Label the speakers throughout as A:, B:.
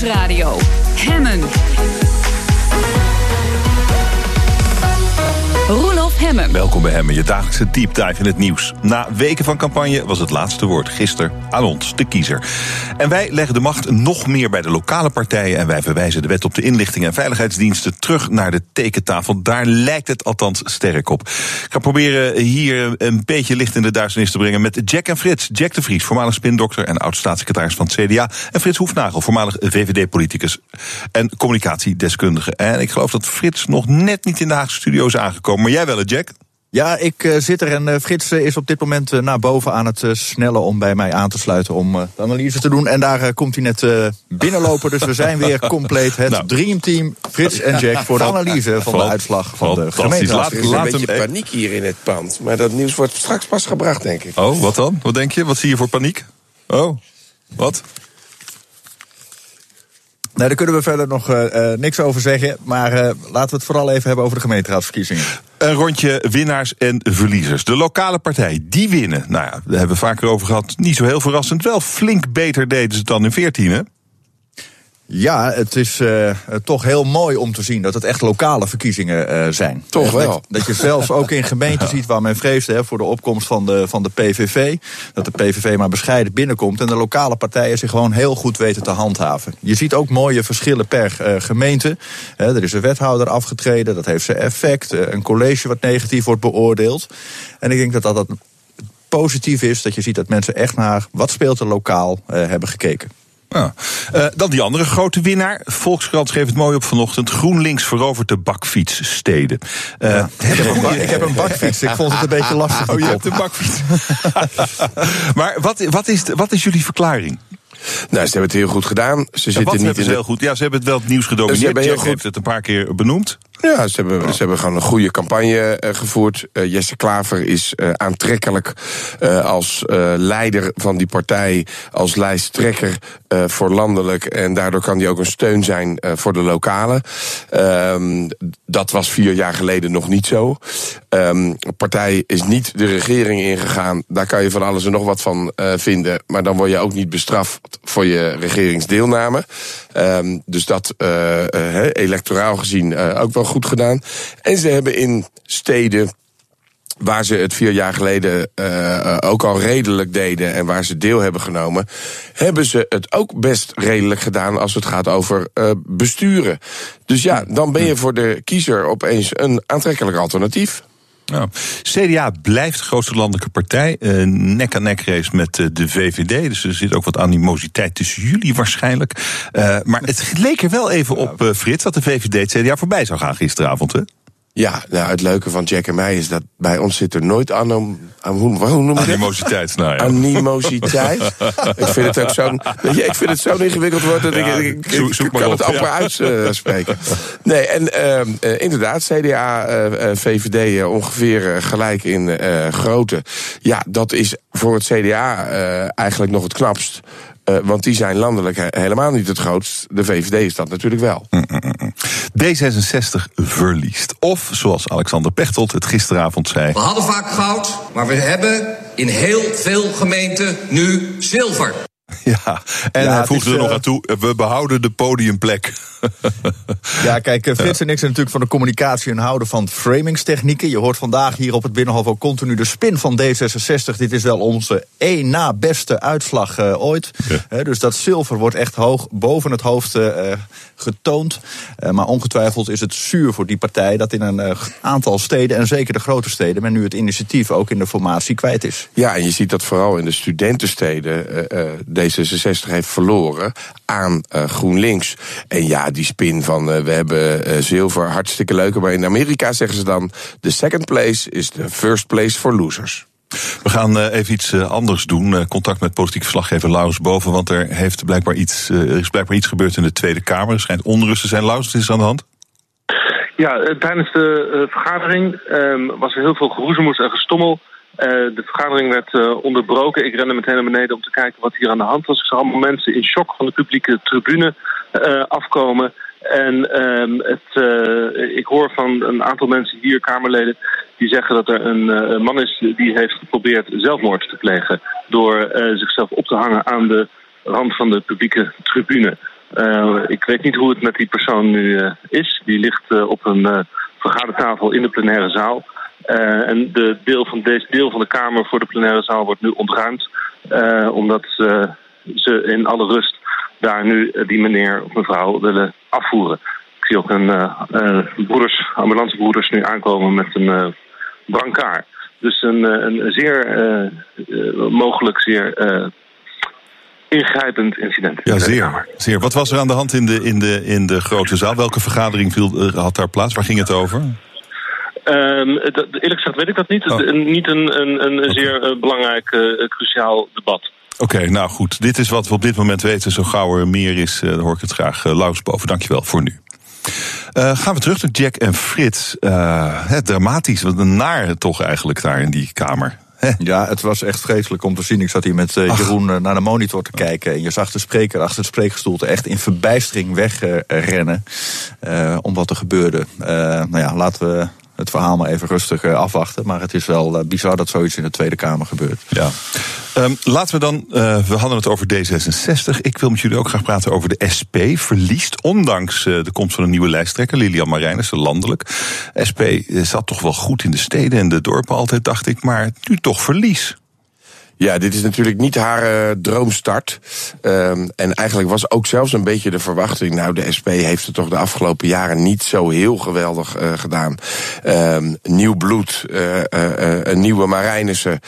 A: Nieuwsradio. Hemmen.
B: Welkom bij Hemmen, je dagelijkse deep dive in het nieuws. Na weken van campagne was het laatste woord gisteren aan ons, de kiezer. En wij leggen de macht nog meer bij de lokale partijen... en wij verwijzen de wet op de inlichting en veiligheidsdiensten... terug naar de tekentafel. Daar lijkt het althans sterk op. Ik ga proberen hier een beetje licht in de duisternis te brengen... met Jack en Frits. Jack de Vries, voormalig spindokter en oud-staatssecretaris van het CDA... en Frits Hoefnagel, voormalig VVD-politicus en communicatiedeskundige. En ik geloof dat Frits nog net niet in de Haagse studio is aangekomen... Maar jij wel, Jack?
C: Ja, ik uh, zit er en uh, Frits is op dit moment uh, naar boven aan het snellen om bij mij aan te sluiten om de analyse te doen. En daar komt hij net binnenlopen, dus we zijn weer compleet. Het nou. dreamteam Frits en Jack voor de analyse van de uitslag van de gemeente.
D: Laat, er is een beetje paniek hier in het pand, maar dat nieuws wordt straks pas gebracht, denk ik.
B: Oh, wat dan? Wat denk je? Wat zie je voor paniek? Oh, wat?
C: Nee, daar kunnen we verder nog uh, niks over zeggen. Maar uh, laten we het vooral even hebben over de gemeenteraadsverkiezingen.
B: Een rondje winnaars en verliezers. De lokale partij, die winnen. Nou ja, daar hebben we vaker over gehad. Niet zo heel verrassend. Wel flink beter deden ze het dan in 14, hè?
C: Ja, het is uh, toch heel mooi om te zien dat het echt lokale verkiezingen uh, zijn.
D: Toch wel.
C: Dat, dat, je zelfs ook in gemeenten ziet waar men vreesde hè, voor de opkomst van de, van de PVV. Dat de PVV maar bescheiden binnenkomt. En de lokale partijen zich gewoon heel goed weten te handhaven. Je ziet ook mooie verschillen per uh, gemeente. Hè, er is een wethouder afgetreden, dat heeft zijn effect. een college wat negatief wordt beoordeeld. En ik denk dat dat, dat positief is. Dat je ziet dat mensen echt naar wat speelt er lokaal hebben gekeken.
B: Ja. Uh, dan die andere grote winnaar. Volkskrant schreef het mooi op vanochtend. GroenLinks verovert de bakfietssteden.
C: Uh, ja. ik, heb een, ik, heb een bakfiets. Ik vond het een beetje lastig.
B: Oh, je hebt een bakfiets. maar wat, wat, is, wat is jullie verklaring?
D: Nou, ze hebben het heel goed gedaan. Ze
B: zitten niet in de... heel goed. Ja, ze hebben het wel het nieuws gedomineerd. Ze hebben heel goed... het een paar keer benoemd.
D: Ja, ze hebben, ze hebben gewoon een goede campagne uh, gevoerd. Uh, Jesse Klaver is uh, aantrekkelijk als leider van die partij, als lijsttrekker voor landelijk. En daardoor kan hij ook een steun zijn voor de lokale. Ehm, dat was vier jaar geleden nog niet zo. De partij is niet de regering ingegaan. Daar kan je van alles en nog wat van vinden. Maar dan word je ook niet bestraft voor je regeringsdeelname. Um, dus dat electoraal gezien ook wel goed gedaan. En ze hebben in steden waar ze het vier jaar geleden uh, ook al redelijk deden en waar ze deel hebben genomen, hebben ze het ook best redelijk gedaan als het gaat over uh, besturen. Dus ja, dan ben je voor de kiezer opeens een aantrekkelijk alternatief.
B: Nou, CDA blijft de grootste landelijke partij. Uh, nek aan nek race met uh, de VVD. Dus er zit ook wat animositeit tussen jullie waarschijnlijk. Uh, maar het leek er wel even op, Frits, dat de VVD het CDA voorbij zou gaan gisteravond. Hè?
D: Ja, nou, het leuke van Jack en mij is dat bij ons zit er nooit anom, hoe, hoe noem je
B: Animositeit, nou ja.
D: Animositeit. ik vind het ook zo'n ik vind het zo'n ingewikkeld woord dat ik, ik, kan het amper ja. uitspreken. nee, en uh, inderdaad, CDA, uh, VVD ongeveer gelijk in grootte. Ja, dat is voor het CDA eigenlijk nog het knapst. Want die zijn landelijk helemaal niet het grootst. De VVD is dat natuurlijk wel. Mm, mm,
B: mm, D66 verliest. Of, zoals Alexander Pechtold het gisteravond zei...
E: We hadden vaak goud, maar we hebben in heel veel gemeenten nu zilver.
B: Ja, en ja, hij voegde er nog aan toe, we behouden de podiumplek.
C: ja, kijk, eh, Frits en ik zijn natuurlijk van de communicatie en houden van framingstechnieken. Je hoort vandaag hier op het Binnenhof ook continu de spin van D66. Dit is wel onze één na beste uitslag uh, ooit. Ja. dus dat zilver wordt echt hoog boven het hoofd uh, getoond. maar ongetwijfeld is het zuur voor die partij dat in een aantal steden, en zeker de grote steden, men nu het initiatief ook in de formatie kwijt is.
D: Ja, en je ziet dat vooral in de studentensteden D66 heeft verloren aan GroenLinks. En ja, die spin van uh, we hebben uh, zilver, hartstikke leuk. Maar in Amerika zeggen ze dan: the second place is the first place for losers.
B: We gaan even iets anders doen. contact met politiek verslaggever Laus boven. Want er, heeft blijkbaar iets, er is blijkbaar iets gebeurd in de Tweede Kamer. Er schijnt onrust te zijn. Laus, wat is aan de hand?
F: Ja, tijdens de vergadering ehm, was er heel veel geroezemoes en gestommel. De vergadering werd onderbroken. Ik rende meteen naar beneden om te kijken wat hier aan de hand was. Ik zag allemaal mensen in shock van de publieke tribune uh, afkomen. En um, het, ik hoor van een aantal mensen hier, Kamerleden, die zeggen dat er een uh, man is die heeft geprobeerd zelfmoord te plegen. Door zichzelf op te hangen aan de rand van de publieke tribune. Ik weet niet hoe het met die persoon nu is. Die ligt op een vergadertafel in de plenaire zaal. En de deel van deze deel van de Kamer voor de plenaire zaal wordt nu ontruimd. omdat ze in alle rust daar nu die meneer of mevrouw willen afvoeren. Ik zie ook een broeders, ambulancebroeders nu aankomen met een brancard. Dus een, een zeer mogelijk zeer ingrijpend incident.
B: Ja, zeer, zeer. Wat was er aan de hand in de, in de, in de grote zaal? Welke vergadering viel, uh, had daar plaats? Waar ging het over?
F: Um, dat, eerlijk gezegd weet ik dat niet. Het is niet een, een, een okay. zeer uh, belangrijk, uh, cruciaal debat.
B: Oké, okay, nou goed. Dit is wat we op dit moment weten. Zo gauw er meer is, dan hoor ik het graag uh, boven. Dankjewel voor nu. Uh, gaan we terug naar Jack en Frits. Uh, dramatisch, wat een naar toch eigenlijk daar in die kamer.
C: Ja, het was echt vreselijk om te zien. Ik zat hier met uh, Jeroen uh, naar de monitor te kijken. En je zag de spreker achter het spreekgestoelte echt in verbijstering wegrennen. Uh, om wat er gebeurde. nou ja, laten we het verhaal maar even rustig afwachten. Maar het is wel bizar dat zoiets in de Tweede Kamer gebeurt.
B: Ja. Um, laten we dan, uh, we hadden het over D66. Ik wil met jullie ook graag praten over de SP. Verliest, ondanks de komst van een nieuwe lijsttrekker, Lilian Marijnissen, landelijk. SP zat toch wel goed in de steden en de dorpen altijd, dacht ik. Maar nu toch verlies.
D: Ja, dit is natuurlijk niet haar uh, droomstart. Um, en eigenlijk was ook zelfs een beetje de verwachting. Nou, de SP heeft het toch de afgelopen jaren niet zo heel geweldig uh, gedaan. Um, nieuw bloed, uh, een nieuwe Marijnissen.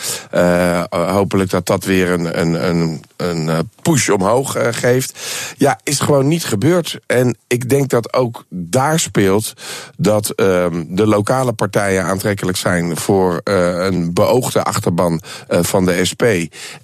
D: hopelijk dat dat weer een, een, een, een push omhoog geeft. Ja, is gewoon niet gebeurd. En ik denk dat ook daar speelt dat um, de lokale partijen aantrekkelijk zijn voor een beoogde achterban van de SP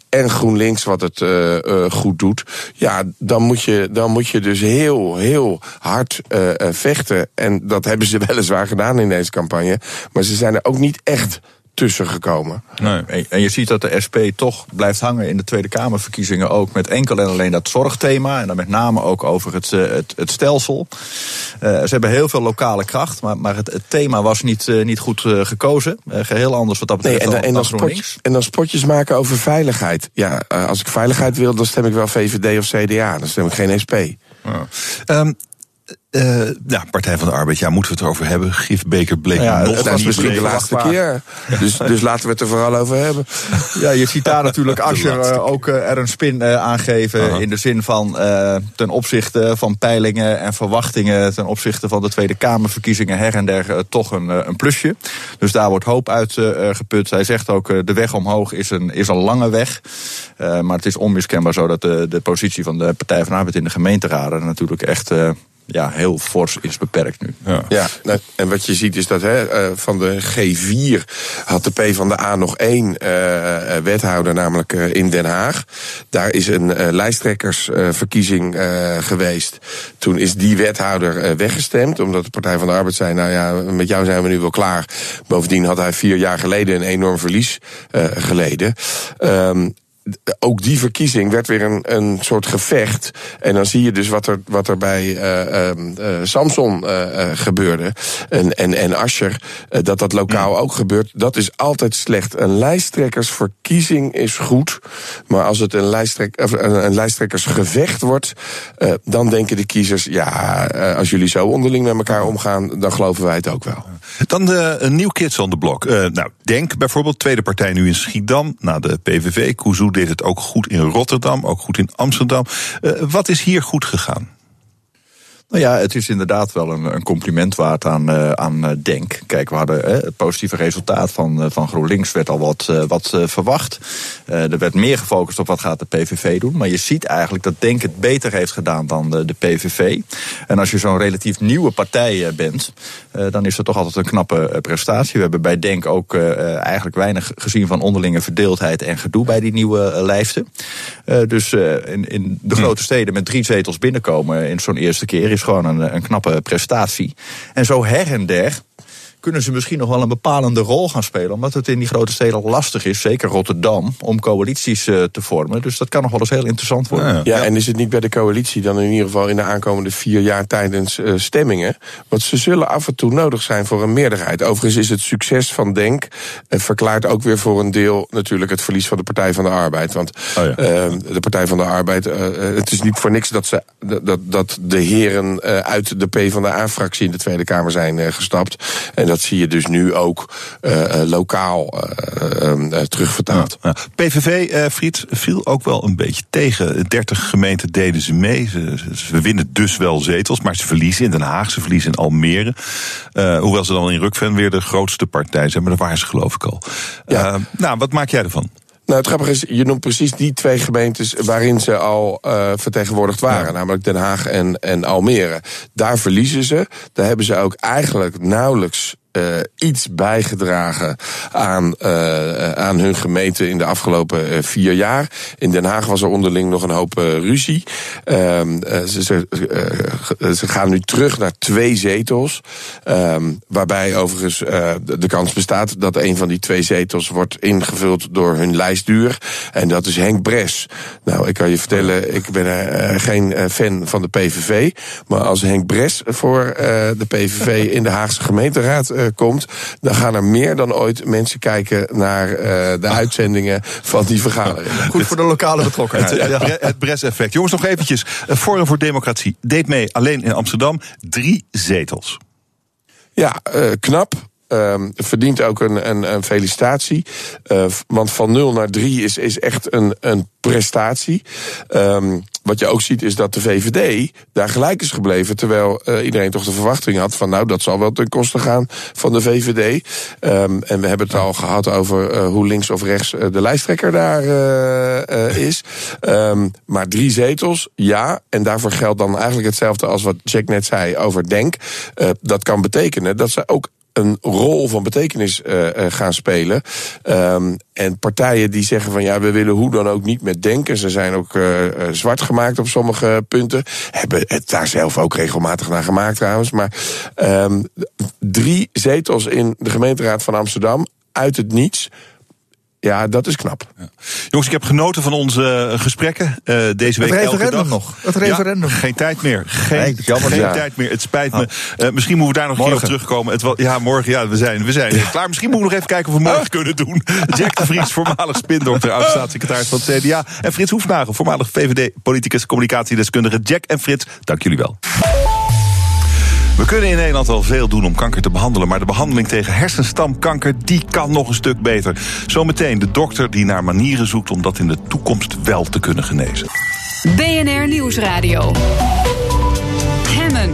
D: en GroenLinks wat het uh, uh, goed doet, ja, dan moet je, dan moet je dus heel, heel hard uh, vechten. En dat hebben ze weliswaar gedaan in deze campagne. Maar ze zijn er ook niet echt tussen gekomen.
C: Nee. En je ziet dat de SP toch blijft hangen in de Tweede Kamerverkiezingen ook met enkel en alleen dat zorgthema. En dan met name ook over het, het, het stelsel. Uh, ze hebben heel veel lokale kracht, maar, maar het, het thema was niet, uh, niet goed uh, gekozen. geheel anders wat dat betreft.
D: Nee, en, dan, en, dan spotjes, en dan spotjes maken over veiligheid. Ja, als ik veiligheid wil, dan stem ik wel VVD of CDA. Dan stem ik geen SP.
B: Ja. Um, uh, ja, Partij van de Arbeid, ja, moeten we het over hebben? Gifbeker bleek ja, nog
D: Het was misschien de laatste keer. Dus, dus laten we het er vooral over hebben.
C: Ja, je ziet daar natuurlijk Asscher uh, ook uh, er een spin aangeven. -huh. In de zin van ten opzichte van peilingen en verwachtingen... ten opzichte van de Tweede Kamerverkiezingen her en der toch een, een plusje. Dus daar wordt hoop uit geput. Hij zegt ook, de weg omhoog is een, is een lange weg. maar het is onmiskenbaar zo dat de, de positie van de Partij van de Arbeid... in de gemeenteraden natuurlijk echt ja, heel fors is beperkt nu.
D: Ja, ja nou, en wat je ziet is dat hè, uh, van de G4 had de P van de A nog één uh, wethouder, namelijk in Den Haag. Daar is een lijsttrekkersverkiezing geweest. Toen is die wethouder weggestemd, omdat de Partij van de Arbeid zei: Nou ja, met jou zijn we nu wel klaar. Bovendien had hij vier jaar geleden een enorm verlies geleden. Um, ook die verkiezing werd weer een, een soort gevecht. En dan zie je dus wat er, wat er bij uh, uh, Samson uh, gebeurde. En, en, en Ascher, dat dat lokaal ook gebeurt. Dat is altijd slecht. Een lijsttrekkersverkiezing is goed. Maar als het een, lijsttrek, een, een lijsttrekkersgevecht wordt. dan denken de kiezers: ja, als jullie zo onderling met elkaar omgaan. dan geloven wij het ook wel.
B: Dan de, een nieuw kids on the block. nou, Denk bijvoorbeeld, tweede partij nu in Schiedam. Na de PVV. Kuzu deed het ook goed in Rotterdam, ook goed in Amsterdam. Uh, wat is hier goed gegaan?
C: Nou ja, het is inderdaad wel een, een compliment waard aan, uh, aan uh, Denk. Kijk, we hadden uh, het positieve resultaat van, van GroenLinks werd al wat, wat verwacht. er werd meer gefocust op wat gaat de PVV doen. Maar je ziet eigenlijk dat Denk het beter heeft gedaan dan de, de PVV. En als je zo'n relatief nieuwe partij bent, dan is dat toch altijd een knappe prestatie. We hebben bij Denk ook eigenlijk weinig gezien van onderlinge verdeeldheid en gedoe bij die nieuwe lijsten. dus in, in de grote steden met drie zetels binnenkomen in zo'n eerste keer is gewoon een, een knappe prestatie. En zo her en der kunnen ze misschien nog wel een bepalende rol gaan spelen. Omdat het in die grote steden lastig is, zeker Rotterdam, om coalities uh, te vormen. Dus dat kan nog wel eens heel interessant worden.
D: Ja, ja, en is het niet bij de coalitie dan in ieder geval in de aankomende vier jaar tijdens uh, stemmingen? Want ze zullen af en toe nodig zijn voor een meerderheid. Overigens is het succes van Denk uh, verklaart ook weer voor een deel natuurlijk het verlies van de Partij van de Arbeid. Want oh ja. de Partij van de Arbeid, het is niet voor niks dat, ze, dat, dat de heren uit de P van de A-fractie in de Tweede Kamer zijn gestapt. En dat zie je dus nu ook lokaal terugvertaald.
B: Ja, ja. PVV, Friet, viel ook wel een beetje tegen. 30 gemeenten deden ze mee. Ze, ze, winnen dus wel zetels, maar ze verliezen in Den Haag, ze verliezen in Almere. Uh, hoewel ze dan in Rukven weer de grootste partij zijn, maar dat waren ze geloof ik al. Ja. Uh, nou, wat maak jij ervan?
D: Nou, het grappige is, je noemt precies die twee gemeentes waarin ze al uh, vertegenwoordigd waren. Ja. Namelijk Den Haag en, en Almere. Daar verliezen ze. Daar hebben ze ook eigenlijk nauwelijks uh, iets bijgedragen aan, uh, aan hun gemeente in de afgelopen uh, vier jaar. In Den Haag was er onderling nog een hoop ruzie. Ehm, ze, ze, ze, gaan nu terug naar twee zetels. Um, waarbij overigens de, kans bestaat dat een van die twee zetels wordt ingevuld door hun lijstduur. En dat is Henk Bres. Nou, ik kan je vertellen, ik ben geen fan van de PVV. Maar als Henk Bres voor de PVV in de Haagse gemeenteraad komt, dan gaan er meer dan ooit mensen kijken naar uh, de uitzendingen van die vergadering.
C: Goed voor de lokale betrokkenheid.
B: Het, het, het Bres-effect. Jongens, nog eventjes. Forum voor Democratie deed mee alleen in Amsterdam drie zetels.
D: Ja, uh, knap. Um, verdient ook een, een, felicitatie. Uh, want van 0 naar 3 is, is echt een, een prestatie. Um, wat je ook ziet is dat de VVD daar gelijk is gebleven. Terwijl uh, iedereen toch de verwachting had van nou dat zal wel ten koste gaan van de VVD. Um, en we hebben het al gehad over uh, hoe links of rechts de lijsttrekker daar is. Maar drie zetels, ja. En daarvoor geldt dan eigenlijk hetzelfde als wat Jack net zei over Denk. dat kan betekenen dat ze ook een rol van betekenis uh, gaan spelen. Um, en partijen die zeggen van ja, we willen hoe dan ook niet met denken. Ze zijn ook uh, zwart gemaakt op sommige punten. Hebben het daar zelf ook regelmatig naar gemaakt trouwens. Maar um, drie zetels in de gemeenteraad van Amsterdam uit het niets. Ja, dat is knap. Ja.
B: Jongens, ik heb genoten van onze gesprekken uh, deze week.
C: Het referendum
B: elke dag.
C: nog. Het referendum.
B: Ja, geen tijd meer. Geen, nee, jammer, geen ja. tijd meer. Het spijt me. Uh, misschien moeten we daar nog morgen. een keer op terugkomen. Het, ja, morgen. Ja, we zijn, we zijn klaar. Misschien moeten we nog even kijken of we morgen kunnen doen. Jack de Vries, voormalig spindokter, oud-staatssecretaris van het CDA. En Frits Hoefnagel, voormalig VVD-politicus, communicatiedeskundige. Jack en Frits, dank jullie wel. We kunnen in Nederland wel veel doen om kanker te behandelen... maar de behandeling tegen hersenstamkanker die kan nog een stuk beter. Zometeen de dokter die naar manieren zoekt... om dat in de toekomst wel te kunnen genezen.
A: BNR Nieuwsradio. Hemmen.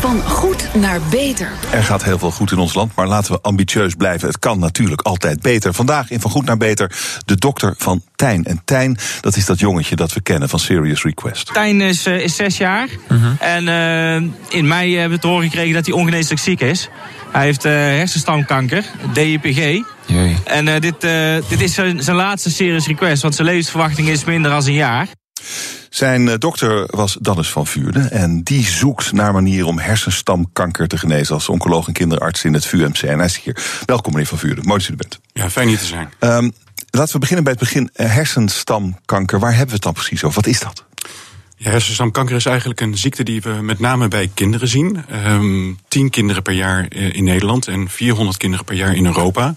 A: Van goed naar beter.
B: Er gaat heel veel goed in ons land, maar laten we ambitieus blijven. Het kan natuurlijk altijd beter. Vandaag in Van Goed naar Beter de dokter van Tijn. En Tijn, dat is dat jongetje dat we kennen van Serious Request.
G: Tijn is, uh, is zes jaar. Uh -huh. En uh, in mei hebben we te horen gekregen dat hij ongeneeslijk ziek is. Hij heeft uh, hersenstamkanker, DIPG. Jee. En uh, dit, uh, dit is zijn, zijn laatste serious request, want zijn levensverwachting is minder dan een jaar.
B: Zijn dokter was Dennis van Vuurde. En die zoekt naar manieren om hersenstamkanker te genezen. als oncoloog en kinderarts in het VUMC. En hij is hier. Welkom, meneer van Vuurde. Mooi dat u er bent.
H: Ja, fijn hier te zijn.
B: Um, laten we beginnen bij het begin. Hersenstamkanker, waar hebben we het dan precies over? Wat is dat?
H: Ja, hersenstamkanker is eigenlijk een ziekte die we met name bij kinderen zien. Um, 10 kinderen per jaar in Nederland en 400 kinderen per jaar in Europa.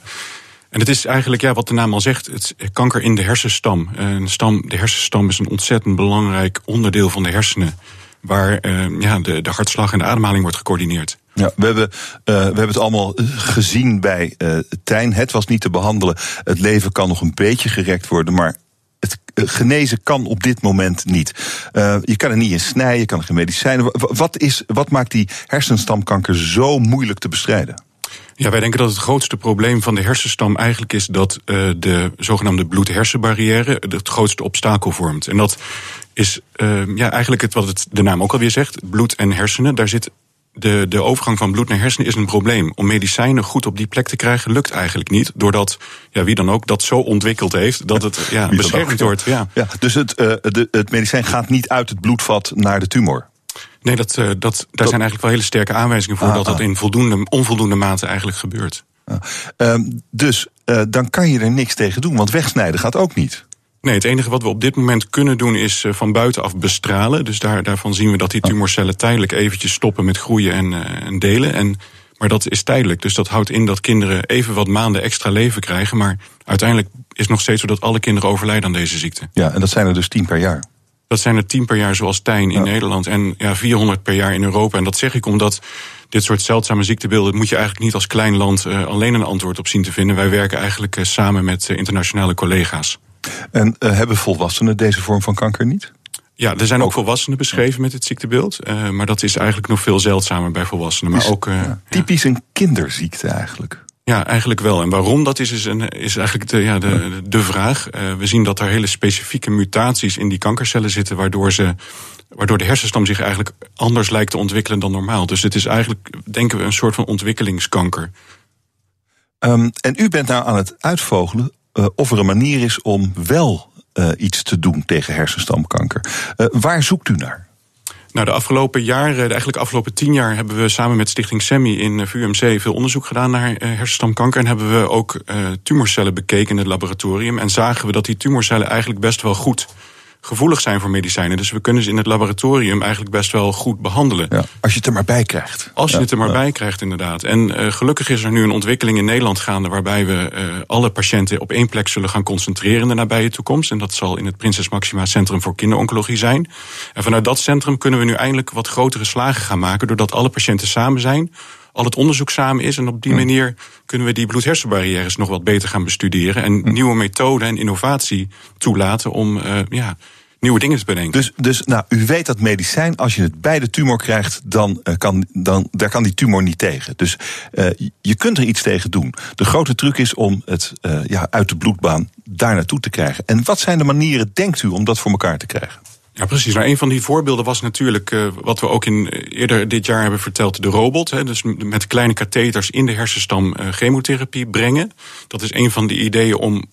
H: En het is eigenlijk, ja, wat de naam al zegt, het kanker in de hersenstam. Een stam, de hersenstam is een ontzettend belangrijk onderdeel van de hersenen. Waar uh, ja, de, de hartslag en de ademhaling wordt gecoördineerd.
B: Ja, we hebben, we hebben het allemaal gezien bij uh, Tijn. Het was niet te behandelen. Het leven kan nog een beetje gerekt worden, maar het genezen kan op dit moment niet. Je kan er niet in snijden, je kan er geen medicijnen. Wat, is, wat maakt die hersenstamkanker zo moeilijk te bestrijden?
H: Ja, wij denken dat het grootste probleem van de hersenstam eigenlijk is dat uh, de zogenaamde bloed-hersenbarrière het grootste obstakel vormt. En dat is uh, ja, eigenlijk het, wat het de naam ook alweer zegt: bloed en hersenen. Daar zit de, de overgang van bloed naar hersenen is een probleem. Om medicijnen goed op die plek te krijgen lukt eigenlijk niet. Doordat, ja, wie dan ook, dat zo ontwikkeld heeft dat het ja, beschermd wordt. Ja.
B: Ja, dus het, uh, de, het medicijn gaat niet uit het bloedvat naar de tumor.
H: Nee, dat, uh, dat, daar zijn eigenlijk wel hele sterke aanwijzingen voor... Ah, dat dat ah. in voldoende, onvoldoende mate eigenlijk gebeurt.
B: Uh, dus uh, dan kan je er niks tegen doen, want wegsnijden gaat ook niet.
H: Nee, het enige wat we op dit moment kunnen doen is uh, van buitenaf bestralen. Dus daar, daarvan zien we dat die tumorcellen tijdelijk eventjes stoppen met groeien en, en delen. En, maar dat is tijdelijk. Dus dat houdt in dat kinderen even wat maanden extra leven krijgen. Maar uiteindelijk is het nog steeds zo dat alle kinderen overlijden aan deze ziekte.
B: Ja, en dat zijn er dus tien per jaar.
H: Dat zijn er tien per jaar zoals Tijn in Nederland en ja, 400 per jaar in Europa. En dat zeg ik omdat dit soort zeldzame ziektebeelden moet je eigenlijk niet als klein land uh, alleen een antwoord op zien te vinden. Wij werken eigenlijk uh, samen met uh, internationale collega's.
B: En hebben volwassenen deze vorm van kanker niet?
H: Ja, er zijn ook, volwassenen beschreven met het ziektebeeld. maar dat is eigenlijk nog veel zeldzamer bij volwassenen. Maar ook, ja,
B: typisch een kinderziekte eigenlijk.
H: Ja, eigenlijk wel. En waarom dat is, is, een, is eigenlijk de, ja, de, de vraag. Uh, we zien dat er hele specifieke mutaties in die kankercellen zitten, waardoor, ze, waardoor de hersenstam zich eigenlijk anders lijkt te ontwikkelen dan normaal. Dus het is eigenlijk, denken we, een soort van ontwikkelingskanker.
B: Um, en u bent nou aan het uitvogelen uh, of er een manier is om wel uh, iets te doen tegen hersenstamkanker. waar zoekt u naar?
H: Nou, de afgelopen jaren, eigenlijk de afgelopen tien jaar, hebben we samen met Stichting SEMI in eh, VUMC veel onderzoek gedaan naar eh, hersenstamkanker. En hebben we ook tumorcellen bekeken in het laboratorium. En zagen we dat die tumorcellen eigenlijk best wel goed gevoelig zijn voor medicijnen. Dus we kunnen ze in het laboratorium eigenlijk best wel goed behandelen. Ja,
B: als je het er maar bij krijgt.
H: Als je het er maar bij krijgt, inderdaad. En uh, gelukkig is er nu een ontwikkeling in Nederland gaande... waarbij we uh, alle patiënten op één plek zullen gaan concentreren in de nabije toekomst. En dat zal in het Prinses Maxima Centrum voor Kinderoncologie zijn. En vanuit dat centrum kunnen we nu eindelijk wat grotere slagen gaan maken... doordat alle patiënten samen zijn al het onderzoek samen is. En op die manier kunnen we die bloed-hersenbarrières nog wat beter gaan bestuderen. En nieuwe methoden en innovatie toelaten om uh, ja, nieuwe dingen te bedenken.
B: Dus, dus nou, u weet dat medicijn, als je het bij de tumor krijgt, dan, uh, kan, dan daar kan die tumor niet tegen. Dus uh, je kunt er iets tegen doen. De grote truc is om het ja, uit de bloedbaan daar naartoe te krijgen. En wat zijn de manieren, denkt u, om dat voor elkaar te krijgen?
H: Ja, precies. Nou, een van die voorbeelden was natuurlijk uh, wat we ook in, eerder dit jaar hebben verteld, de robot. Hè, dus met kleine katheters in de hersenstam uh, chemotherapie brengen. Dat is een van de ideeën om,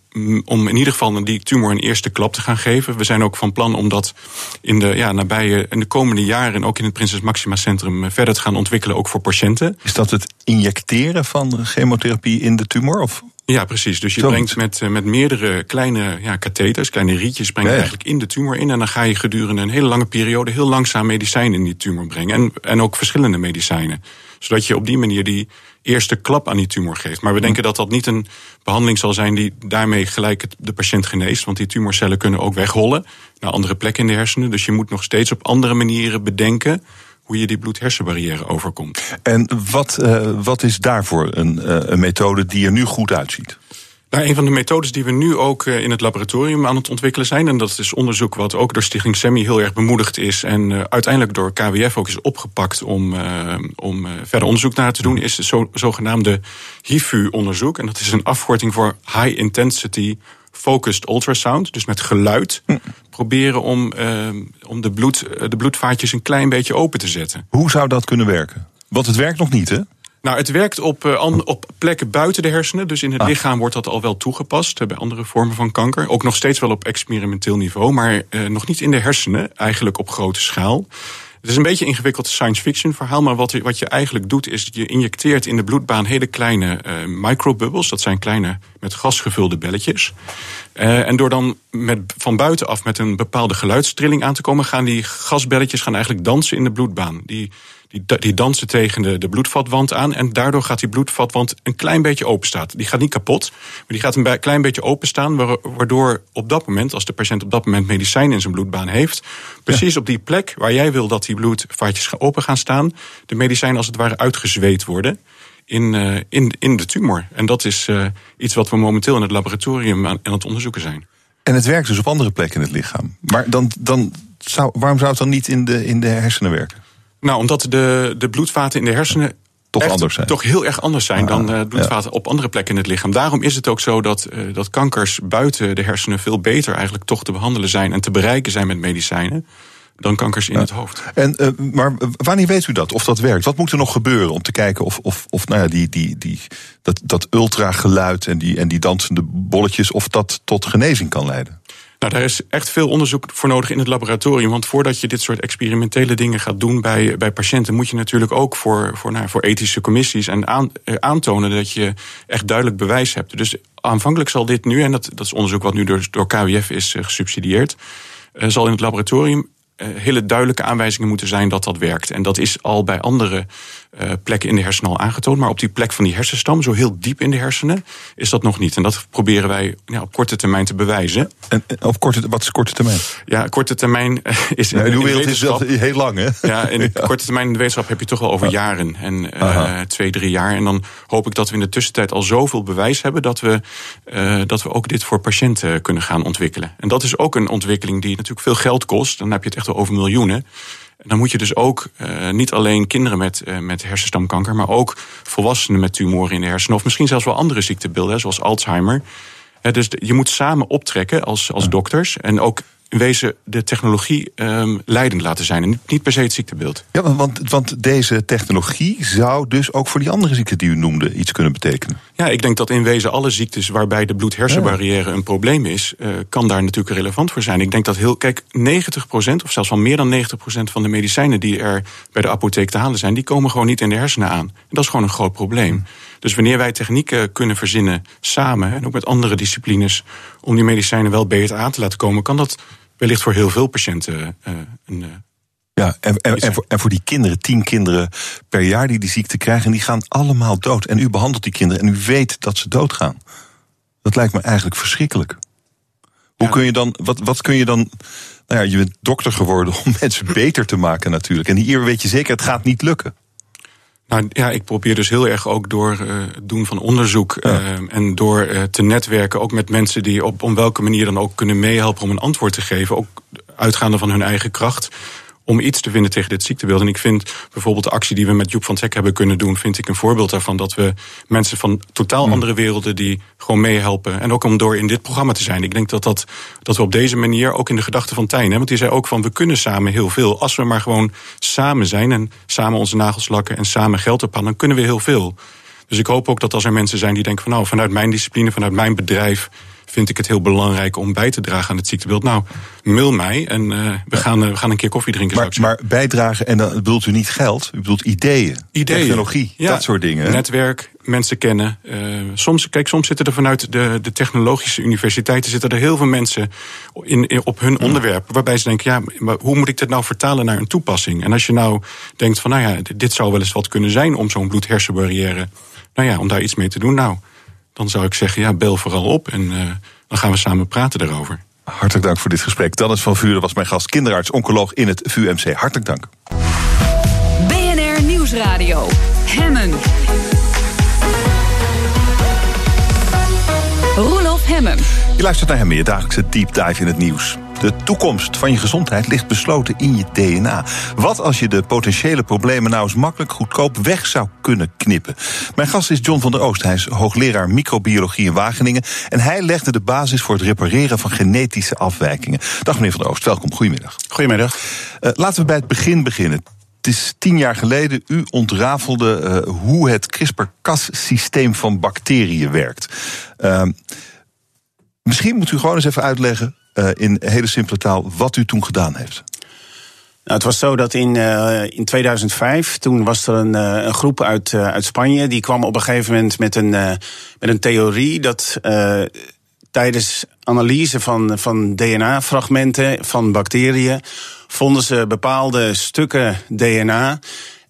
H: om in ieder geval die tumor een eerste klap te gaan geven. We zijn ook van plan om dat in de ja, nabije in de komende jaren ook in het Prinses Maxima Centrum verder te gaan ontwikkelen, ook voor patiënten.
B: Is dat het injecteren van chemotherapie in de tumor? Of
H: ja, precies. Dus je brengt met, eh, met meerdere kleine ja, katheters, kleine rietjes, breng je eigenlijk in de tumor in. En dan ga je gedurende een hele lange periode heel langzaam medicijnen in die tumor brengen. En, en ook verschillende medicijnen. Zodat je op die manier die eerste klap aan die tumor geeft. Maar we denken dat dat niet een behandeling zal zijn die daarmee gelijk de patiënt geneest. Want die tumorcellen kunnen ook wegrollen naar andere plekken in de hersenen. Dus je moet nog steeds op andere manieren bedenken hoe je die bloed-hersenbarrière overkomt.
B: En wat, uh, wat is daarvoor een, uh, een methode die er nu goed uitziet?
H: Nou, een van de methodes die we nu ook eh, in het laboratorium aan het ontwikkelen zijn, en dat is onderzoek wat ook door Stichting SEMI heel erg bemoedigd is en uiteindelijk door KWF ook is opgepakt om, om verder onderzoek naar te doen, is het zogenaamde HIFU-onderzoek. En dat is een afkorting voor High Intensity focused ultrasound, dus met geluid, hm. proberen om, uh, om de, bloed, eh, de bloedvaatjes een klein beetje open te zetten.
B: Hoe zou dat kunnen werken? Want het werkt nog niet, hè?
H: Nou, het werkt op, uh, op plekken buiten de hersenen. Dus in het ah. lichaam wordt dat al wel toegepast bij andere vormen van kanker. Ook nog steeds wel op experimenteel niveau, maar nog niet in de hersenen, eigenlijk op grote schaal. Het is een beetje een ingewikkeld science fiction verhaal, maar wat je, wat je eigenlijk doet is je injecteert in de bloedbaan hele kleine uh, microbubbels. Dat zijn kleine met gas gevulde belletjes. Uh, en door dan met, van buitenaf met een bepaalde geluidstrilling aan te komen, gaan die gasbelletjes gaan eigenlijk dansen in de bloedbaan. Die die, die dansen tegen de, de bloedvatwand aan. En daardoor gaat die bloedvatwand een klein beetje openstaan. Die gaat niet kapot, maar die gaat een klein beetje openstaan. Waardoor op dat moment, als de patiënt op dat moment medicijn in zijn bloedbaan heeft. precies op die plek waar jij wil dat die bloedvaatjes open gaan staan. de medicijnen als het ware uitgezweet worden. In, uh, in, in de tumor. En dat is uh, iets wat we momenteel in het laboratorium aan, aan het onderzoeken zijn.
B: En het werkt dus op andere plekken in het lichaam. Maar dan, dan zou, waarom zou het dan niet in de, in de hersenen werken?
H: Nou, omdat de, de bloedvaten in de hersenen
B: toch, anders zijn.
H: toch heel erg anders zijn dan uh, bloedvaten op andere plekken in het lichaam. Daarom is het ook zo dat, uh, dat kankers buiten de hersenen veel beter eigenlijk toch te behandelen zijn en te bereiken zijn met medicijnen dan kankers in het hoofd.
B: En, uh, maar wanneer weet u dat? Of dat werkt? Wat moet er nog gebeuren om te kijken of, of, of nou ja, die, die, die, dat, dat ultrageluid en die, en die dansende bolletjes, of dat tot genezing kan leiden?
H: Nou, daar is echt veel onderzoek voor nodig in het laboratorium. Want voordat je dit soort experimentele dingen gaat doen bij, bij patiënten, moet je natuurlijk ook voor, voor, nou, voor ethische commissies en eh, aantonen dat je echt duidelijk bewijs hebt. Dus aanvankelijk zal dit nu, en dat, dat is onderzoek wat nu door, door KWF is uh, gesubsidieerd, uh, zal in het laboratorium hele duidelijke aanwijzingen moeten zijn dat dat werkt. En dat is al bij andere uh, plekken in de hersenen al aangetoond. Maar op die plek van die hersenstam, zo heel diep in de hersenen, is dat nog niet. En dat proberen wij ja, op korte termijn te bewijzen.
B: En op korte, wat is korte termijn?
H: Ja, korte termijn is in,
B: ja,
H: in
B: de wereld is wel heel lang, hè?
H: Ja, in ja. korte termijn in de wetenschap heb je toch wel over jaren. En uh, twee, drie jaar. En dan hoop ik dat we in de tussentijd al zoveel bewijs hebben dat we, uh, dat we ook dit voor patiënten kunnen gaan ontwikkelen. En dat is ook een ontwikkeling die natuurlijk veel geld kost. Dan heb je het echt over miljoenen dan moet je dus ook uh, niet alleen kinderen met, uh, met hersenstamkanker, maar ook volwassenen met tumoren in de hersenen. Of misschien zelfs wel andere ziektebeelden, zoals Alzheimer. Dus je moet samen optrekken als, als dokters. En ook in wezen de technologie um, leidend laten zijn. En niet per se het ziektebeeld.
B: Ja, want, want deze technologie zou dus ook voor die andere ziekten die u noemde iets kunnen betekenen.
H: Ja, ik denk dat in wezen alle ziektes waarbij de bloed-hersenbarrière een probleem is, uh, kan daar natuurlijk relevant voor zijn. Ik denk dat heel, kijk, 90% of zelfs wel meer dan 90% van de medicijnen die er bij de apotheek te halen zijn, die komen gewoon niet in de hersenen aan. En dat is gewoon een groot probleem. Dus wanneer wij technieken kunnen verzinnen samen en ook met andere disciplines om die medicijnen wel beter aan te laten komen, kan dat wellicht voor heel veel patiënten uh, een. Uh,
B: ja, en, en, en, voor, en, voor, die kinderen, tien kinderen per jaar die die ziekte krijgen, die gaan allemaal dood. En u behandelt die kinderen en u weet dat ze doodgaan. Dat lijkt me eigenlijk verschrikkelijk. Hoe ja. kun je dan, wat, wat kun je dan. Nou ja, je bent dokter geworden om mensen beter te maken natuurlijk. En hier weet je zeker, het gaat niet lukken.
H: Nou ja, ik probeer dus heel erg ook door uh, het doen van onderzoek ja. uh, en door uh, te netwerken, ook met mensen die op, op welke manier dan ook kunnen meehelpen om een antwoord te geven, ook uitgaande van hun eigen kracht om iets te vinden tegen dit ziektebeeld. En ik vind bijvoorbeeld de actie die we met Joep van Teck hebben kunnen doen, vind ik een voorbeeld daarvan. Dat we mensen van totaal
B: Hmm.
H: andere werelden die gewoon meehelpen. En ook om door in dit programma te zijn. Ik denk dat, dat, dat we op deze manier, ook in de gedachten van Tijn, hè, want die zei ook van we kunnen samen heel veel. Als we maar gewoon samen zijn en samen onze nagels lakken en samen geld ophalen, dan kunnen we heel veel. Dus ik hoop ook dat als er mensen zijn die denken van nou, vanuit mijn discipline, vanuit mijn bedrijf vind ik het heel belangrijk om bij te dragen aan het ziektebeeld. Nou, mail mij en uh, we, gaan, uh, we gaan een keer koffie drinken.
B: Maar, maar bijdragen, en dan bedoelt u niet geld, u bedoelt ideeën,
H: ideeën.
B: technologie,
H: ja.
B: dat soort dingen.
H: Netwerk, mensen kennen. Uh, soms, kijk, soms zitten er vanuit de, de technologische universiteiten zitten er heel veel mensen in, in, op hun onderwerp. Waarbij ze denken, ja, maar hoe moet ik dit nou vertalen naar een toepassing? En als je nou denkt van, nou ja, dit zou wel eens wat kunnen zijn om zo'n bloed-hersenbarrière, nou ja, om daar iets mee te doen. Nou, dan zou ik zeggen, ja, bel vooral op en uh, dan gaan we samen praten daarover.
B: Hartelijk dank voor dit gesprek. Dennis van Vuren was mijn gast, kinderarts, oncoloog in het VUMC. Hartelijk dank.
A: BNR Nieuwsradio. Hemmen. Roelof Hemmen.
B: Je luistert naar Hemmen, je dagelijkse deep dive in het nieuws. De toekomst van je gezondheid ligt besloten in je DNA. Wat als je de potentiële problemen nou eens makkelijk goedkoop weg zou kunnen knippen? Mijn gast is John van der Oost. Hij is hoogleraar microbiologie in Wageningen. En hij legde de basis voor het repareren van genetische afwijkingen. Dag meneer van der Oost, welkom. Goedemiddag.
I: Goedemiddag.
B: Uh, laten we bij het begin beginnen. Het is tien jaar geleden, u ontrafelde uh, hoe het CRISPR-Cas-systeem van bacteriën werkt. Uh, misschien moet u gewoon eens even uitleggen uh, in hele simpele taal wat u toen gedaan heeft.
I: Nou, het was zo dat in, uh, in 2005, toen was er een, uh, een groep uit, uit Spanje. Die kwam op een gegeven moment met een, met een theorie dat tijdens analyse van, van DNA-fragmenten van bacteriën vonden ze bepaalde stukken DNA.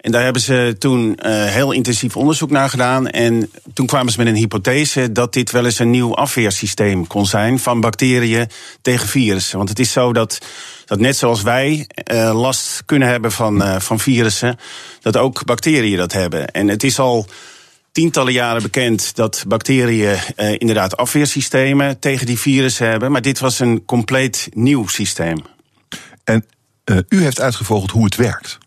I: En daar hebben ze toen uh, heel intensief onderzoek naar gedaan. En toen kwamen ze met een hypothese dat dit wel eens een nieuw afweersysteem kon zijn van bacteriën tegen virussen. Want het is zo dat, dat net zoals wij uh, last kunnen hebben van, uh, van virussen, dat ook bacteriën dat hebben. En het is al tientallen jaren bekend dat bacteriën uh, inderdaad afweersystemen tegen die virussen hebben. Maar dit was een compleet nieuw systeem.
B: En uh, u heeft uitgevogeld hoe het werkt.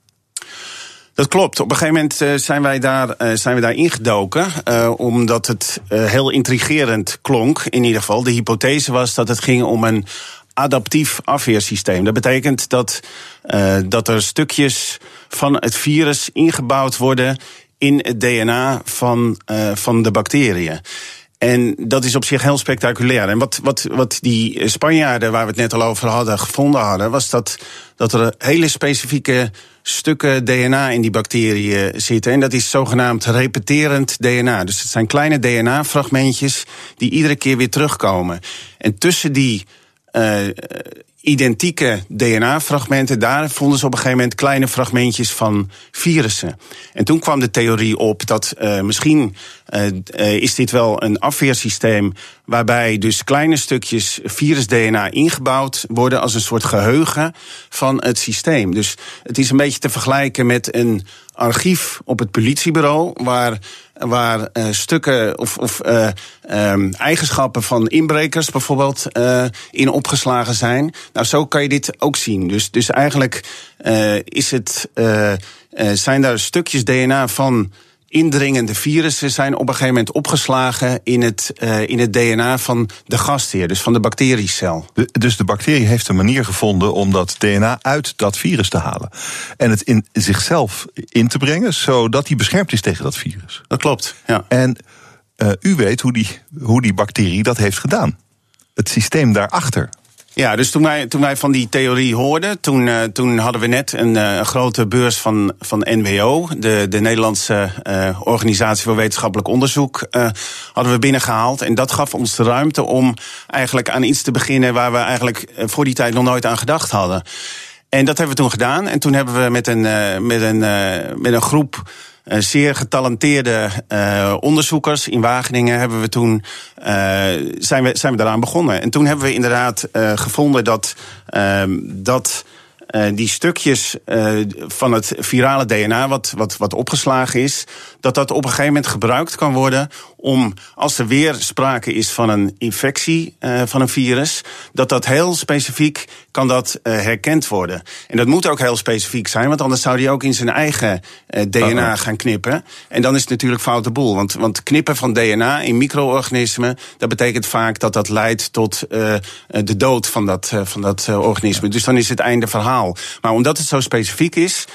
I: Dat klopt. Op een gegeven moment uh, zijn, wij daar, uh, zijn we daar ingedoken. Uh, omdat het heel intrigerend klonk, in ieder geval. De hypothese was dat het ging om een adaptief afweersysteem. Dat betekent dat, dat er stukjes van het virus ingebouwd worden in het DNA van, van de bacteriën. En dat is op zich heel spectaculair. En wat, wat, wat die Spanjaarden, waar we het net al over hadden, gevonden hadden, was dat, dat er hele specifieke stukken DNA in die bacteriën zitten. En dat is zogenaamd repeterend DNA. Dus het zijn kleine DNA-fragmentjes die iedere keer weer terugkomen. En tussen die uh, identieke DNA-fragmenten, daar vonden ze op een gegeven moment kleine fragmentjes van virussen. En toen kwam de theorie op dat uh, misschien uh, is dit wel een afweersysteem waarbij dus kleine stukjes virus-DNA ingebouwd worden als een soort geheugen van het systeem. Dus het is een beetje te vergelijken met een archief op het politiebureau, waar, waar uh, stukken of, of uh, eigenschappen van inbrekers bijvoorbeeld uh, in opgeslagen zijn. Nou, zo kan je dit ook zien. Dus, dus eigenlijk is het, zijn daar stukjes DNA van indringende virussen zijn op een gegeven moment opgeslagen in het, uh, in het DNA van de gastheer, dus van de bacteriecel.
B: dus de bacterie heeft een manier gevonden om dat DNA uit dat virus te halen. En het in zichzelf in te brengen, zodat hij beschermd is tegen dat virus.
I: Dat klopt, ja.
B: En uh, u weet hoe die, hoe die bacterie dat heeft gedaan. Het systeem daarachter.
I: Ja, dus toen wij, toen wij van die theorie hoorden, toen, uh, toen hadden we net een, uh, grote beurs van, van NWO, de, de Nederlandse uh, Organisatie voor Wetenschappelijk Onderzoek, hadden we binnengehaald. En dat gaf ons de ruimte om eigenlijk aan iets te beginnen waar we eigenlijk voor die tijd nog nooit aan gedacht hadden. En dat hebben we toen gedaan. En toen hebben we met een, met een, met een groep zeer getalenteerde uh, onderzoekers in Wageningen hebben we toen uh, zijn we, zijn we daaraan begonnen. En toen hebben we inderdaad gevonden dat, ehm, dat die stukjes van het virale DNA, wat, wat, wat opgeslagen is, dat dat op een gegeven moment gebruikt kan worden om, als er weer sprake is van een infectie uh, van een virus, dat dat heel specifiek kan dat herkend worden. En dat moet ook heel specifiek zijn, want anders zou hij ook in zijn eigen DNA -oh. gaan knippen. En dan is het natuurlijk foute boel. Want, want knippen van DNA in micro-organismen, dat betekent vaak dat dat leidt tot de dood van dat, van dat organisme. Dus dan is het einde verhaal. Maar omdat het zo specifiek is,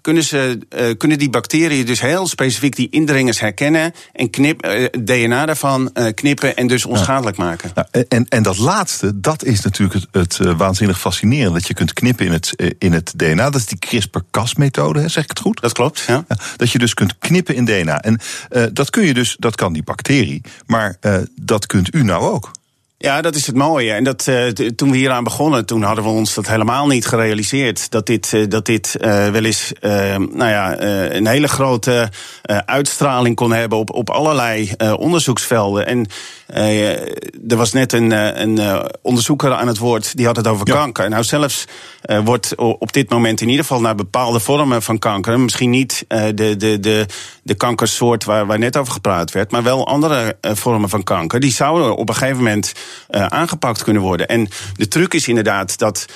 I: kunnen, ze, kunnen die bacteriën dus heel specifiek die indringers herkennen en knip, uh, eh, DNA daarvan knippen en dus onschadelijk maken.
B: Nou, en, en dat laatste, dat is natuurlijk het, het waanzinnig fascinerende. Dat je kunt knippen in het, in het DNA. Dat is die CRISPR-Cas-methode, zeg ik het goed?
I: Dat klopt, ja. ja.
B: dat je dus kunt knippen in DNA. En dat kun je dus, dat kan die bacterie. Maar dat kunt u nou ook.
I: Ja, dat is het mooie. En dat, uh, toen we hieraan begonnen, toen hadden we ons dat helemaal niet gerealiseerd. Dat dit, uh, dat dit uh, wel eens nou ja, een hele grote uitstraling kon hebben op, op allerlei onderzoeksvelden. En er was net een, een onderzoeker aan het woord, die had het over ja. kanker. Nou, zelfs wordt op dit moment in ieder geval naar bepaalde vormen van kanker, misschien niet de, de, de, de kankersoort waar, waar net over gepraat werd, maar wel andere vormen van kanker, die zouden op een gegeven moment aangepakt kunnen worden. En de truc is inderdaad dat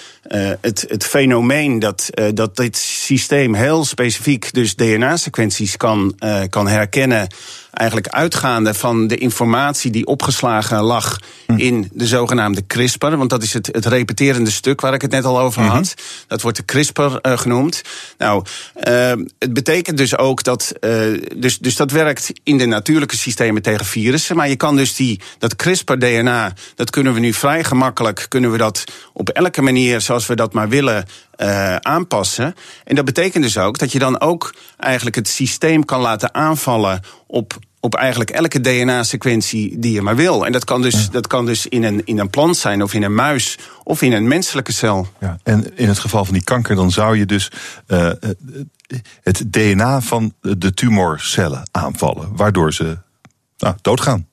I: het, het fenomeen dat, dat dit systeem heel specifiek dus DNA-sequenties kan, kan herkennen eigenlijk uitgaande van de informatie die opgeslagen lag hm. in de zogenaamde CRISPR. Want dat is het, het repeterende stuk waar ik het net al over had. Mm -hmm. Dat wordt de CRISPR uh, genoemd. Nou, uh, het betekent dus ook dat. Uh, dus, dus dat werkt in de natuurlijke systemen tegen virussen. Maar je kan dus die, dat CRISPR-DNA, dat kunnen we nu vrij gemakkelijk, kunnen we dat op elke manier zoals we dat maar willen. Uh, aanpassen. En dat betekent dus ook dat je dan ook eigenlijk het systeem kan laten aanvallen op op eigenlijk elke DNA-sequentie die je maar wil. En dat kan dus, ja. dat kan dus in, een, in een plant zijn, of in een muis, of in een menselijke cel.
B: Ja, en in het geval van die kanker, dan zou je dus uh, het DNA van de tumorcellen aanvallen, waardoor ze nou, doodgaan.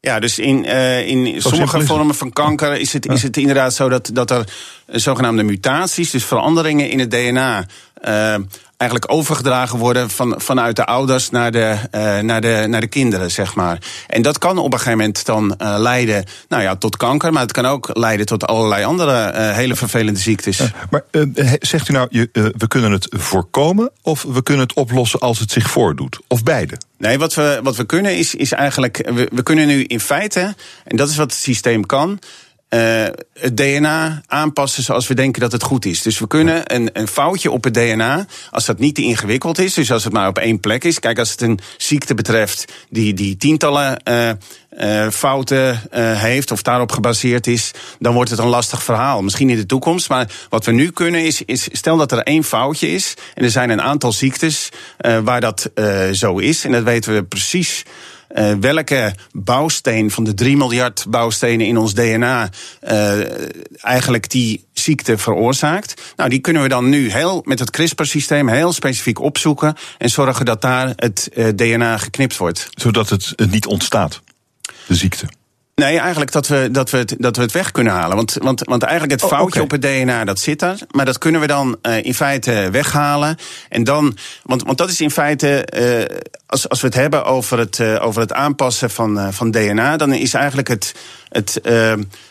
I: Ja, dus in, uh, in sommige vormen van kanker is het, is het inderdaad zo dat, dat er zogenaamde mutaties, dus veranderingen in het DNA. Uh, eigenlijk overgedragen worden van, vanuit de ouders naar de, uh, naar, de, naar de kinderen, zeg maar. En dat kan op een gegeven moment dan uh, leiden nou ja, tot kanker, maar het kan ook leiden tot allerlei andere uh, hele vervelende ziektes.
B: maar zegt u nou, je, we kunnen het voorkomen of we kunnen het oplossen als het zich voordoet? Of beide?
I: Nee, wat we, wat we kunnen is, is eigenlijk, we, we kunnen nu in feite, en dat is wat het systeem kan, uh, het DNA aanpassen zoals we denken dat het goed is. Dus we kunnen een, een foutje op het DNA, als dat niet te ingewikkeld is, dus als het maar op één plek is. Kijk, als het een ziekte betreft die, die tientallen uh, uh, fouten heeft of daarop gebaseerd is, dan wordt het een lastig verhaal. Misschien in de toekomst. Maar wat we nu kunnen is, is stel dat er één foutje is. En er zijn een aantal ziektes waar dat zo is. En dat weten we precies. Uh, welke bouwsteen van de 3 miljard bouwstenen in ons DNA uh, eigenlijk die ziekte veroorzaakt. Nou, die kunnen we dan nu heel, met het CRISPR-systeem heel specifiek opzoeken en zorgen dat daar het uh, DNA geknipt wordt.
B: Zodat het, het niet ontstaat, de ziekte.
I: Nee, eigenlijk dat we, dat we, het, dat we het weg kunnen halen. Want, want, want eigenlijk het oh, foutje op het DNA, dat zit er. Maar dat kunnen we dan uh, in feite weghalen. En dan, want, want dat is in feite, uh, als, als we het hebben over het, uh, over het aanpassen van, van DNA, dan is eigenlijk het, het,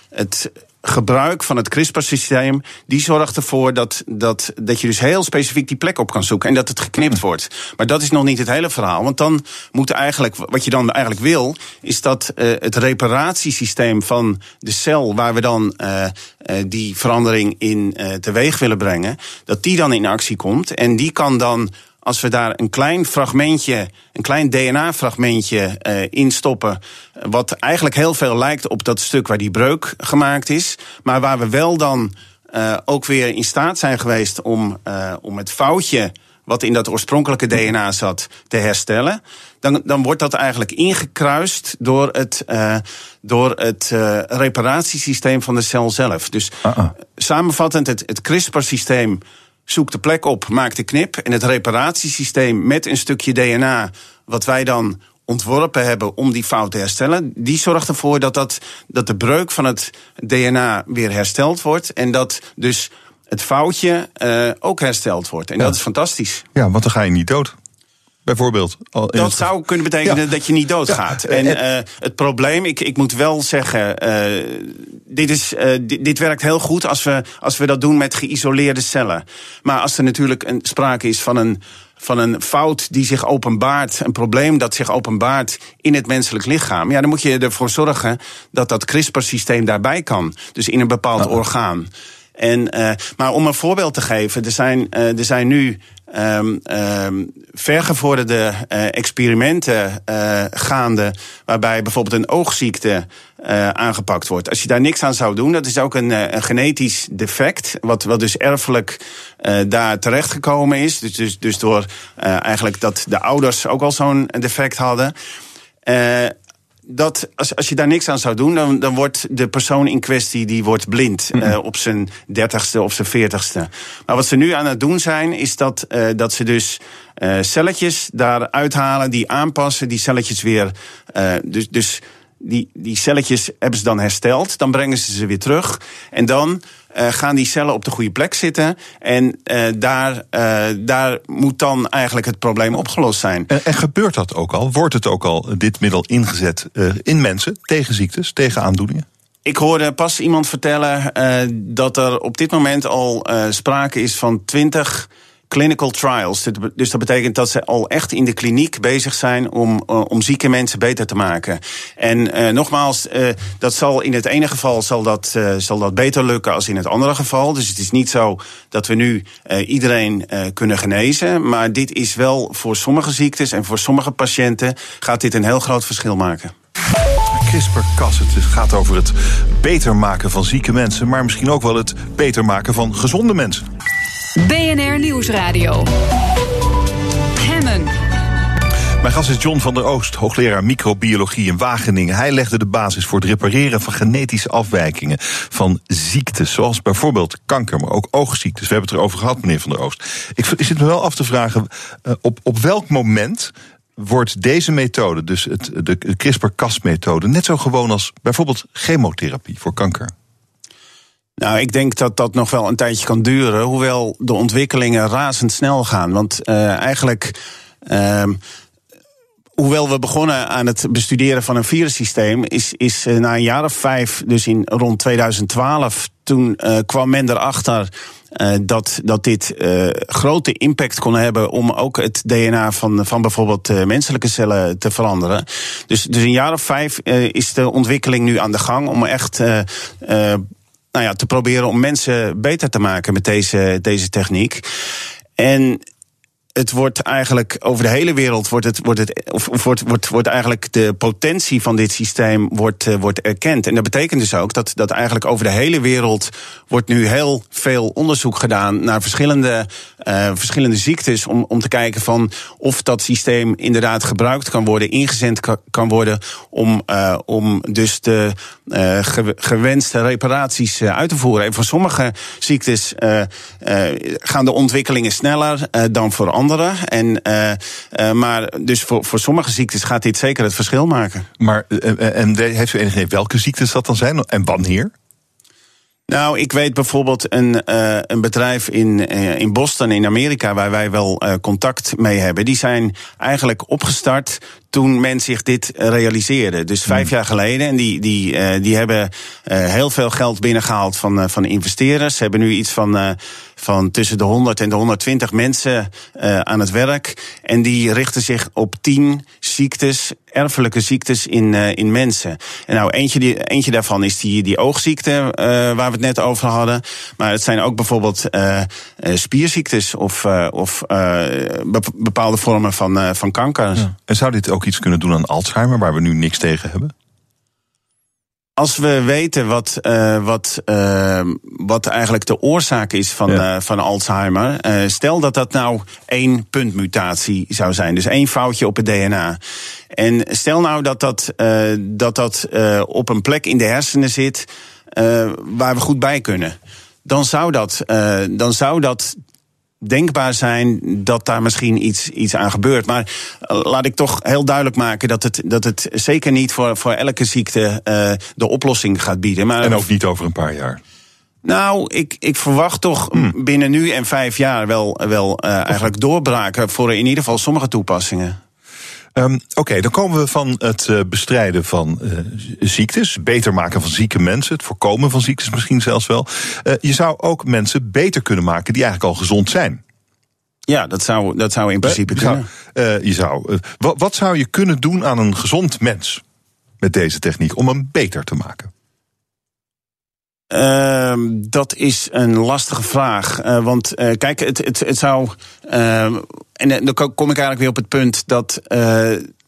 I: het gebruik van het CRISPR-systeem, die zorgt ervoor dat, dat, dat je dus heel specifiek die plek op kan zoeken en dat het geknipt wordt. Maar dat is nog niet het hele verhaal. Want dan moet eigenlijk, wat je dan eigenlijk wil, is dat uh, het reparatiesysteem van de cel waar we dan uh, uh, die verandering in teweeg willen brengen, dat die dan in actie komt. En die kan dan als we daar een klein fragmentje, een klein DNA-fragmentje uh, in stoppen, wat eigenlijk heel veel lijkt op dat stuk waar die breuk gemaakt is, maar waar we wel dan uh, ook weer in staat zijn geweest om, uh, om het foutje wat in dat oorspronkelijke DNA zat te herstellen, dan, dan wordt dat eigenlijk ingekruist door het, uh, door het uh, reparatiesysteem van de cel zelf. Dus uh -uh. samenvattend, het, het CRISPR-systeem zoekt de plek op, maakt de knip. En het reparatiesysteem met een stukje DNA, wat wij dan ontworpen hebben om die fout te herstellen, die zorgt ervoor dat, dat, dat de breuk van het DNA weer hersteld wordt. En dat dus het foutje uh, ook hersteld wordt. En ja. dat is fantastisch.
B: Ja, want dan ga je niet dood bijvoorbeeld.
I: Dat zou kunnen betekenen ja. dat je niet doodgaat. Ja. En uh, het probleem, ik, ik moet wel zeggen, uh, dit, is, uh, dit, dit, werkt heel goed als we, als we dat doen met geïsoleerde cellen. Maar als er natuurlijk een, sprake is van een, van een fout die zich openbaart, een probleem dat zich openbaart in het menselijk lichaam, ja, dan moet je ervoor zorgen dat dat CRISPR-systeem daarbij kan. Dus in een bepaald oh. orgaan. En, uh, maar om een voorbeeld te geven, er zijn, uh, er zijn nu um, vergevorderde uh, experimenten uh, gaande, waarbij bijvoorbeeld een oogziekte uh, aangepakt wordt. Als je daar niks aan zou doen, dat is ook een, een genetisch defect, wat, wat dus erfelijk daar terechtgekomen is. Dus, dus, dus door eigenlijk dat de ouders ook al zo'n defect hadden dat als, als je daar niks aan zou doen, dan, dan wordt de persoon in kwestie die wordt blind mm -hmm. uh, op zijn dertigste of zijn veertigste. Maar wat ze nu aan het doen zijn, is dat, uh, dat ze dus uh, celletjes daar uithalen, die aanpassen, die celletjes weer. dus, dus die, die celletjes hebben ze dan hersteld, dan brengen ze ze weer terug. En dan uh, gaan die cellen op de goede plek zitten. En uh, daar, uh, daar moet dan eigenlijk het probleem opgelost zijn.
B: En, en, gebeurt dat ook al? Wordt het ook al dit middel ingezet in mensen tegen ziektes, tegen aandoeningen?
I: Ik hoorde pas iemand vertellen dat er op dit moment al sprake is van 20 clinical trials. Dus dat betekent dat ze al echt in de kliniek bezig zijn om, uh, om zieke mensen beter te maken. En uh, nogmaals, uh, dat zal in het ene geval zal dat, zal dat beter lukken als in het andere geval. Dus het is niet zo dat we nu iedereen kunnen genezen. Maar dit is wel voor sommige ziektes en voor sommige patiënten gaat dit een heel groot verschil maken.
B: CRISPR-Cas. Het gaat over het beter maken van zieke mensen, maar misschien ook wel het beter maken van gezonde mensen.
A: BNR Nieuwsradio. Hemmen.
B: Mijn gast is John van der Oost, hoogleraar microbiologie in Wageningen. Hij legde de basis voor het repareren van genetische afwijkingen van ziektes, zoals bijvoorbeeld kanker, maar ook oogziektes. We hebben het erover gehad, meneer van der Oost. Ik, zit me wel af te vragen, uh, op, op welk moment wordt deze methode, dus het, de CRISPR-Cas-methode, net zo gewoon als bijvoorbeeld chemotherapie voor kanker?
I: Nou, ik denk dat dat nog wel een tijdje kan duren, hoewel de ontwikkelingen razendsnel gaan. Want uh, eigenlijk. Uh, hoewel we begonnen aan het bestuderen van een virussysteem, is, is uh, na een jaar of vijf, dus in rond 2012, toen uh, kwam men erachter. Dat, dat dit uh, grote impact kon hebben om ook het DNA van, van bijvoorbeeld menselijke cellen te veranderen. Dus, dus een jaar of vijf is de ontwikkeling nu aan de gang om echt nou ja, te proberen om mensen beter te maken met deze, deze techniek. En het wordt eigenlijk over de hele wereld wordt het, wordt het, of wordt, wordt, wordt eigenlijk de potentie van dit systeem wordt, uh, wordt erkend. En dat betekent dus ook dat, dat eigenlijk over de hele wereld wordt nu heel veel onderzoek gedaan naar verschillende, uh, verschillende ziektes. Om, om te kijken van of dat systeem inderdaad gebruikt kan worden, ingezend kan worden om, uh, om dus de gewenste reparaties uit te voeren. En voor sommige ziektes gaan de ontwikkelingen sneller dan voor andere. En, uh, uh, maar dus voor, voor sommige ziektes gaat dit zeker het verschil maken.
B: Maar en heeft u enig idee welke ziektes dat dan zijn en wanneer?
I: Nou, ik weet bijvoorbeeld een, uh, een bedrijf in, uh, in Boston in Amerika waar wij wel uh, contact mee hebben. Die zijn eigenlijk opgestart toen men zich dit realiseerde. Dus vijf jaar geleden. En die, die, die hebben heel veel geld binnengehaald van, van investeerders. Ze hebben nu iets van van tussen de 100 en de 120 mensen uh, aan het werk. En die richten zich op 10 ziektes, erfelijke ziektes in, uh, in mensen. En nou, eentje, die, eentje daarvan is die, die oogziekte uh, waar we het net over hadden. Maar het zijn ook bijvoorbeeld spierziektes of, of bepaalde vormen van, van kanker.
B: En zou dit ook iets kunnen doen aan Alzheimer, waar we nu niks tegen hebben?
I: Als we weten wat, uh, wat, uh, wat eigenlijk de oorzaak is van, ja. uh, van Alzheimer. stel dat dat nou één puntmutatie zou zijn. Dus één foutje op het DNA. En stel nou dat dat, dat, dat op een plek in de hersenen zit waar we goed bij kunnen. Dan zou dat, dan zou dat denkbaar zijn dat daar misschien iets, iets aan gebeurt. Maar uh, laat ik toch heel duidelijk maken dat het, dat het zeker niet voor, voor elke ziekte uh, de oplossing gaat bieden. Maar,
B: en ook niet over een paar jaar.
I: Nou, ik, ik verwacht toch hmm. binnen nu en vijf jaar wel, wel uh, eigenlijk doorbraken voor in ieder geval sommige toepassingen.
B: Um, Oké, okay, dan komen we van het uh, bestrijden van uh, ziektes, beter maken van zieke mensen, het voorkomen van ziektes misschien zelfs wel. Uh, je zou ook mensen beter kunnen maken die eigenlijk al gezond zijn.
I: Ja, dat zou, dat zou in principe
B: je
I: kunnen.
B: Zou, je zou, wat, wat zou je kunnen doen aan een gezond mens met deze techniek om hem beter te maken?
I: Uh, dat is een lastige vraag. Uh, want uh, kijk, het, het, het zou. Uh, en dan kom ik eigenlijk weer op het punt dat.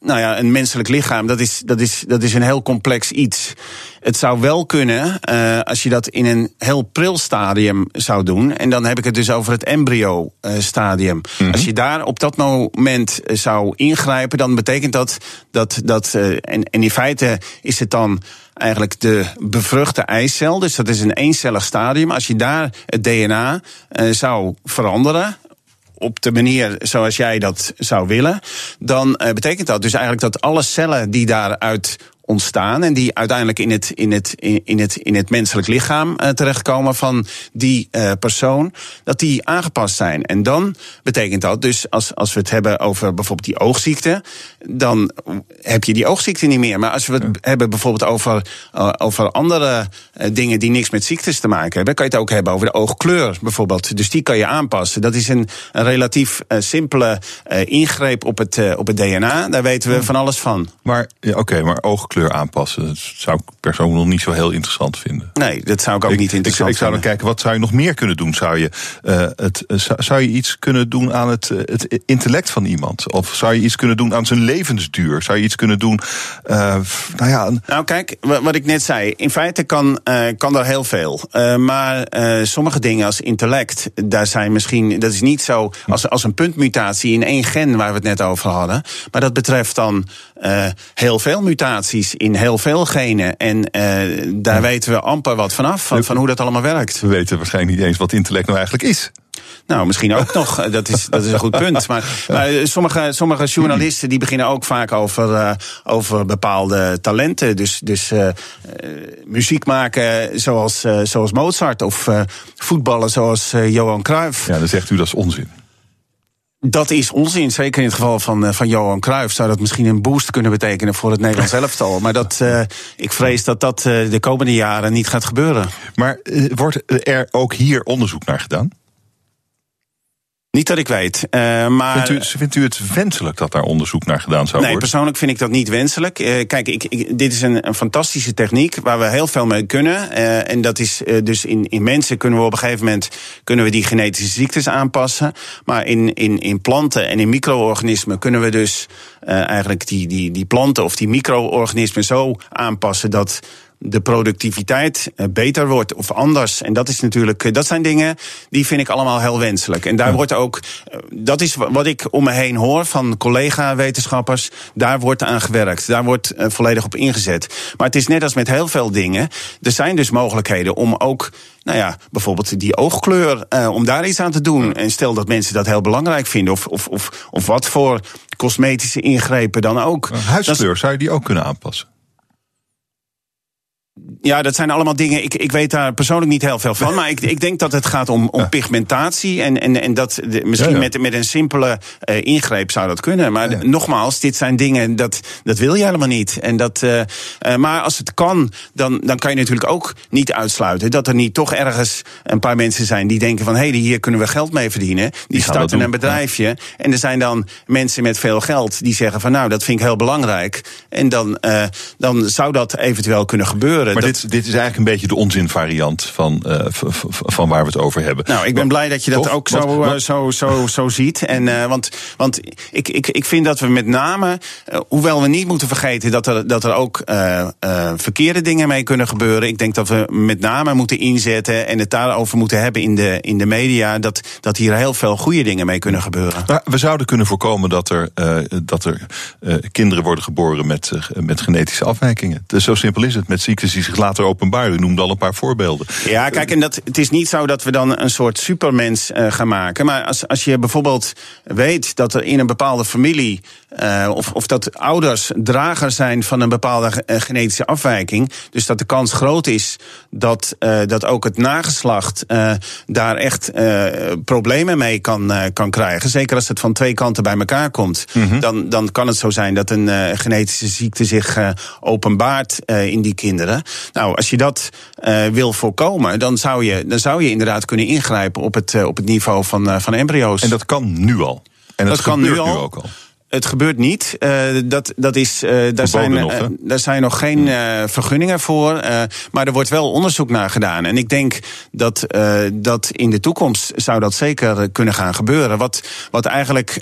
I: nou ja, een menselijk lichaam, dat is, dat, is, dat is een heel complex iets. Het zou wel kunnen als je dat in een heel pril stadium zou doen. En dan heb ik het dus over het embryo-stadium. Mm -hmm. Als je daar op dat moment zou ingrijpen, dan betekent dat dat. dat en, en in feite is het dan eigenlijk de bevruchte eicel. Dus dat is een eencellig stadium. Als je daar het DNA uh, zou veranderen, op de manier zoals jij dat zou willen, dan uh, betekent dat dus eigenlijk dat alle cellen die daaruit ontstaan en die uiteindelijk in het, in het, in het, in het menselijk lichaam uh, terechtkomen van die uh, persoon, dat die aangepast zijn. En dan betekent dat dus, als, als we het hebben over bijvoorbeeld die oogziekte, dan heb je die oogziekte niet meer. Maar als we het ja. hebben bijvoorbeeld over, uh, over andere dingen die niks met ziektes te maken hebben, kan je het ook hebben over de oogkleur bijvoorbeeld. Dus die kan je aanpassen. Dat is een, een relatief simpele ingreep op het, op het DNA. Daar weten we van alles van.
B: Maar ja, oké, okay, maar oogkleur aanpassen. Dat zou ik persoonlijk nog niet zo heel interessant vinden.
I: Nee, dat zou ik ook
B: ik,
I: niet interessant
B: ik, ik zou dan kijken, wat zou je nog meer kunnen doen? Zou je, uh, het, zou je iets kunnen doen aan het, het intellect van iemand? Of zou je iets kunnen doen aan zijn levensduur? Zou je iets kunnen doen, uh, nou ja...
I: Nou kijk, wat ik net zei. In feite kan, uh, kan er heel veel. maar sommige dingen als intellect, daar zijn misschien... Dat is niet zo als, als een puntmutatie in één gen waar we het net over hadden. Maar dat betreft dan heel veel mutaties in heel veel genen. En uh, daar ja. weten we amper wat vanaf, van, van hoe dat allemaal werkt.
B: We weten waarschijnlijk niet eens wat intellect nou eigenlijk is.
I: Nou, misschien ook nog. Dat is, dat is een goed punt. Maar, maar, sommige, sommige journalisten die beginnen ook vaak over, uh, over bepaalde talenten. Dus, dus uh, muziek maken zoals, zoals Mozart. Of voetballen zoals Johan Cruijff.
B: Ja, dan zegt u dat is onzin.
I: Dat is onzin. Zeker in het geval van, eh, van Johan Cruijff zou dat misschien een boost kunnen betekenen voor het Nederlands elftal. Maar dat, uh, ik vrees dat dat uh, de komende jaren niet gaat gebeuren.
B: Maar wordt er ook hier onderzoek naar gedaan?
I: Niet dat ik weet. Uh, maar...
B: vindt, u, vindt u het wenselijk dat daar onderzoek naar gedaan zou worden?
I: Nee, persoonlijk vind ik dat niet wenselijk. Uh, kijk, ik, ik, dit is een, een, fantastische techniek waar we heel veel mee kunnen. Uh, en dat is dus in, in mensen kunnen we op een gegeven moment kunnen we die genetische ziektes aanpassen. Maar in, in, in planten en in micro-organismen kunnen we dus eigenlijk die, die, die planten of die micro-organismen zo aanpassen dat de productiviteit eh, beter wordt of anders. En dat is natuurlijk, eh, dat zijn dingen die vind ik allemaal heel wenselijk. En daar wordt ook, eh, dat is wat ik om me heen hoor van collega-wetenschappers, daar wordt aan gewerkt. Daar wordt volledig op ingezet. Maar het is net als met heel veel dingen. Er zijn dus mogelijkheden om ook nou ja, bijvoorbeeld die oogkleur, uh, om daar iets aan te doen. En stel dat mensen dat heel belangrijk vinden, of, of, of, of wat voor cosmetische ingrepen dan ook.
B: Huidskleur, zou je die ook kunnen aanpassen?
I: Ja, dat zijn allemaal dingen. Ik, ik weet daar persoonlijk niet heel veel van. Maar ik, ik denk dat het gaat om, om pigmentatie. En, en, en dat de, misschien ja, ja. Met, met een simpele uh, ingreep zou dat kunnen. Maar ja. nogmaals, dit zijn dingen dat, dat wil je helemaal niet. En dat, uh, uh, maar als het kan, dan, dan kan je natuurlijk ook niet uitsluiten dat er niet toch ergens een paar mensen zijn die denken van hé, hey, hier kunnen we geld mee verdienen. Die, die starten een bedrijfje. En er zijn dan mensen met veel geld die zeggen van nou, dat vind ik heel belangrijk. En dan, dan zou dat eventueel kunnen gebeuren.
B: Maar dit, dit is eigenlijk een beetje de onzinvariant van, uh, van waar we het over hebben.
I: Nou, ik ben blij dat je dat Toch? ook zo, wat, wat? zo, zo, zo ziet. En, uh, want want ik, ik, ik vind dat we met name, uh, hoewel we niet moeten vergeten dat er, dat er ook verkeerde dingen mee kunnen gebeuren. Ik denk dat we met name moeten inzetten en het daarover moeten hebben in de, in de media. Dat, dat hier heel veel goede dingen mee kunnen gebeuren.
B: Maar we zouden kunnen voorkomen dat er, dat er kinderen worden geboren met, met genetische afwijkingen. Dus zo simpel is het. Met ziektes die zich later openbaren. U noemde al een paar voorbeelden.
I: Ja, kijk, en dat, het is niet zo dat we dan een soort supermens uh, gaan maken. Maar als, als je bijvoorbeeld weet dat er in een bepaalde familie. Uh, of, of dat ouders drager zijn van een bepaalde uh, genetische afwijking. Dus dat de kans groot is dat, dat ook het nageslacht daar echt problemen mee kan, kan krijgen. Zeker als het van twee kanten bij elkaar komt. Mm-hmm. Dan, dan kan het zo zijn dat een genetische ziekte zich openbaart in die kinderen. Nou, als je dat uh, wil voorkomen, dan zou, je, dan zou je inderdaad kunnen ingrijpen op het, uh, op het niveau van, uh, van embryo's.
B: En dat kan nu al. En dat,
I: dat kan nu, al.
B: nu ook al.
I: Het gebeurt niet. Uh, dat, dat is, uh, daar, zijn,
B: nog,
I: uh, daar zijn nog geen uh, vergunningen voor. maar er wordt wel onderzoek naar gedaan. En ik denk dat, dat in de toekomst zou dat zeker kunnen gaan gebeuren. Wat, wat eigenlijk.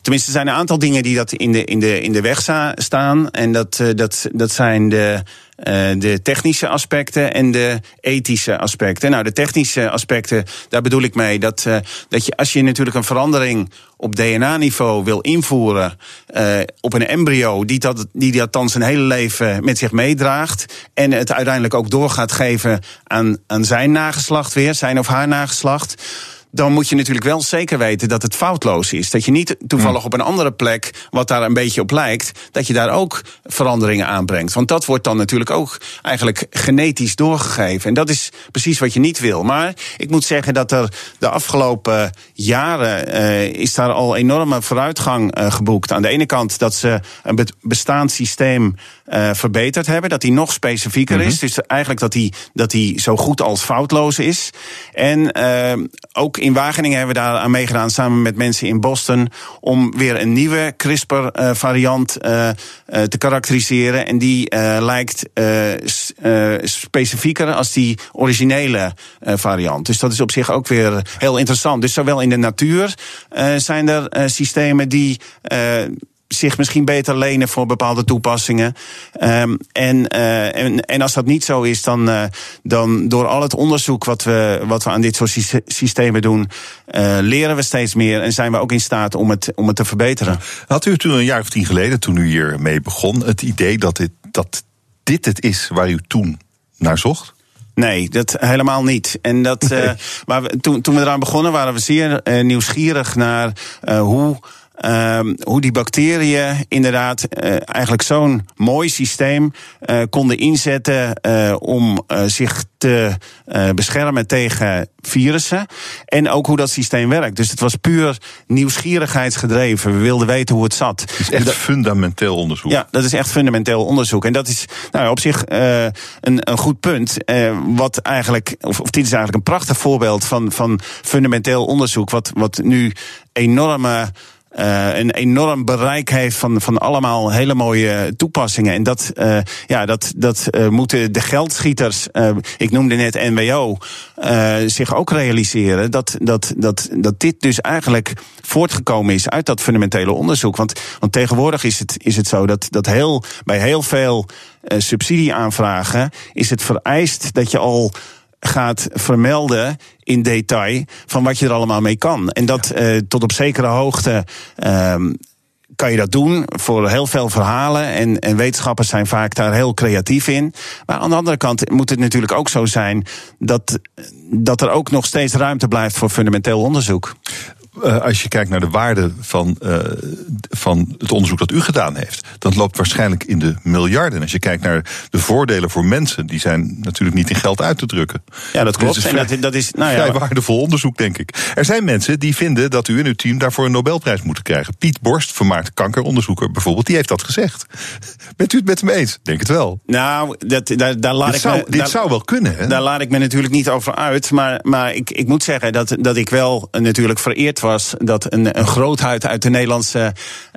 I: tenminste, er zijn een aantal dingen die dat in de, in de, in de weg staan. En dat, dat, dat zijn de. Uh, de technische aspecten en de ethische aspecten. Nou, de technische aspecten, daar bedoel ik mee dat, uh, dat je als je natuurlijk een verandering op DNA-niveau wil invoeren uh, op een embryo die dat, die dat dan zijn hele leven met zich meedraagt en het uiteindelijk ook door gaat geven aan, aan zijn nageslacht weer, zijn of haar nageslacht dan moet je natuurlijk wel zeker weten dat het foutloos is. Dat je niet toevallig mm. op een andere plek, wat daar een beetje op lijkt, dat je daar ook veranderingen aanbrengt. Want dat wordt dan natuurlijk ook eigenlijk genetisch doorgegeven. En dat is precies wat je niet wil. Maar ik moet zeggen dat er de afgelopen jaren uh, is daar al enorme vooruitgang uh, geboekt. Aan de ene kant dat ze een bestaand systeem uh, verbeterd hebben. Dat die nog specifieker is. Dus eigenlijk dat die, dat die zo goed als foutloos is. En ook in Wageningen hebben we daar aan meegedaan samen met mensen in Boston. Om weer een nieuwe CRISPR-variant uh, uh, te karakteriseren. En die uh, lijkt specifieker als die originele variant. Dus dat is op zich ook weer heel interessant. Dus zowel in de natuur zijn er systemen die zich misschien beter lenen voor bepaalde toepassingen. Um, en, uh, en, en als dat niet zo is, dan, uh, dan door al het onderzoek wat we, wat we aan dit soort systemen doen, uh, leren we steeds meer en zijn we ook in staat om het, om het te verbeteren.
B: Had u toen een jaar of tien geleden, toen u hiermee begon, het idee dat dit, dat dit het is waar u toen naar zocht?
I: Nee, dat helemaal niet. En dat, nee. uh, maar we, toen, toen we eraan begonnen, waren we zeer uh, nieuwsgierig naar uh, hoe Ehm, hoe die bacteriën inderdaad eh, eigenlijk zo'n mooi systeem uh, konden inzetten uh, om zich te beschermen tegen virussen. En ook hoe dat systeem werkt. Dus het was puur nieuwsgierigheidsgedreven. We wilden weten hoe het zat. Het
B: is echt fundamenteel onderzoek.
I: Ja, dat is echt fundamenteel onderzoek. En dat is nou, op zich een, een goed punt. wat eigenlijk, of, of dit is eigenlijk een prachtig voorbeeld van, van fundamenteel onderzoek. Wat, wat nu enorme uh, een enorm bereik heeft van, van allemaal hele mooie toepassingen. En dat, uh, ja, dat, dat uh, moeten de geldschieters, ik noemde net NWO, zich ook realiseren. Dat, dat, dat, dat dit dus eigenlijk voortgekomen is uit dat fundamentele onderzoek. Want, want tegenwoordig is het, is het zo dat, dat heel, bij heel veel subsidieaanvragen is het vereist dat je al gaat vermelden in detail van wat je er allemaal mee kan. En dat uh, tot op zekere hoogte. Uh, kan je dat doen voor heel veel verhalen. En, en, wetenschappers zijn vaak daar heel creatief in. Maar aan de andere kant moet het natuurlijk ook zo zijn dat, dat er ook nog steeds ruimte blijft voor fundamenteel onderzoek.
B: Uh, als je kijkt naar de waarde van, uh, van het onderzoek dat u gedaan heeft, dan loopt waarschijnlijk in de miljarden. Als je kijkt naar de voordelen voor mensen, die zijn natuurlijk niet in geld uit te drukken.
I: Ja, dat klopt. Dus vrij, dat, dat, is nou ja,
B: vrij waardevol onderzoek, denk ik. Er zijn mensen die vinden dat u en uw team daarvoor een Nobelprijs moeten krijgen. Piet Borst, vermaard kankeronderzoeker bijvoorbeeld, die heeft dat gezegd. Bent u het met hem eens? Denk het wel.
I: Nou, dat, daar, daar laat
B: dit
I: ik
B: zou,
I: me,
B: dit
I: daar,
B: zou wel kunnen. Hè?
I: Daar laat ik me natuurlijk niet over uit. Maar, maar ik, ik moet zeggen dat, dat ik wel natuurlijk vereerd was dat een, een grootheid uit de Nederlandse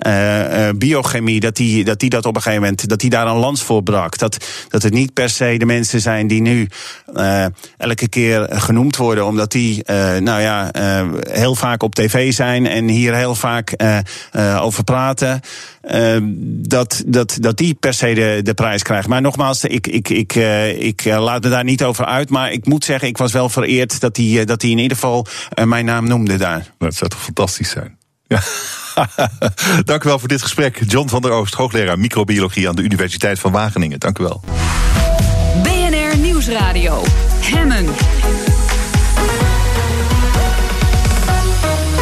I: uh, biochemie, dat die, dat die dat op een gegeven moment, dat die daar een lans voor brak. Dat, dat het niet per se de mensen zijn die nu uh, elke keer genoemd worden, omdat die, nou ja, heel vaak op tv zijn en hier heel vaak over praten. dat, dat, dat die per se de, prijs krijgt. Maar nogmaals, ik, ik, ik, ik laat me daar niet over uit. Maar ik moet zeggen, ik was wel vereerd dat hij dat in ieder geval mijn naam noemde daar.
B: Zou toch fantastisch zijn? Ja. Dank u wel voor dit gesprek. John van der Oost, hoogleraar microbiologie aan de Universiteit van Wageningen. Dank u wel.
A: BNR Nieuwsradio. Hemmen.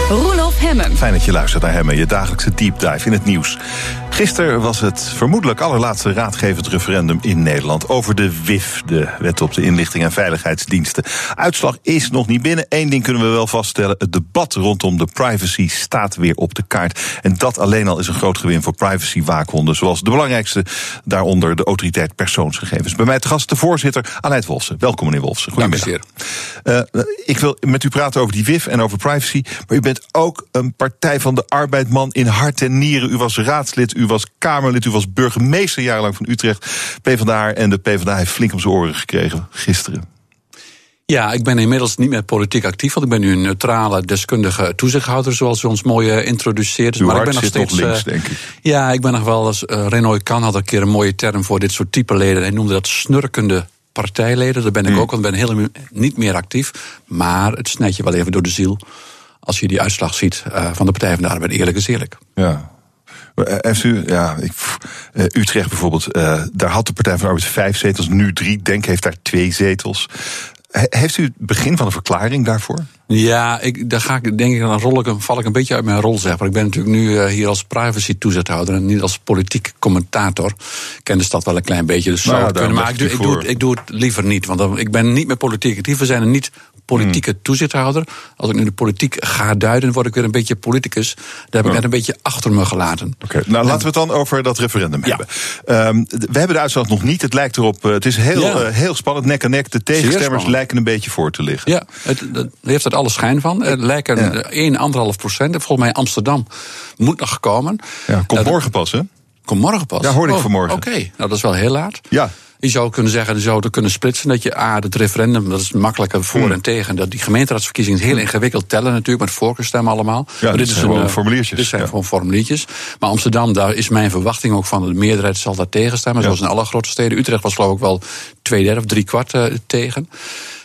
A: Roelof Hemmen.
B: Fijn dat je luistert naar Hemmen, je dagelijkse deep dive in het nieuws. Gisteren was het vermoedelijk allerlaatste raadgevend referendum in Nederland over de WIF, de Wet op de Inlichting en Veiligheidsdiensten. Uitslag is nog niet binnen. Eén ding kunnen we wel vaststellen: het debat rondom de privacy staat weer op de kaart. En dat alleen al is een groot gewin voor privacy-waakhonden, zoals de belangrijkste daaronder de autoriteit persoonsgegevens. Bij mij te gast de voorzitter Aleid Wolfsen. Welkom meneer Wolfsen. Goedemiddag. Uh, ik wil met u praten over die WIF en over privacy, maar u bent ook een Partij van de Arbeidman in hart en nieren. U was raadslid, u u was Kamerlid, u was burgemeester jarenlang van Utrecht. PvdA en de PvdA heeft flink om zijn oren gekregen gisteren.
J: Ja, ik ben inmiddels niet meer politiek actief, want ik ben nu een neutrale, deskundige toezichthouder, zoals u ons mooi uh, introduceert.
B: maar ik ben nog steeds. Nog links, uh, denk ik.
J: Ja, ik ben nog wel eens. Uh, Renoy Kan had een keer een mooie term voor dit soort type leden. Hij noemde dat snurkende partijleden. Daar ben ik mm. ook, want ik ben helemaal niet meer actief. Maar het snijdt je wel even door de ziel. Als je die uitslag ziet van de Partij van de Arbeid, eerlijk is eerlijk.
B: Ja, eh, heeft u, ja, ik, uh, Utrecht bijvoorbeeld, uh, daar had de Partij van de Arbeid vijf zetels, nu drie. Denk heeft daar twee zetels. heeft u het begin van een verklaring daarvoor?
J: Ja, ik, daar ga ik, denk ik, dan rol ik, val ik een beetje uit mijn rol, zeg maar. Ik ben natuurlijk nu uh, hier als privacy-toezichthouder en niet als politiek commentator. Ik ken de stad wel een klein beetje, dus nou, zou kunnen. Maar ik doe, ik, doe het, ik doe het liever niet, want dan, ik ben niet meer politiek actief. We zijn er niet politieke hmm. toezichthouder. Als ik nu de politiek ga duiden, word ik weer een beetje politicus. Daar heb ik net een beetje achter me gelaten.
B: Oké, nou laten we het dan over dat referendum hebben. Um, we hebben de uitslag nog niet. Het lijkt erop, uh, het is heel, ja. uh, heel spannend, nek aan nek. De tegenstemmers lijken een beetje voor te liggen.
J: Ja, het, het heeft het alle schijn van. Er lijken ja. 1, 1,5 procent. Volgens mij Amsterdam moet nog komen.
B: Ja, komt morgen pas, hè?
J: Komt morgen pas?
B: Ja, hoorde ik
J: oh,
B: vanmorgen.
J: Oké, okay. nou dat is wel heel laat.
B: Ja.
J: Je zou kunnen zeggen, je zou het kunnen splitsen. Dat je, ah, het referendum, dat is makkelijker voor hmm. en tegen. Dat die gemeenteraadsverkiezingen heel ingewikkeld tellen natuurlijk, met voorkeurstemmen allemaal.
B: Ja,
J: maar
B: dit is gewoon formuliertjes.
J: Dit zijn
B: ja.
J: gewoon formuliertjes. Maar Amsterdam, daar is mijn verwachting ook van. De meerderheid zal daar tegenstemmen, ja. zoals in alle grote steden. Utrecht was geloof ik wel twee derde of drie kwart uh, tegen.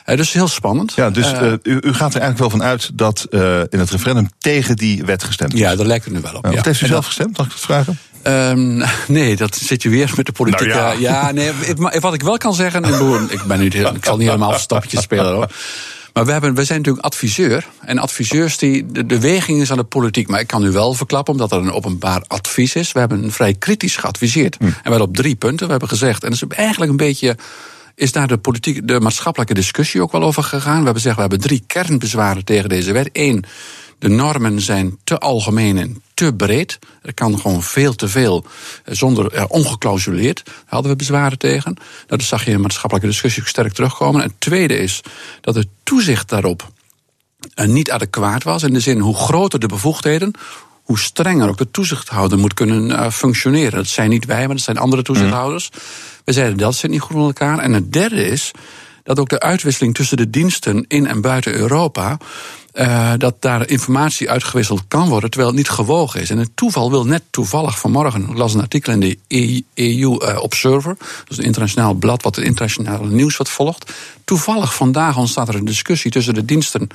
J: Uh, dus heel spannend.
B: Ja, dus uh, u, u, gaat er eigenlijk wel van uit dat in het referendum tegen die wet gestemd is.
J: Ja, daar lijkt het nu wel op.
B: Ja, wat heeft u zelf dat, gestemd, mag ik het vragen?
J: Um, nee, dat zit je weer met de politiek. Nou ja. ja, nee, wat ik wel kan zeggen. Ik, ben nu, ik zal niet helemaal stapjes spelen hoor. Maar we, hebben, we zijn natuurlijk adviseur. En adviseurs, die, de, de weging is aan de politiek. Maar ik kan u wel verklappen, omdat er een openbaar advies is. We hebben vrij kritisch geadviseerd. Hm. En wel op drie punten. We hebben gezegd, en dat is eigenlijk een beetje is daar de, politiek, de maatschappelijke discussie ook wel over gegaan. We hebben gezegd, we hebben drie kernbezwaren tegen deze wet. Eén, de normen zijn te algemeen en te breed. Er kan gewoon veel te veel, eh, zonder uh, ongeclausuleerd. Daar hadden we bezwaren tegen. Nou, dat zag je in de maatschappelijke discussie sterk terugkomen. En het tweede is dat het toezicht daarop uh, niet adequaat was. In de zin, hoe groter de bevoegdheden, hoe strenger ook de toezichthouder moet kunnen uh, functioneren. Dat zijn niet wij, maar dat zijn andere toezichthouders. Mm. We zeiden dat zit niet goed in elkaar. En het derde is dat ook de uitwisseling tussen de diensten in en buiten Europa. Uh, dat daar informatie uitgewisseld kan worden, terwijl het niet gewogen is. En het toeval wil net toevallig vanmorgen, ik las een artikel in de EU uh, Observer, dat is een internationaal blad wat het internationale nieuws wat volgt. Toevallig vandaag ontstaat er een discussie tussen de diensten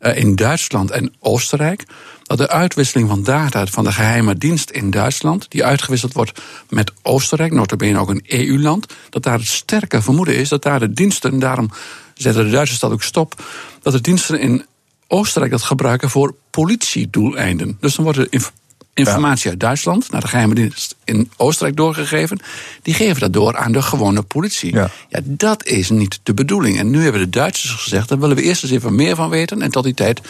J: uh, in Duitsland en Oostenrijk dat de uitwisseling van data van de geheime dienst in Duitsland, die uitgewisseld wordt met Oostenrijk, notabene ook een EU-land, dat daar het sterke vermoeden is dat daar de diensten, daarom zetten de Duitsers dat ook stop, dat de diensten in Oostenrijk dat gebruiken voor politiedoeleinden. Dus dan wordt de informatie uit Duitsland naar de geheime dienst in Oostenrijk doorgegeven. Die geven dat door aan de gewone politie. Ja. ja. dat is niet de bedoeling. En nu hebben de Duitsers gezegd, daar willen we eerst eens even meer van weten. En tot die tijd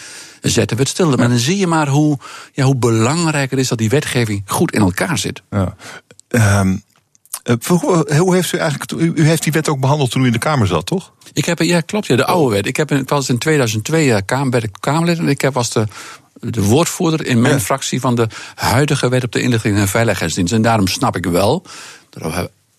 J: zetten we het stil. Maar dan zie je maar hoe, ja, hoe belangrijk het is dat die wetgeving goed in elkaar zit. Ja.
B: Um, hoe heeft u eigenlijk. U heeft die wet ook behandeld toen u in de Kamer zat, toch?
J: Ik heb, ja, klopt, ja, de oude wet. Ik, heb, ik was in 2002 eh, Kamer, bij de Kamerlid en ik heb, was de de woordvoerder in mijn fractie van de huidige wet op de inlichting en veiligheidsdienst. En daarom snap ik wel,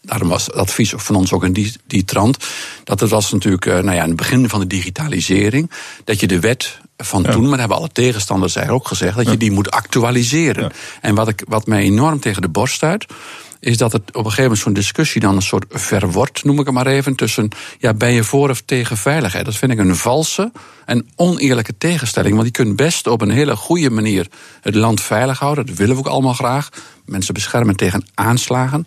J: daarom was het advies van ons ook in die, die trant, dat het was natuurlijk eh, nou ja, in het begin van de digitalisering, dat je de wet van toen, maar hebben alle tegenstanders eigenlijk ook gezegd, dat je die moet actualiseren. En wat, ik, wat mij enorm tegen de borst stuit, is dat het op een gegeven moment zo'n discussie dan een soort verwort, noem ik het maar even, tussen ja, ben je voor of tegen veiligheid. Dat vind ik een valse en oneerlijke tegenstelling. Want die kunt best op een hele goede manier het land veilig houden. Dat willen we ook allemaal graag. Mensen beschermen tegen aanslagen.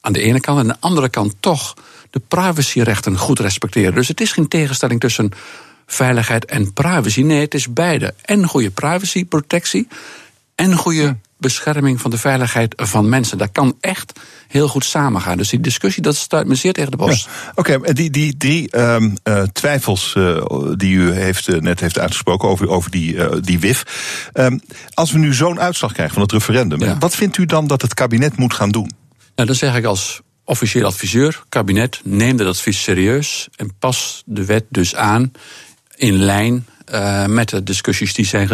J: Aan de ene kant. En aan de andere kant toch de privacyrechten goed respecteren. Dus het is geen tegenstelling tussen veiligheid en privacy. Nee, het is beide. En goede privacyprotectie en goede bescherming van de veiligheid van mensen. Dat kan echt heel goed samengaan. Dus die discussie, dat stuit me zeer tegen de borst.
B: Oké, okay, die, die drie um, uh, twijfels uh, die u heeft, uh, net heeft uitgesproken over, over die, die WIF. Um, als we nu zo'n uitslag krijgen van het referendum, ja. wat vindt u dan dat het kabinet moet gaan doen?
J: Nou, dan zeg ik als officieel adviseur, kabinet, neem dat advies serieus en pas de wet dus aan in lijn uh, met de discussies die zijn,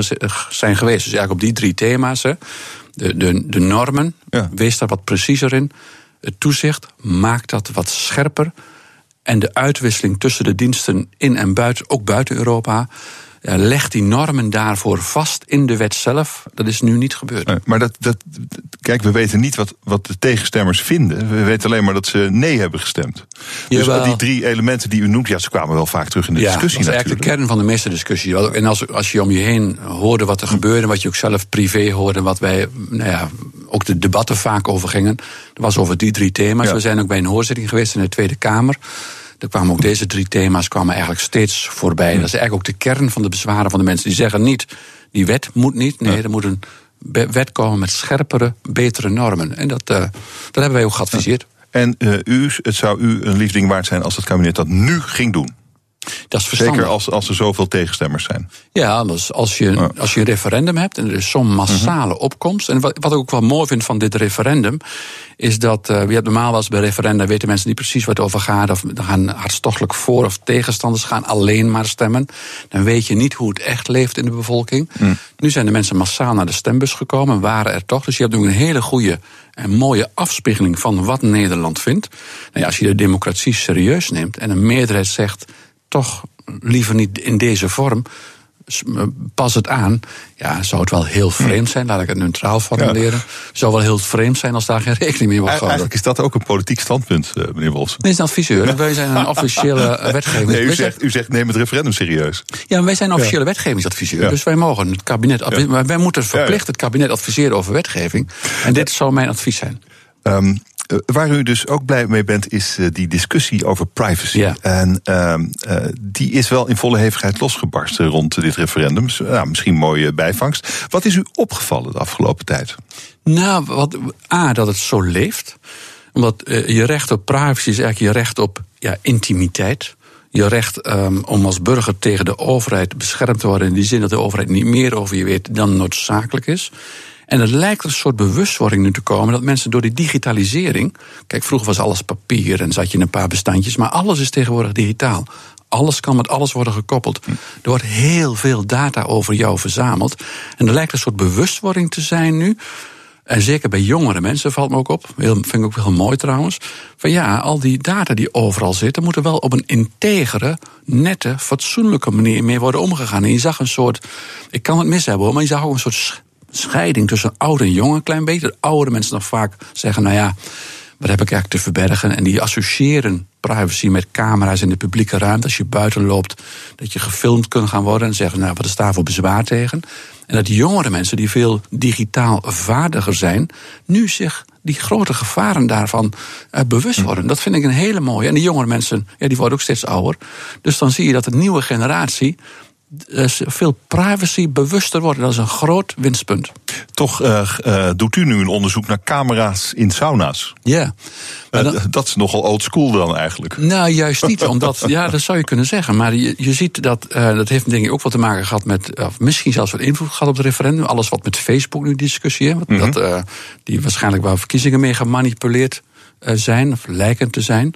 J: zijn geweest. Dus eigenlijk op die drie thema's. Hè. De, de, de normen, ja. wees daar wat preciezer in. Het toezicht, maakt dat wat scherper. En de uitwisseling tussen de diensten in en buiten, ook buiten Europa legt die normen daarvoor vast in de wet zelf. Dat is nu niet gebeurd. Nee,
B: maar dat, dat, kijk, we weten niet wat, wat de tegenstemmers vinden. We weten alleen maar dat ze nee hebben gestemd. Dus die drie elementen die u noemt, ja, ze kwamen wel vaak terug in de
J: ja,
B: discussie.
J: Dat is eigenlijk de kern van de meeste discussie. En als, als je om je heen hoorde wat er gebeurde, wat je ook zelf privé hoorde, wat wij, nou ja, ook de debatten vaak over gingen. Dat was over die drie thema's. Ja. We zijn ook bij een hoorzitting geweest in de Tweede Kamer. Er kwamen ook deze drie thema's kwamen eigenlijk steeds voorbij. Dat is eigenlijk ook de kern van de bezwaren van de mensen. Die zeggen niet, die wet moet niet. Nee, er moet een wet komen met scherpere, betere normen. En dat, uh, dat hebben wij ook geadviseerd.
B: En uh, u, het zou u een liefding waard zijn als het kabinet dat nu ging doen.
J: Dat is
B: Zeker als, als er zoveel tegenstemmers zijn.
J: Ja, dus als je, als je een referendum hebt en er is zo'n massale mhm. opkomst. En wat, wat ik ook wel mooi vind van dit referendum. Is dat, uh, wie het normaal was bij referenda, weten mensen niet precies wat het over gaat. Of dan gaan hartstochtelijk voor of tegenstanders gaan alleen maar stemmen. Dan weet je niet hoe het echt leeft in de bevolking. Mhm. Nu zijn de mensen massaal naar de stembus gekomen, waren er toch. Dus je hebt nu een hele goede en mooie afspiegeling van wat Nederland vindt. Nou ja, als je de democratie serieus neemt en een meerderheid zegt toch liever niet in deze vorm. Pas het aan. Ja, zou het wel heel vreemd zijn, laat ik het neutraal formuleren. Ja. Zou wel heel vreemd zijn als daar geen rekening mee wordt gehouden.
B: Eigenlijk is dat ook een politiek standpunt, uh, meneer Wolfs.
J: Nee, is een adviseur. Ja. Wij zijn een officiële wetgeving.
B: Nee, u, zegt, u zegt neem het referendum serieus.
J: Ja, wij zijn een officiële wetgevingsadviseur. Dus wij mogen het kabinet. Wij moeten verplicht het kabinet adviseren over wetgeving. En dit zou mijn advies zijn.
B: Um, waar u dus ook blij mee bent, is die discussie over privacy.
J: Ja.
B: En ehm, die is wel in volle hevigheid losgebarsten rond dit referendum. Nou, misschien mooie bijvangst. Wat is u opgevallen de afgelopen tijd?
J: Nou, wat, A, dat het zo leeft. Omdat je recht op privacy is eigenlijk je recht op ja, intimiteit je recht um, om als burger tegen de overheid beschermd te worden. In die zin dat de overheid niet meer over je weet dan noodzakelijk is. En er lijkt een soort bewustwording nu te komen dat mensen door die digitalisering. Kijk, vroeger was alles papier en zat je in een paar bestandjes, maar alles is tegenwoordig digitaal. Alles kan met alles worden gekoppeld. Er wordt heel veel data over jou verzameld. En er lijkt een soort bewustwording te zijn nu en zeker bij jongere mensen valt me ook op. Heel, vind ik ook heel mooi trouwens. Van ja, al die data die overal zitten, moeten wel op een integere, nette, fatsoenlijke manier mee worden omgegaan. En je zag een soort. Ik kan het mis hebben hoor, maar je zag ook een soort scheiding tussen oud en jong een klein beetje. De oudere mensen nog vaak zeggen, nou ja, wat heb ik eigenlijk te verbergen? En die associëren privacy met camera's in de publieke ruimte. Als je buiten loopt, dat je gefilmd kunt gaan worden. En zeggen, nou, wat is daar voor bezwaar tegen? En dat jongere mensen die veel digitaal vaardiger zijn, nu zich die grote gevaren daarvan uh, bewust hm. worden. Dat vind ik een hele mooie. En die jongere mensen, ja, die worden ook steeds ouder. Dus dan zie je dat de nieuwe generatie veel privacy bewuster worden. Dat is een groot winstpunt.
B: Toch uh, uh, doet u nu een onderzoek naar camera's in sauna's.
J: Ja.
B: Dat is nogal old school dan eigenlijk.
J: Nou, juist niet. omdat, ja, dat zou je kunnen zeggen. Maar je, je ziet dat, dat heeft denk ik ook wat te maken gehad met... Of misschien zelfs wat invloed gehad op het referendum. Alles wat met Facebook nu discussieert. Mm -hmm. dat, die waarschijnlijk waar verkiezingen mee gemanipuleerd zijn. Of lijken te zijn.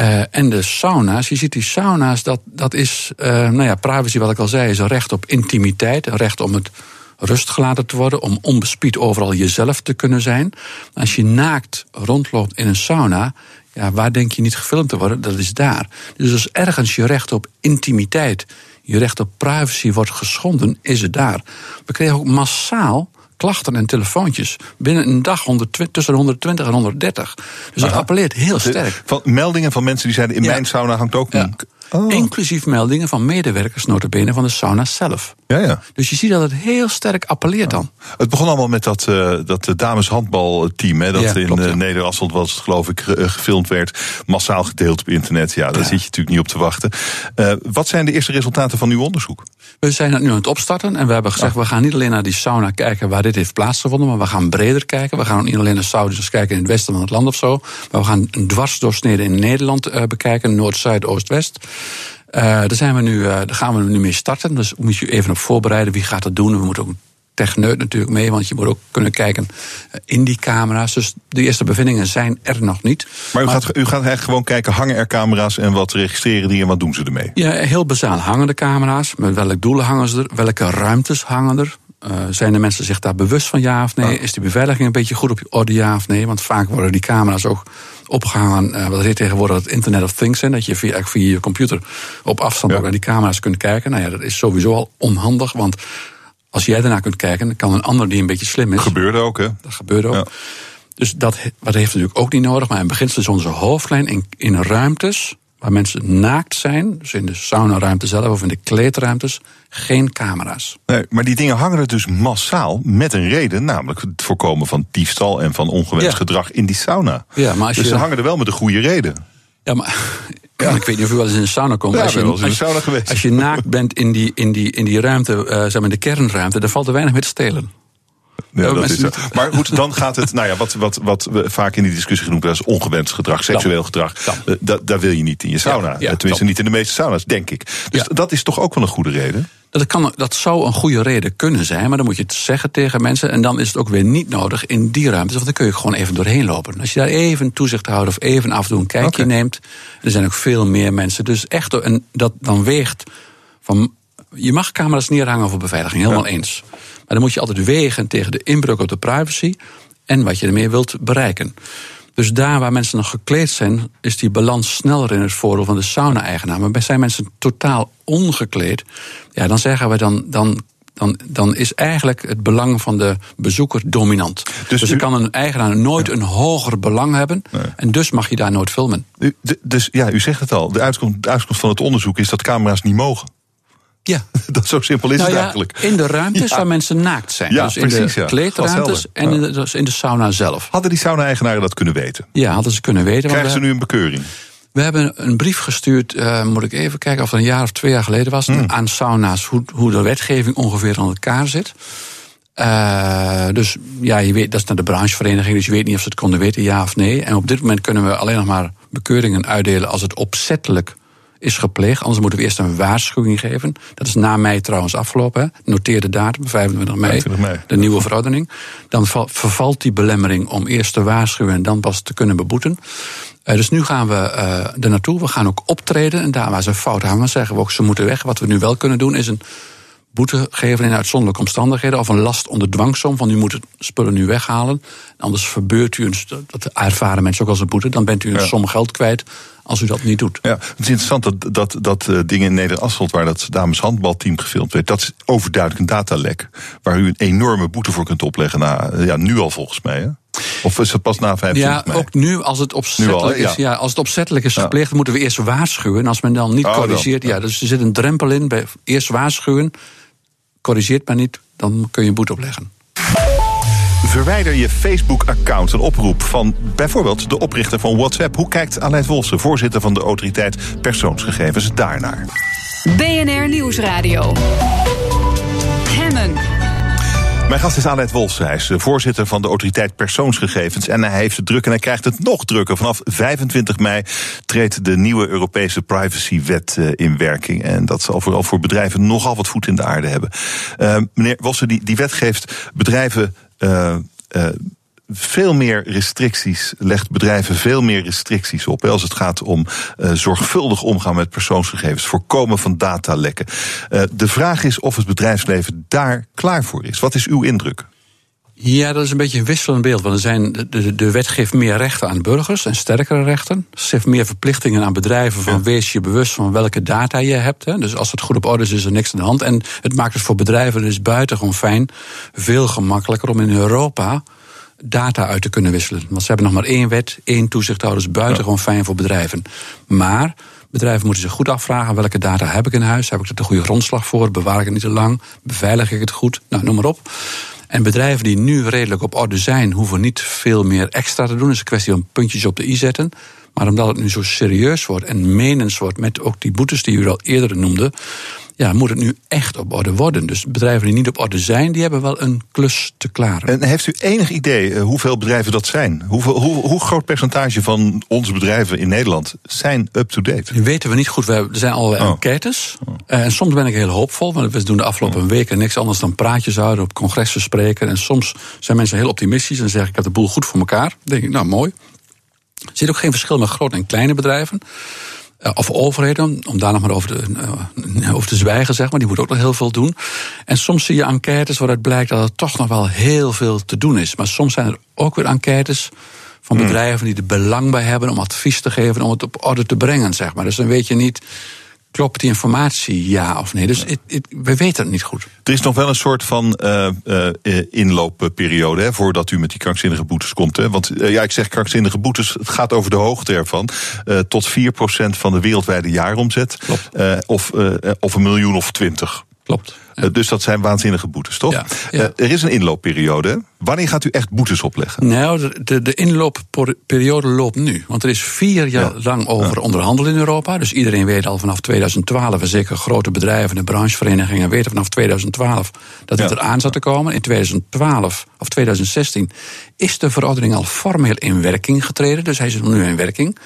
J: Uh, en de sauna's, je ziet die sauna's, dat, dat is, uh, nou ja, privacy wat ik al zei, is een recht op intimiteit, een recht om het rust gelaten te worden, om onbespied overal jezelf te kunnen zijn. Als je naakt rondloopt in een sauna, ja, waar denk je niet gefilmd te worden? Dat is daar. Dus als ergens je recht op intimiteit, je recht op privacy wordt geschonden, is het daar. We kregen ook massaal klachten en telefoontjes. Binnen een dag 120, tussen 120 en 130. Dus dat appelleert heel sterk.
B: Van meldingen van mensen die zeiden in mijn sauna hangt ook een
J: Oh. Inclusief meldingen van medewerkers notabene van de sauna zelf.
B: Ja, ja.
J: Dus je ziet dat het heel sterk appelleert dan.
B: Het begon allemaal met dat, uh, dat dameshandbalteam... Hè, dat ja, in uh, Nederland was het, geloof ik, gefilmd werd. Massaal gedeeld op internet. Ja, daar ja. zit je natuurlijk niet op te wachten. Uh, wat zijn de eerste resultaten van uw onderzoek?
J: We zijn het nu aan het opstarten. En we hebben gezegd, we gaan niet alleen naar die sauna kijken... waar dit heeft plaatsgevonden, maar we gaan breder kijken. We gaan niet alleen naar Saudis kijken in het westen van het land of zo. Maar we gaan een dwarsdoorsnede in Nederland bekijken. Noord, Zuid, Oost, West. Uh, daar, zijn we nu, daar gaan we nu mee starten. Dus moet je even op voorbereiden. Wie gaat dat doen? We moeten ook een techneut natuurlijk mee, want je moet ook kunnen kijken eh, in die camera's. Dus de eerste bevindingen zijn er nog niet.
B: Maar u, maar, gaat, u gaat eigenlijk gewoon kijken, hangen er camera's en wat registreren die en wat doen ze ermee?
J: Ja, heel bazaal. Hangen de camera's? Met welk doelen hangen ze er? Welke ruimtes hangen er? Uh, zijn de mensen zich daar bewust van ja of nee? Is die beveiliging een beetje goed op orde ja of nee? Want vaak worden die camera's ook opgehangen. Uh, wat heet tegenwoordig het Internet of Things. Hè, dat je via, via je computer op afstand ja. ook naar die camera's kunt kijken. Nou ja, dat is sowieso al onhandig. Want als jij daarna kunt kijken, dan kan een ander die een beetje slim is.
B: Gebeurde ook, hè?
J: Dat gebeurt ook. Ja. Dus dat wat heeft natuurlijk ook niet nodig. Maar in beginsel is onze hoofdlijn in, in ruimtes waar mensen naakt zijn, dus in de saunaruimte zelf of in de kleedruimtes, geen camera's.
B: Nee, maar die dingen hangen er dus massaal met een reden, namelijk het voorkomen van diefstal en van ongewenst ja. gedrag in die sauna.
J: Ja, maar als
B: dus
J: je...
B: ze hangen er wel met een goede reden.
J: Ja, maar ja. ik weet niet of u wel eens in een sauna komt.
B: Ja,
J: als, je,
B: in de sauna geweest.
J: als je naakt bent in die, in die, in die ruimte, uh, zeg maar in de kernruimte, dan valt er weinig mee te stelen.
B: Ja, dat is. Maar goed, dan gaat het, nou ja, wat, wat, wat we vaak in die discussie genoemd hebben als ongewenst gedrag, seksueel gedrag. Dat, daar wil je niet in je sauna. Ja, ja, Tenminste, niet in de meeste sauna's, denk ik. Dus dat is toch ook wel een goede reden?
J: Dat, kan, dat zou een goede reden kunnen zijn, maar dan moet je het zeggen tegen mensen. En dan is het ook weer niet nodig in die ruimtes, want dan kun je gewoon even doorheen lopen. Als je daar even toezicht houdt of even af en toe een kijkje okay. neemt. Er zijn ook veel meer mensen. Dus echt, en dat dan weegt van. Je mag camera's neerhangen voor beveiliging, helemaal eens. Maar dan moet je altijd wegen tegen de inbreuk op de privacy en wat je ermee wilt bereiken. Dus daar waar mensen nog gekleed zijn, is die balans sneller in het voordeel van de sauna-eigenaar. Maar zijn mensen totaal ongekleed, ja, dan zeggen we dan. dan dan, dan is eigenlijk het belang van de bezoeker dominant. Dus, dus er kan een eigenaar nooit ja. een hoger belang hebben. Nee. En dus mag je daar nooit filmen.
B: U, dus ja, u zegt het al. De uitkomst, de uitkomst van het onderzoek is dat camera's niet mogen.
J: Ja.
B: Dat, zo simpel is
J: nou
B: het
J: ja,
B: eigenlijk.
J: In de ruimtes waar mensen naakt zijn.
B: Ja,
J: dus in
B: precies,
J: de
B: ja.
J: kleedruimtes en in de, dus in de sauna zelf.
B: Hadden die sauna-eigenaren dat kunnen weten?
J: Ja, hadden ze kunnen weten.
B: Krijgen ze nu een bekeuring?
J: We hebben een brief gestuurd, eh, moet ik even kijken of het een jaar of twee jaar geleden was,
B: Hmm.
J: aan sauna's, hoe, hoe de wetgeving ongeveer aan elkaar zit. Eh, dus ja, je weet, dat is naar de branchevereniging, dus je weet niet of ze het konden weten, ja of nee. En op dit moment kunnen we alleen nog maar bekeuringen uitdelen als het opzettelijk is gepleegd. Anders moeten we eerst een waarschuwing geven. Dat is na mei trouwens afgelopen. Hè. Noteer de datum, 25 mei,
B: 25 mei.
J: de nieuwe verordening. Dan val- vervalt die belemmering om eerst te waarschuwen en dan pas te kunnen beboeten. Eh, dus nu gaan we eh er naartoe. We gaan ook optreden. En daar waar ze fout hangen, zeggen we ook ze moeten weg. Wat we nu wel kunnen doen is een boete geven in uitzonderlijke omstandigheden. Of een last onder dwangsom. Van u moet het spullen nu weghalen. Anders verbeurt u een, dat ervaren mensen ook als een boete. Dan bent u een
B: Ja.
J: som geld kwijt als u dat niet doet.
B: Ja, het is interessant dat dat, dat eh, ding in Neder Asphalt, waar dat dames handbalteam gefilmd werd, dat is overduidelijk een datalek. Waar u een enorme boete voor kunt opleggen. Na, ja, nu al volgens mij. Hè? Of is het pas na 25
J: Ja,
B: mei?
J: ook nu als het opzettelijk
B: al,
J: is. Ja, als het opzettelijk is
B: Ja.
J: gepleegd, moeten we eerst waarschuwen. En als men dan niet
B: Oh, dan.
J: corrigeert, ja, dus er zit een drempel in. Bij eerst waarschuwen, corrigeert maar niet, dan kun je een boete opleggen.
B: Verwijder je Facebook-account een oproep van bijvoorbeeld de oprichter van WhatsApp. Hoe kijkt Aleid Wolfsen, voorzitter van de autoriteit persoonsgegevens, daarnaar?
A: BNR Nieuwsradio. Hemmen.
B: Mijn gast is Aleid Wolfsen. Hij is de voorzitter van de autoriteit persoonsgegevens. En hij heeft het druk en hij krijgt het nog drukker. Vanaf 25 mei treedt de nieuwe Europese privacywet eh, in werking. En dat zal vooral voor bedrijven nogal wat voet in de aarde hebben. Eh, meneer Wolfsen, die, die wet geeft bedrijven. Eh, eh, veel meer restricties, legt bedrijven veel meer restricties op. Als het gaat om eh, zorgvuldig omgaan met persoonsgegevens, voorkomen van datalekken. Eh, de vraag is of het bedrijfsleven daar klaar voor is. Wat is uw indruk?
J: Ja, dat is een beetje een wisselend beeld. Want er zijn, de, de, wet geeft meer rechten aan burgers en sterkere rechten. Ze geeft meer verplichtingen aan bedrijven van wees je bewust van welke data je hebt. Hè. Dus als het goed op orde is, is er niks aan de hand. En het maakt het voor bedrijven dus buitengewoon fijn, veel gemakkelijker om in Europa data uit te kunnen wisselen. Want ze hebben nog maar één wet, één toezichthouder, is buitengewoon fijn voor bedrijven. Maar bedrijven moeten zich goed afvragen welke data heb ik in huis, heb ik er de goede grondslag voor, bewaar ik het niet te lang, beveilig ik het goed, nou noem maar op. En bedrijven die nu redelijk op orde zijn, hoeven niet veel meer extra te doen. Het is een kwestie van puntjes op de i zetten. Maar omdat het nu zo serieus wordt en menens wordt met ook die boetes die u al eerder noemde, ja, moet het nu echt op orde worden. Dus bedrijven die niet op orde zijn, die hebben wel een klus te klaren.
B: En heeft u enig idee eh, hoeveel bedrijven dat zijn? Hoeveel, hoe, hoe groot percentage van onze bedrijven in Nederland zijn up-to-date?
J: Dat weten we niet goed. We hebben- Er zijn allerlei
B: Oh.
J: enquêtes. Eh, En soms ben ik heel hoopvol. Want we doen de afgelopen weken niks anders dan praatjes houden, op congressen spreken. En soms zijn mensen heel optimistisch en zeggen: Ik heb de boel goed voor elkaar. Dan denk ik, nou mooi. Er zit ook geen verschil met grote en kleine bedrijven. Eh, Of overheden, om daar nog maar over te, eh, over te zwijgen, zeg maar. Die moeten ook nog heel veel doen. En soms zie je enquêtes waaruit blijkt dat er toch nog wel heel veel te doen is. Maar soms zijn er ook weer enquêtes van bedrijven die er belang bij hebben om advies te geven, om het op orde te brengen, zeg maar. Dus dan weet je niet, klopt die informatie ja of nee? Dus het, het- we weten het niet goed.
B: Er is nog wel een soort van eh, eh, inloopperiode hè, voordat u met die krankzinnige boetes komt. Hè? Want eh, ja, ik zeg krankzinnige boetes, het gaat over de hoogte ervan. Tot 4% van de wereldwijde jaaromzet. Of, of een miljoen of twintig.
J: Klopt.
B: Eh, dus dat zijn waanzinnige boetes, toch?
J: Ja, ja.
B: Eh, er is een inloopperiode. Wanneer gaat u echt boetes opleggen?
J: Nou, de, de, de inloopperiode loopt nu. Want er is vier jaar lang over onderhandeld in Europa. Dus iedereen weet al vanaf 2012, en zeker grote bedrijven en brancheverenigingen weten vanaf 2012 dat het eraan zat te komen. In 2012 of 2016 is de verordening al formeel in werking getreden. Dus hij is nu in werking.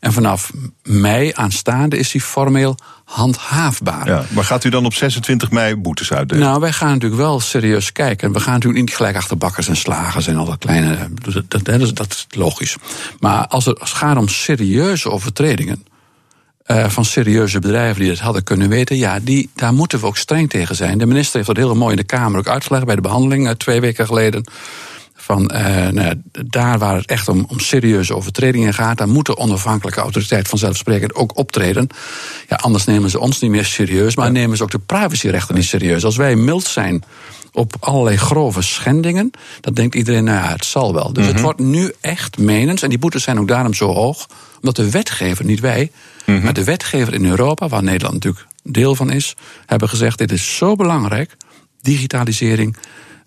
J: En vanaf mei aanstaande is hij formeel handhaafbaar.
B: Ja, maar gaat u dan op 26 mei boetes uitdelen?
J: Nou, wij gaan natuurlijk wel serieus kijken. We gaan natuurlijk niet gelijk achter bakkers en slagers en al dat kleine. Dat, dat, dat, is, logisch. Maar als het, als het gaat om serieuze overtredingen. eh, van serieuze bedrijven die dat hadden kunnen weten, ja, die, daar moeten we ook streng tegen zijn. De minister heeft dat heel mooi in de Kamer ook uitgelegd bij de behandeling eh, twee weken geleden. Van eh, nou, daar waar het echt om, om serieuze overtredingen gaat, daar moet de onafhankelijke autoriteit vanzelfsprekend ook optreden. Ja, anders nemen ze ons niet meer serieus, maar nemen ze ook de privacyrechten niet serieus. Als wij mild zijn op allerlei grove schendingen, dan denkt iedereen, nou ja, het zal wel. Dus het wordt nu echt menens, en die boetes zijn ook daarom zo hoog, omdat de wetgever, niet wij, maar de wetgever in Europa, waar Nederland natuurlijk deel van is, hebben gezegd: dit is zo belangrijk, digitalisering.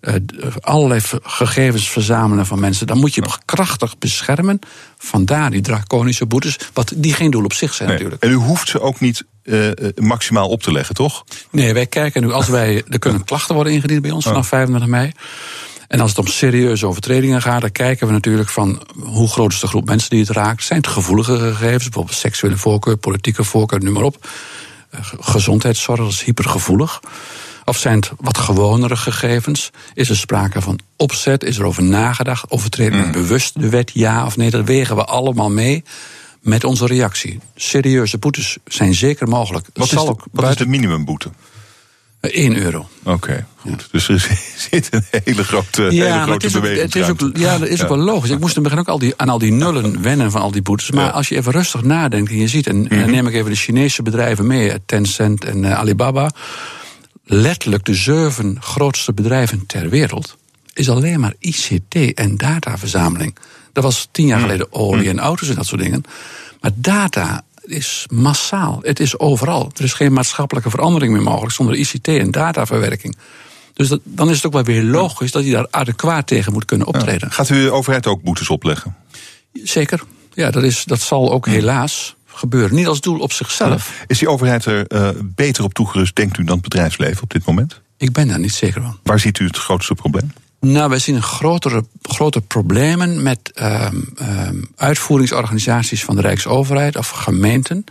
J: Uh, allerlei gegevens verzamelen van mensen. Dan moet je ja. krachtig beschermen. Vandaar die draconische boetes. Wat die geen doel op zich zijn natuurlijk.
B: En u hoeft ze ook niet uh, maximaal op te leggen, toch?
J: Nee, wij kijken nu als wij. Er kunnen klachten worden ingediend bij ons vanaf 25 mei. En als het om serieuze overtredingen gaat, dan kijken we natuurlijk van hoe groot is de groep mensen die het raakt. Zijn het gevoelige gegevens, bijvoorbeeld seksuele voorkeur, politieke voorkeur, noem maar op. Gezondheidszorg is hypergevoelig. Of zijn het wat gewonere gegevens? Is er sprake van opzet? Is er over nagedacht? Overtreden mm. bewust de wet, ja of nee? Dat wegen we allemaal mee met onze reactie. Serieuze boetes zijn zeker mogelijk.
B: Wat, is de, wat is de minimumboete?
J: 1 euro.
B: Oké, goed. Dus er zit een hele grote, ja, hele grote
J: het
B: beweging.
J: Het is ook, ja, dat is ook wel logisch. Ik moest in het begin ook al die, aan al die nullen wennen van al die boetes. Maar als je even rustig nadenkt en je ziet... en, dan mhm. neem ik even de Chinese bedrijven mee... Tencent en uh, Alibaba... letterlijk de zeven grootste bedrijven ter wereld... is alleen maar ICT en dataverzameling. Dat was tien jaar mhm. geleden olie en auto's en dat soort dingen. Maar data is massaal. Het is overal. Er is geen maatschappelijke verandering meer mogelijk zonder ICT en dataverwerking. Dus dat, dan is het ook wel weer logisch dat je daar adequaat tegen moet kunnen optreden.
B: Gaat u de overheid ook boetes opleggen?
J: Zeker. Ja, dat, is, dat zal ook helaas gebeuren. Niet als doel op zichzelf.
B: Is die overheid er uh, beter op toegerust, denkt u, dan het bedrijfsleven op dit moment?
J: Ik ben daar niet zeker van.
B: Waar ziet u het grootste probleem?
J: Nou, wij zien grotere, grote problemen met um, um, uitvoeringsorganisaties van de Rijksoverheid of gemeenten.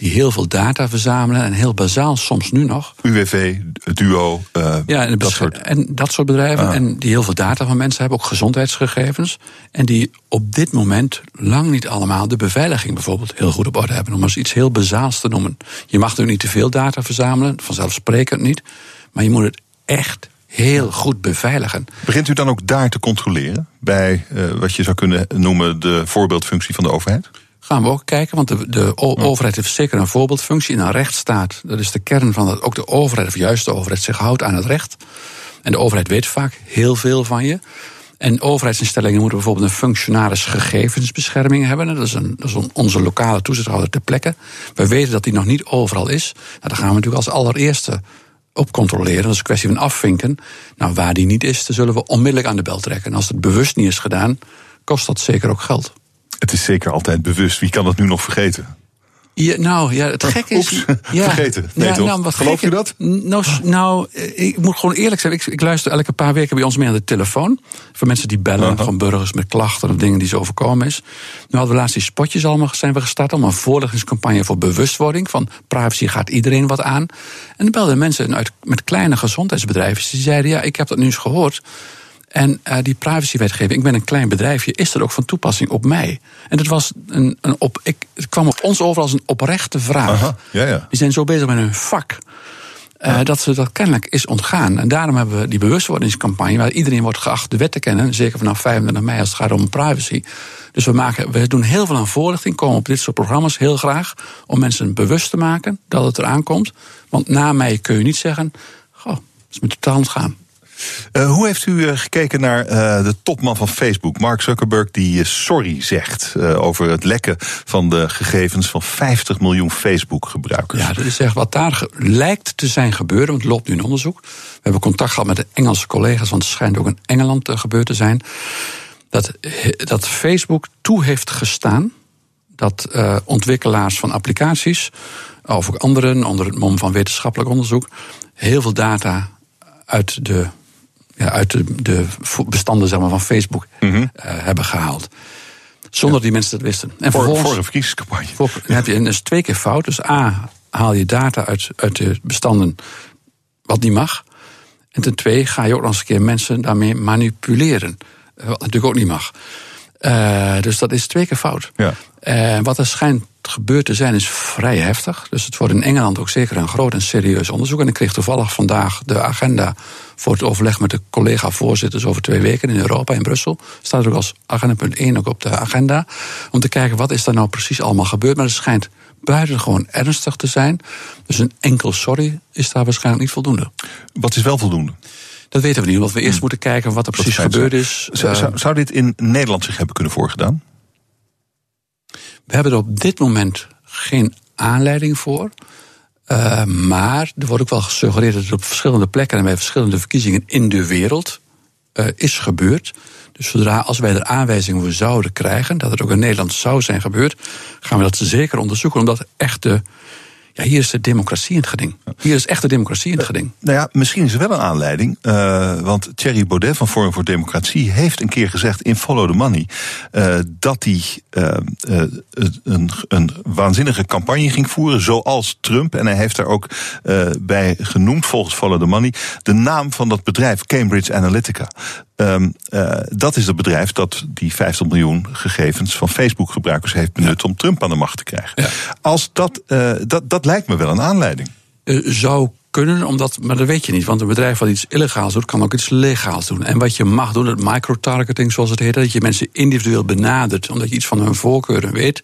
J: Die heel veel data verzamelen en heel bazaal soms nu nog.
B: UWV, Duo, uh,
J: ja, en
B: dat soort.
J: En dat soort bedrijven. Ah. En die heel veel data van mensen hebben, ook gezondheidsgegevens. En die op dit moment lang niet allemaal de beveiliging bijvoorbeeld heel goed op orde hebben. Om eens iets heel bazaals te noemen. Je mag er niet te veel data verzamelen, vanzelfsprekend niet. Maar je moet het echt heel goed beveiligen.
B: Begint u dan ook daar te controleren? Bij uh, wat je zou kunnen noemen de voorbeeldfunctie van de overheid?
J: Gaan we ook kijken, want de, de overheid heeft zeker een voorbeeldfunctie in een rechtsstaat. Dat is de kern van dat ook de overheid, of juist de overheid, zich houdt aan het recht. En de overheid weet vaak heel veel van je. En overheidsinstellingen moeten bijvoorbeeld een functionaris gegevensbescherming hebben. Dat is, een, dat is onze lokale toezichthouder ter plekke. We weten dat die nog niet overal is. Nou, dan gaan we natuurlijk als allereerste op controleren. Dat is een kwestie van afvinken. Nou, waar die niet is, dan zullen we onmiddellijk aan de bel trekken. En als het bewust niet is gedaan, kost dat zeker ook geld.
B: Het is zeker altijd bewust. Wie kan dat nu nog vergeten?
J: Ja, nou, ja, het gekke is...
B: Oeps, ja, vergeten. Nee, toch? Nou, Geloof je dat?
J: Nou, nou, ik moet gewoon eerlijk zijn. Ik, ik, luister elke paar weken bij ons mee aan de telefoon. Voor mensen die bellen, uh van burgers met klachten of dingen die ze overkomen is. Nu hadden we laatst die spotjes allemaal zijn we gestart. Om een voorlichtingscampagne voor bewustwording. Van privacy gaat iedereen wat aan. En dan belden mensen uit, met kleine gezondheidsbedrijven. Die zeiden, ja, ik heb dat nu eens gehoord. En uh, die privacywetgeving, ik ben een klein bedrijfje, is er ook van toepassing op mij? En dat was een, een op, ik, het kwam op ons over als een oprechte vraag.
B: Aha, ja, ja.
J: Die zijn zo bezig met hun vak. Uh, dat ze dat kennelijk is ontgaan. En daarom hebben we die bewustwordingscampagne, waar iedereen wordt geacht de wet te kennen, zeker vanaf 25 mei als het gaat om privacy. Dus we, maken, we doen heel veel aan voorlichting, komen op dit soort programma's heel graag, om mensen bewust te maken dat het eraan komt. Want na mei kun je niet zeggen, goh, het is me totaal ontgaan.
B: Uh, hoe heeft u uh, gekeken naar uh, de topman van Facebook, Mark Zuckerberg, die sorry zegt over het lekken van de gegevens van 50 miljoen Facebook-gebruikers?
J: Ja, dat is echt wat daar lijkt te zijn gebeurd, want het loopt nu een onderzoek. We hebben contact gehad met de Engelse collega's, want het schijnt ook in Engeland gebeurd te zijn. Dat, dat Facebook toe heeft gestaan dat ontwikkelaars van applicaties, of ook anderen, onder het mom van wetenschappelijk onderzoek, heel veel data uit de uit de, de, bestanden zeg maar, van Facebook mm -hmm. uh, hebben gehaald. Zonder dat die mensen dat wisten.
B: En voor, voor een verkiezingscampagne.
J: Voor, heb je, en dat is twee keer fout. Dus A, haal je data uit, uit de bestanden wat niet mag. En ten tweede ga je ook nog eens een keer mensen daarmee manipuleren. Wat natuurlijk ook niet mag. Uh, dus dat is twee keer fout.
B: Ja.
J: Uh, wat er schijnt gebeurd te zijn is vrij heftig. Dus het wordt in Engeland ook zeker een groot en serieus onderzoek. En ik kreeg toevallig vandaag de agenda voor het overleg met de collega-voorzitters over twee weken in Europa, in Brussel. Staat ook als agenda punt 1 ook op de agenda. Om te kijken wat is er nou precies allemaal gebeurd. Maar het schijnt buitengewoon ernstig te zijn. Dus een enkel sorry is daar waarschijnlijk niet voldoende.
B: Wat is wel voldoende?
J: Dat weten we niet, want we eerst hmm. moeten kijken wat er precies gebeurd is.
B: Zou, zou, zou dit in Nederland zich hebben kunnen voorgedaan?
J: We hebben er op dit moment geen aanleiding voor. Uh, maar er wordt ook wel gesuggereerd dat het op verschillende plekken en bij verschillende verkiezingen in de wereld uh, is gebeurd. Dus zodra als wij er aanwijzingen voor zouden krijgen, dat het ook in Nederland zou zijn gebeurd, gaan we dat zeker onderzoeken, omdat echte ja, hier is de democratie in het geding. Hier is echt de democratie in het geding.
B: Nou ja, misschien is er wel een aanleiding. Uh, want Thierry Baudet van Forum voor Democratie heeft een keer gezegd in Follow the Money. Uh, dat hij uh, een, een waanzinnige campagne ging voeren, zoals Trump. En hij heeft daar ook bij genoemd, volgens Follow the Money, de naam van dat bedrijf, Cambridge Analytica. Um, uh, dat is het bedrijf dat die 50 miljoen gegevens van Facebook-gebruikers heeft benut om Trump aan de macht te krijgen. Ja. Als dat, uh, dat, dat lijkt me wel een aanleiding.
J: Uh, zou kunnen, omdat, maar dat weet je niet. Want een bedrijf wat iets illegaals doet, kan ook iets legaals doen. En wat je mag doen, het microtargeting zoals het heet, dat je mensen individueel benadert, omdat je iets van hun voorkeuren weet.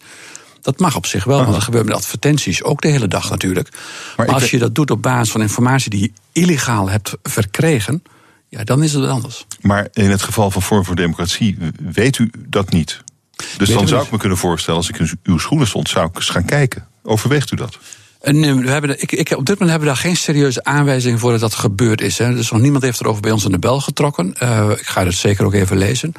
J: Dat mag op zich wel, want dat gebeurt met advertenties ook de hele dag natuurlijk. Maar, maar als je dat doet op basis van informatie die je illegaal hebt verkregen, ja, dan is het anders.
B: Maar in het geval van Vorm voor Democratie weet u dat niet. Dus dan zou ik me kunnen voorstellen, als ik in uw schoenen stond, zou ik eens gaan kijken. Overweegt u dat?
J: We hebben, ik, ik, op dit moment hebben we daar geen serieuze aanwijzingen voor dat dat gebeurd is. Hè. Dus nog niemand heeft erover bij ons in de bel getrokken. Uh, ik ga het zeker ook even lezen.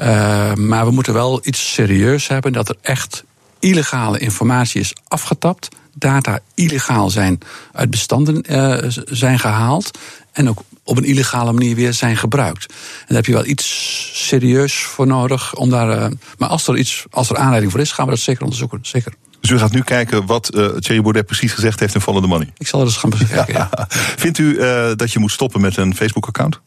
J: Uh, maar we moeten wel iets serieus hebben dat er echt illegale informatie is afgetapt. Data illegaal zijn uit bestanden uh, zijn gehaald. En ook op een illegale manier weer zijn gebruikt. En daar heb je wel iets serieus voor nodig om daar. Maar als er, iets, als er aanleiding voor is, gaan we dat zeker onderzoeken. Zeker.
B: Dus u gaat nu kijken wat uh, Thierry Baudet precies gezegd heeft in the Money?
J: Ik zal er eens gaan bekijken. Ja. Ja.
B: Vindt u uh, dat je moet stoppen met een Facebook-account?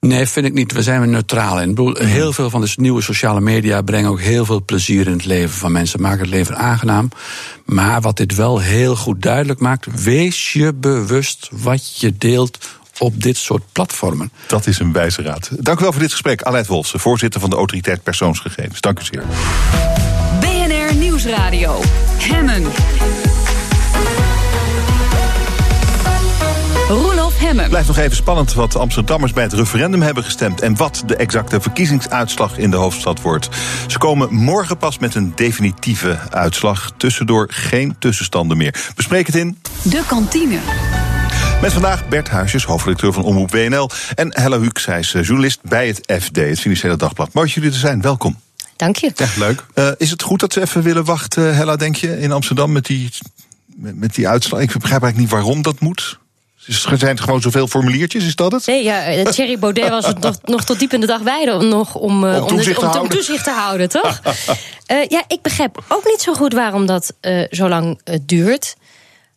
J: Nee, vind ik niet. We zijn er neutraal in. Ik bedoel, heel veel van de nieuwe sociale media brengen ook heel veel plezier in het leven van mensen. Maken het leven aangenaam. Maar wat dit wel heel goed duidelijk maakt, wees je bewust wat je deelt op dit soort platformen.
B: Dat is een wijze raad. Dank u wel voor dit gesprek. Aleid Wolfsen, voorzitter van de Autoriteit Persoonsgegevens. Dank u zeer.
A: Nieuwsradio. Hemmen. Roelof Hemmen.
B: Blijft nog even spannend wat Amsterdammers bij het referendum hebben gestemd... en wat de exacte verkiezingsuitslag in de hoofdstad wordt. Ze komen morgen pas met een definitieve uitslag. Tussendoor geen tussenstanden meer. Bespreek het in...
A: De kantine.
B: Met vandaag Bert Huisjes, hoofdredacteur van Omroep WNL... en Hella Huuk, zij is journalist bij het FD, het Financiële Dagblad. Mooi dat jullie er zijn, welkom.
K: Dank je.
B: Ja, leuk. Uh, is het goed dat ze even willen wachten, Hella, denk je, in Amsterdam met die, met, met die uitslag? Ik begrijp eigenlijk niet waarom dat moet. Er zijn gewoon zoveel formuliertjes, is dat het?
K: Nee, ja, Thierry Baudet was het nog, nog tot diep in de dag wijde nog om, om, toezicht, om, om toezicht te houden, toch? uh, ja, ik begrijp ook niet zo goed waarom dat uh, zo lang duurt.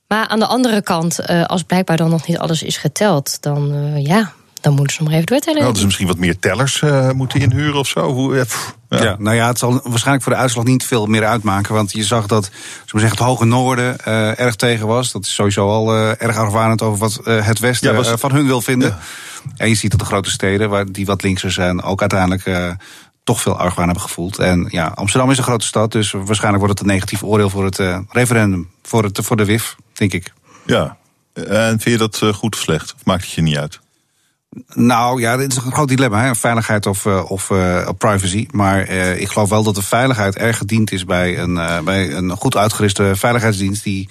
K: Maar aan de andere kant, als blijkbaar dan nog niet alles is geteld, dan ja, dan moeten ze nog even doortellen.
B: Nou, dus misschien wat meer tellers uh, moeten inhuren of zo. Hoe, pff,
C: ja. ja. nou ja, het zal waarschijnlijk voor de uitslag niet veel meer uitmaken. Want je zag dat zo zeggen, het hoge noorden uh, erg tegen was. Dat is sowieso al uh, erg argwanend over wat het westen ja, was... van hun wil vinden. Ja. En je ziet dat de grote steden, waar die wat linkser zijn, ook uiteindelijk toch veel argwaan hebben gevoeld. En ja, Amsterdam is een grote stad, dus waarschijnlijk wordt het een negatief oordeel voor het referendum. Voor, het, voor de WIF, denk ik.
B: Ja, en vind je dat goed of slecht? Of maakt het je niet uit?
C: Nou ja, dit is een groot dilemma, hè? veiligheid of, uh, of uh, privacy. Maar uh, ik geloof wel dat de veiligheid erg gediend is bij een, bij een goed uitgeruste veiligheidsdienst die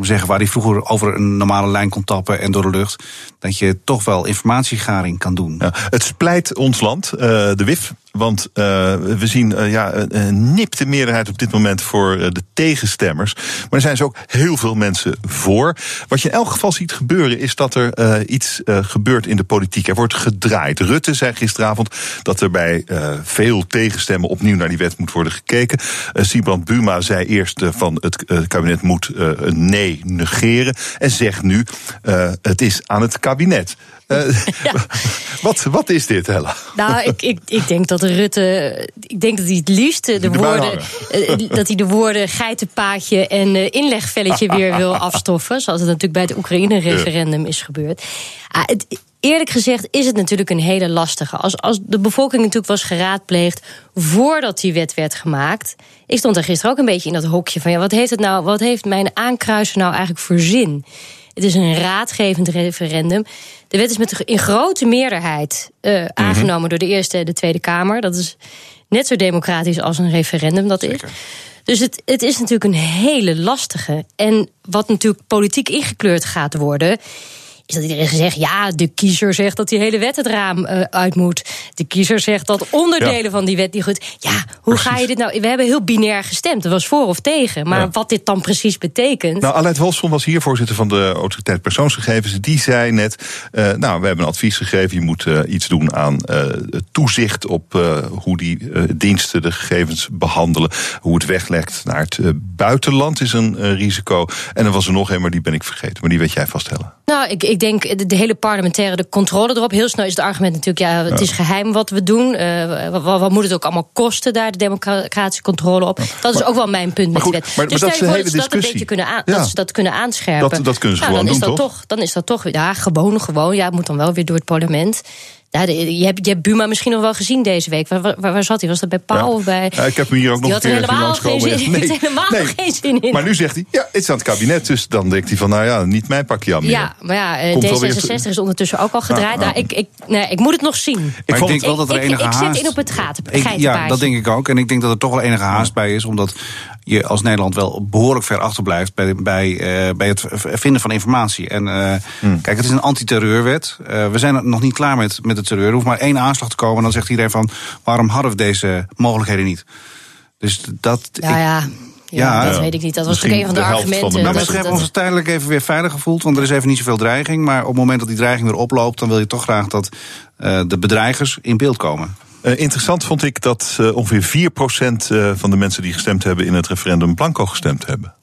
C: zeggen, waar die vroeger over een normale lijn kon tappen en door de lucht, dat je toch wel informatiegaring kan doen.
B: Ja, het splijt ons land, de WIF, want uh, we zien uh, ja, een nipte meerderheid op dit moment voor de tegenstemmers. Maar er zijn dus ook heel veel mensen voor. Wat je in elk geval ziet gebeuren is dat er iets gebeurt in de politiek. Er wordt gedraaid. Rutte zei gisteravond dat er bij veel tegenstemmen opnieuw naar die wet moet worden gekeken. Sibrand Buma zei eerst van het kabinet moet een nee negeren. En zegt nu het is aan het kabinet. Uh, ja. wat, wat is dit, Hella?
K: Nou, ik, ik, ik denk dat Rutte. Ik denk dat hij het liefst de, de woorden. Uh, dat hij de woorden geitenpaadje en uh, inlegvelletje weer wil afstoffen. Zoals het natuurlijk bij het Oekraïne-referendum is gebeurd. Ah, het, eerlijk gezegd is het natuurlijk een hele lastige. Als, als de bevolking natuurlijk was geraadpleegd voordat die wet werd gemaakt. Ik stond er gisteren ook een beetje in dat hokje van ja, wat heeft het nou, wat heeft mijn aankruisen nou eigenlijk voor zin? Het is een raadgevend referendum. De wet is met in grote meerderheid uh, aangenomen door de Eerste en de Tweede Kamer. Dat is net zo democratisch als een referendum dat Zeker. is. Dus het, het is natuurlijk een hele lastige. En wat natuurlijk politiek ingekleurd gaat worden is dat iedereen zegt: ja, de kiezer zegt dat die hele wet het raam uh, uit moet. De kiezer zegt dat onderdelen van die wet niet goed. Ja, hoe ga je dit nou? We hebben heel binair gestemd. Er was voor of tegen. Maar wat dit dan precies betekent.
B: Nou, Aleid Wolfson was hier voorzitter van de Autoriteit Persoonsgegevens. Die zei net: uh, Nou, we hebben een advies gegeven. Je moet uh, iets doen aan toezicht op hoe die diensten de gegevens behandelen. Hoe het weglegt naar het buitenland is een risico. En er was er nog een, maar die ben ik vergeten. Maar die weet jij vaststellen.
K: Nou, ik, ik denk de, hele parlementaire de controle erop. Heel snel is het argument natuurlijk, ja, het is geheim wat we doen. Uh, wat, wat, moet het ook allemaal kosten daar, de democratische controle op? Dat is ook wel mijn punt met de wet.
B: Maar,
K: dus
B: dat
K: stel je
B: voor dat
K: een beetje kunnen, aan, dat ze dat kunnen aanscherpen.
B: Dat, dat kunnen ze
K: nou,
B: gewoon
K: dan
B: doen,
K: is dat toch? Dan is dat toch, ja, gewoon, gewoon. Ja, het moet dan wel weer door het parlement. Ja, je, hebt, je hebt Buma misschien nog wel gezien deze week. Waar, waar, waar zat hij? Was dat bij Paul of bij...
B: Ja, ik heb hem hier ook nog een keer
K: helemaal geen zin,
B: nee,
K: helemaal
B: nee.
K: geen zin in.
B: Maar nu zegt hij, ja, het is aan het kabinet. Dus dan denkt hij van, nou ja, niet mijn pakje aan meer.
K: Ja, maar ja, uh, D66 is ondertussen ook al gedraaid. Nou, ik, ik, nee, ik moet het nog zien.
L: Ik, ik denk wel dat er enige
K: ik,
L: haast...
K: Ik zet in op het gaten,
L: Ja, dat denk ik ook. En ik denk dat er toch wel enige haast bij is. Omdat je als Nederland wel behoorlijk ver achterblijft bij, bij, uh, bij het vinden van informatie. En uh, hmm. kijk, het is een antiterreurwet. Uh, we zijn nog niet klaar met, met de terreur. Er hoeft maar één aanslag te komen. En dan zegt iedereen van waarom hadden we deze mogelijkheden niet? Dus dat.
K: Ja, ik, ja. Ja, ja, dat weet ik niet. Dat was natuurlijk een van de, de argumenten. Van
L: de nou, we hebben ons tijdelijk even weer veilig gevoeld. Want er is even niet zoveel dreiging. Maar op het moment dat die dreiging weer oploopt, dan wil je toch graag dat uh, de bedreigers in beeld komen.
B: Uh, interessant vond ik dat uh, ongeveer 4% uh, van de mensen die gestemd hebben in het referendum blanco gestemd hebben.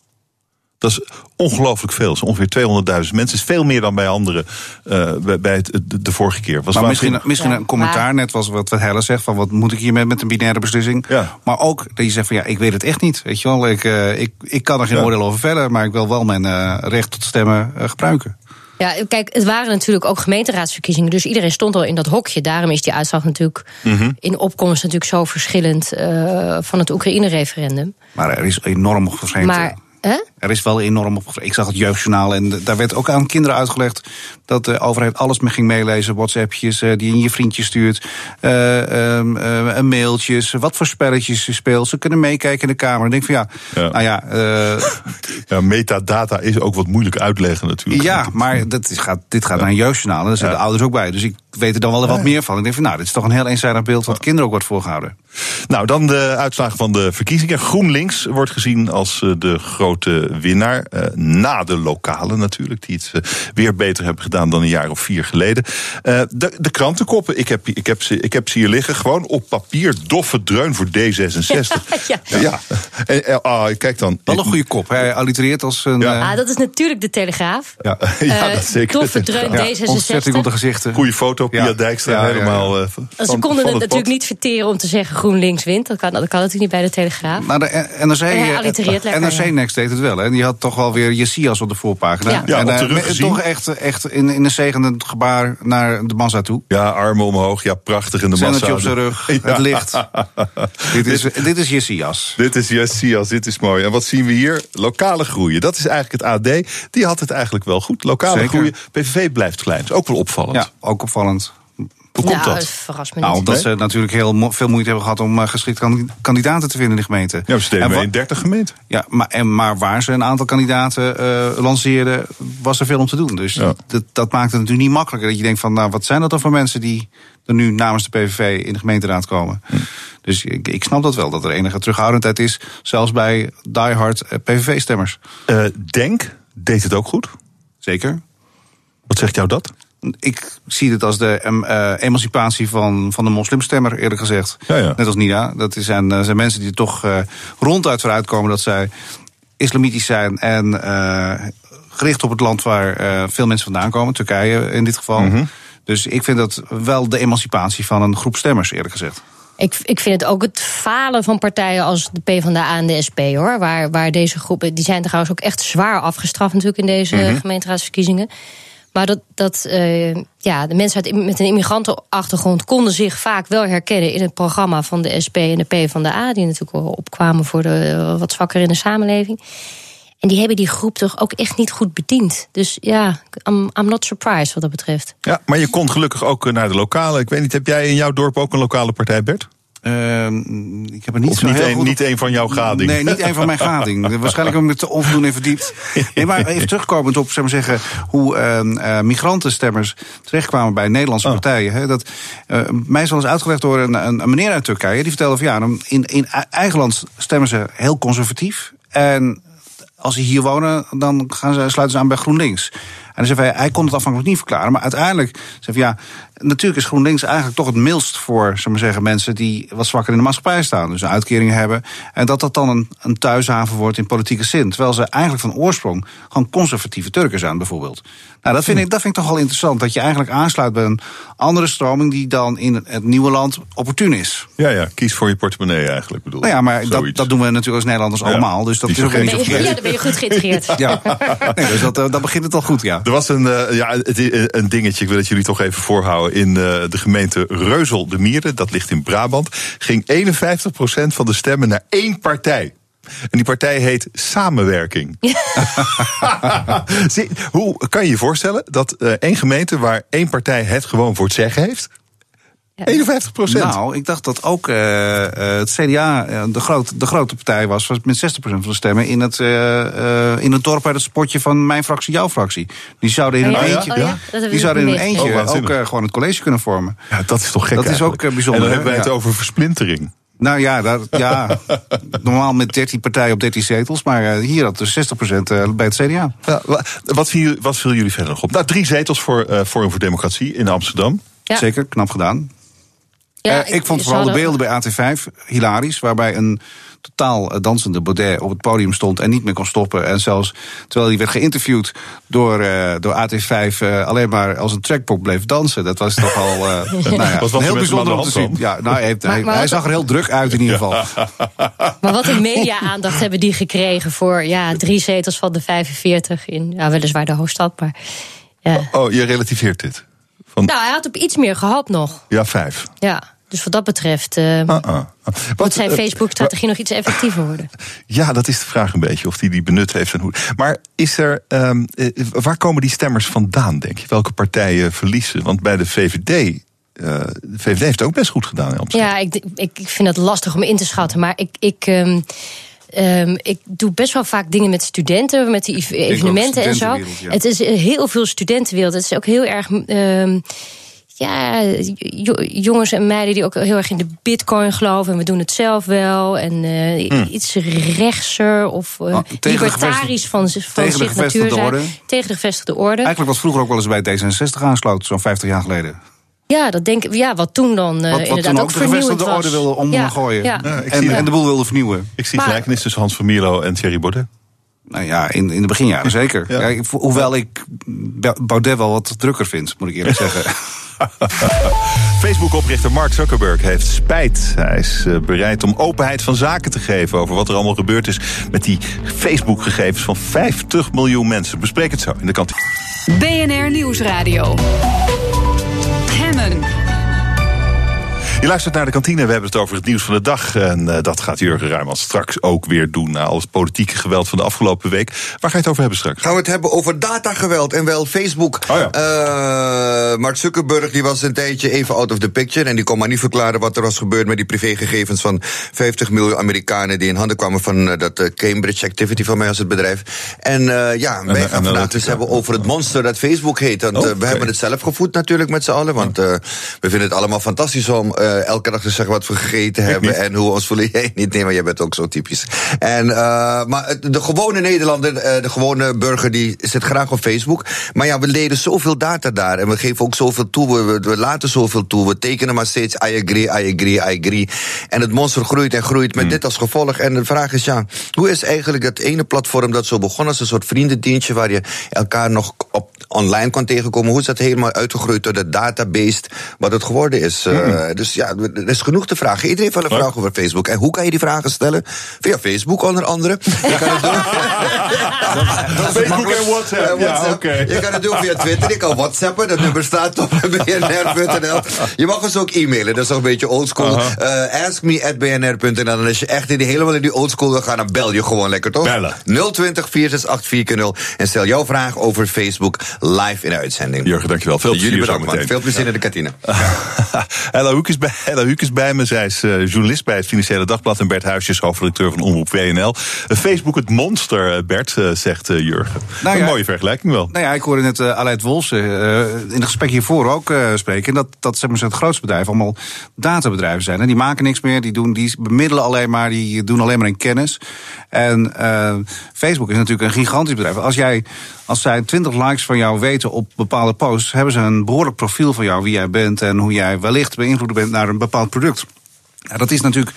B: Dat is ongelooflijk veel. Dat is ongeveer 200.000 mensen. is veel meer dan bij anderen uh, bij het, de, de, vorige keer. Was
L: maar misschien, misschien ja. een commentaar, net was wat, wat Helle zegt... van wat moet ik hiermee met een binaire beslissing.
B: Ja.
L: Maar ook dat je zegt van ja, ik weet het echt niet. Weet je wel, ik, uh, ik, ik kan er geen ja. oordeel over verder... maar ik wil wel mijn uh, recht tot stemmen gebruiken.
K: Ja, kijk, het waren natuurlijk ook gemeenteraadsverkiezingen. Dus iedereen stond al in dat hokje. Daarom is die uitslag natuurlijk mm -hmm. in opkomst natuurlijk zo verschillend uh, van het Oekraïne-referendum.
L: Maar er is enorm verschillend.
K: Maar, hè?
L: Er is wel enorm op. Ik zag het jeugdjournaal en daar werd ook aan kinderen uitgelegd dat de overheid alles mee ging meelezen. WhatsAppjes uh, die je je vriendje stuurt, uh, um, uh, mailtjes, wat voor spelletjes je speelt. Ze kunnen meekijken in de kamer. Ik denk van ja, ja. nou ja.
B: ja, metadata is ook wat moeilijk uitleggen natuurlijk.
L: Ja, maar dat is, gaat, dit gaat ja. naar een jeugdjournaal en daar zijn de ouders ook bij. Dus ik weet er dan wel wat meer van. Ik denk van nou, dit is toch een heel eenzijdig beeld wat kinderen ook wordt voorgehouden.
B: Nou, dan de uitslagen van de verkiezingen. GroenLinks wordt gezien als de grote winnaar. Uh, na de lokale natuurlijk, die het uh, weer beter hebben gedaan dan een jaar of vier geleden. Uh, de, de krantenkoppen, ik heb, ik, heb ze, ik heb ze hier liggen. Gewoon op papier, doffe dreun voor D66.
K: Ja,
B: ja. ja. En, oh, kijk dan.
L: Wel een goede kop. Hij allitereert als een.
K: Ja. Ah, dat is natuurlijk de Telegraaf.
B: Ja, ja dat zeker.
K: Doffe dreun D66.
L: Ontzetting op de gezichten.
B: Goede foto, Pia Dijkstra, helemaal. Uh,
K: van, ze konden het natuurlijk niet verteren om te zeggen GroenLinks wint. Dat kan, dat kan natuurlijk niet bij de Telegraaf.
L: Maar de NRC, NRC Next deed het wel. Hè. Die had toch wel weer Jessias op de voorpagina.
B: Ja, ja
L: en,
B: op de rug gezien.
L: Toch echt, echt in, in een zegenend gebaar naar de massa toe.
B: Ja, armen omhoog. Ja, prachtig in de massa.
L: Zennetje op zijn rug. Ja. Het licht. dit, is, dit is Jessias.
B: Dit is Jessias, dit is mooi. En wat zien we hier? Lokale groeien. Dat is eigenlijk het AD. Die had het eigenlijk wel goed. Lokale
L: Zeker.
B: groeien. PVV blijft klein. Dat is ook wel opvallend.
L: Ja, ook opvallend.
B: Hoe komt
K: nou,
B: dat?
K: verrast me
L: Nou,
K: niet.
L: omdat ze natuurlijk heel mo- veel moeite hebben gehad om uh, geschikte kandidaten te vinden in de gemeente.
B: Ja, ze deden in 30 gemeenten.
L: Ja, maar, en, maar waar ze een aantal kandidaten uh, lanceerden, was er veel om te doen. Dus
B: Ja.
L: dat, dat maakt het natuurlijk niet makkelijker. Dat je denkt van, nou, wat zijn dat dan voor mensen die er nu namens de PVV in de gemeenteraad komen? Dus ik, ik snap dat wel, dat er enige terughoudendheid is, zelfs bij diehard uh, PVV-stemmers.
B: Eh, Denk deed het ook goed.
L: Zeker.
B: Wat zegt jou dat?
L: Ik zie het als de eh, emancipatie van, van de moslimstemmer, eerlijk gezegd.
B: Ja, ja.
L: Net als Nina. Dat zijn, eh, zijn mensen die er toch eh, ronduit vooruit komen dat zij islamitisch zijn en eh, gericht op het land waar eh, veel mensen vandaan komen, Turkije in dit geval.
B: Mhm.
L: Dus ik vind dat wel de emancipatie van een groep stemmers, eerlijk gezegd.
K: Ik, ik vind het ook het falen van partijen als de PvdA en de SP, hoor. Waar, waar deze groepen, die zijn trouwens ook echt zwaar afgestraft natuurlijk in deze
B: Mhm.
K: gemeenteraadsverkiezingen. Maar dat, dat eh, ja, de mensen met een immigrantenachtergrond konden zich vaak wel herkennen in het programma van de SP en de PvdA, die natuurlijk opkwamen voor de eh, wat zwakker in de samenleving. En die hebben die groep toch ook echt niet goed bediend. Dus ja, I'm, I'm not surprised wat dat betreft.
B: Ja, maar je kon gelukkig ook eh, naar de lokale. Ik weet niet, heb jij in jouw dorp ook een lokale partij, Bert?
L: Ehm, ik heb er niet
B: of
L: zo
B: niet
L: heel
B: een,
L: goed
B: niet een van jouw gading?
L: Nee, niet een van mijn gading. Waarschijnlijk heb ik me te onvoldoende verdiept. Nee, maar even terugkomend op zeg maar zeggen, hoe uh, migrantenstemmers terechtkwamen bij Nederlandse oh. partijen. Hè, dat, uh, mij is wel eens uitgelegd door een, een, een, meneer uit Turkije. Die vertelde van ja, in, in eigen land stemmen ze heel conservatief. En als ze hier wonen, dan gaan ze, sluiten ze aan bij GroenLinks. En dan zei hij, hij kon het afhankelijk niet verklaren. Maar uiteindelijk zei hij, ja, natuurlijk is GroenLinks eigenlijk toch het milst voor zeg maar zeggen, mensen die wat zwakker in de maatschappij staan. Dus een uitkering hebben. En dat dat dan een, een thuishaven wordt in politieke zin. Terwijl ze eigenlijk van oorsprong gewoon conservatieve Turken zijn, bijvoorbeeld. Nou, dat vind, ik, dat vind ik toch wel interessant. Dat je eigenlijk aansluit bij een andere stroming die dan in het nieuwe land opportun is.
B: Ja, ja, kies voor je portemonnee eigenlijk, bedoel
L: Nou ja, maar dat, dat, doen we natuurlijk als Nederlanders allemaal. Dus dat is ook
K: niet zo Ja, dan ben je goed geïntegreerd.
L: ja, nee, dus dat, uh, dat begint het al goed, ja.
B: Er was een, uh, ja, een dingetje, ik wil het jullie toch even voorhouden. In uh, de gemeente Reuzel de Mieren, dat ligt in Brabant, ging 51% van de stemmen naar één partij. En die partij heet Samenwerking. Zie, hoe kan je je voorstellen dat uh, één gemeente waar één partij het gewoon voor het zeggen heeft? Ja. 51 procent.
L: Nou, ik dacht dat ook uh, het CDA de, groot, de grote partij was, was met 60 procent van de stemmen in het, uh, in het dorp uit het spotje van mijn fractie, jouw fractie. Die zouden in een oh, ja? eentje, oh, ja? die zouden in een eentje oh, ook gewoon het college kunnen vormen.
B: Ja, dat is toch gek.
L: Dat is ook bijzonder. En
B: dan hebben wij het over versplintering.
L: Nou ja, dat, ja normaal met 13 partijen op 13 zetels. Maar hier had dus 60% bij het CDA.
B: Ja, wat, viel, wat viel jullie verder nog op? Nou, drie zetels voor uh, Forum voor Democratie in Amsterdam.
L: Ja. Zeker, knap gedaan. Ja, uh, ik vond vooral de beelden bij AT5 hilarisch. Waarbij een totaal dansende Baudet op het podium stond en niet meer kon stoppen. En zelfs terwijl hij werd geïnterviewd door, uh, door AT5 uh, alleen maar als een trackpop bleef dansen. Dat was toch al uh, nou ja, was heel bijzonder om te zien. Ja, nou, hij, maar, hij, maar hij zag er heel druk uit in ieder geval.
K: Maar wat een media-aandacht hebben die gekregen voor ja, drie zetels van de 45 in ja, weliswaar de hoofdstad. Maar, ja.
B: oh, oh, je relativeert dit?
K: Van... Nou, hij had op iets meer gehad nog.
B: Ja, vijf.
K: Ja. Dus wat dat betreft uh, uh, uh. moet zijn Facebook-strategie nog iets effectiever worden.
B: Ja, dat is de vraag een beetje, of hij die, die benut heeft en hoe. Maar is er, um, waar komen die stemmers vandaan, denk je? Welke partijen verliezen? Want bij de VVD uh, de VVD heeft het ook best goed gedaan.
K: Ja, ik, ik, ik vind het lastig om in te schatten. Maar ik, ik, um, um, ik doe best wel vaak dingen met studenten, met die evenementen en zo. Ja. Het is heel veel studentenwereld. Het is ook heel erg ja, jongens en meiden die ook heel erg in de bitcoin geloven. En we doen het zelf wel. En uh, hmm. iets rechtser of uh, libertarisch van, van tegen zich natuur zijn. Orde. Tegen de gevestigde orde.
L: Eigenlijk was vroeger ook wel eens bij D66 aansloten, zo'n 50 jaar geleden.
K: Ja, dat denk ik. Ja, wat toen dan uh, wat, wat inderdaad toen ook, ook de gevestigde
L: orde wilde omgooien. Ja. Ja. en, en, de boel wilde vernieuwen.
B: Ik zie gelijkenis tussen Hans van Mierlo en Thierry Baudet.
L: Nou ja, in, in de beginjaren zeker. Ja. Ja, hoewel ik Baudet wel wat drukker vind, moet ik eerlijk zeggen.
B: Facebook-oprichter Mark Zuckerberg heeft spijt. Hij is uh, bereid om openheid van zaken te geven over wat er allemaal gebeurd is met die Facebook-gegevens van 50 miljoen mensen. Bespreek het zo in de kantine.
A: BNR Nieuwsradio.
B: Je luistert naar de kantine. We hebben het over het nieuws van de dag. En uh, dat gaat Jurgen Ruijmans straks ook weer doen. Na al het politieke geweld van de afgelopen week. Waar ga je het over hebben straks?
M: Gaan we het hebben over datageweld en wel Facebook.
B: Oh ja.
M: uh, Mark Zuckerberg die was een tijdje even out of the picture. En die kon maar niet verklaren wat er was gebeurd met die privégegevens van 50 miljoen Amerikanen. die in handen kwamen van uh, dat Cambridge Activity van mij als het bedrijf. En ja, en, wij gaan vandaag dus hebben over het monster dat Facebook heet. Want oh, we okay. hebben het zelf gevoed natuurlijk met z'n allen. Want we vinden het allemaal fantastisch om uh, elke dag te zeggen wat we gegeten hebben en hoe ons voelen. Jij niet, nee, maar jij bent ook zo typisch. En, uh, maar de gewone Nederlander, uh, de gewone burger, die zit graag op Facebook. Maar ja, we leden zoveel data daar en we geven ook zoveel toe. We, we, laten zoveel toe. We tekenen maar steeds I agree, I agree, I agree. En het monster groeit en groeit met hmm. dit als gevolg. En de vraag is, ja, hoe is eigenlijk dat ene platform dat zo begon als een soort vriendendienstje waar je elkaar nog op online kon tegenkomen, hoe is dat helemaal uitgegroeid door de database wat het geworden is? Hmm. Uh, dus ja, er is genoeg te vragen. Iedereen heeft wel een vraag over Facebook. En hoe kan je die vragen stellen? Via Facebook onder andere. Je kan het doen.
B: Facebook en WhatsApp. Uh, WhatsApp. Ja, okay.
M: Je kan het doen via Twitter. Je kan WhatsAppen. Dat nummer staat op bnr.nl. Je mag ons ook e-mailen. Dat is nog een beetje oldschool. Uh -huh. uh, askme.bnr.nl. En als je echt in die, helemaal in die oldschool wil gaan, dan bel je gewoon lekker, toch?
B: Bellen.
M: 020 468 4 En stel jouw vraag over Facebook live in de uitzending.
B: Jurgen, dankjewel. Veel
M: Jullie
B: plezier
M: bedankt, man. Veel plezier in de kantine.
B: Ella Hoek is bij, Ella Hoek is bij me. Zij is uh, journalist bij het Financiële Dagblad. En Bert Huisjes, hoofdredacteur van Omroep WNL. Uh, Facebook het monster, Bert, uh, zegt Jurgen. Nou ja, Een mooie vergelijking wel.
L: Nou ja, ik hoorde net Aleid Wolse in het gesprek hiervoor ook spreken. Dat, dat zeg maar, het grootste bedrijf allemaal databedrijven zijn. En die maken niks meer, die, doen, die bemiddelen alleen maar, die doen alleen maar in kennis. En Facebook is natuurlijk een gigantisch bedrijf. Als jij als zij 20 likes van jou weten op bepaalde posts, hebben ze een behoorlijk profiel van jou, wie jij bent en hoe jij wellicht beïnvloed bent naar een bepaald product. Ja, dat is natuurlijk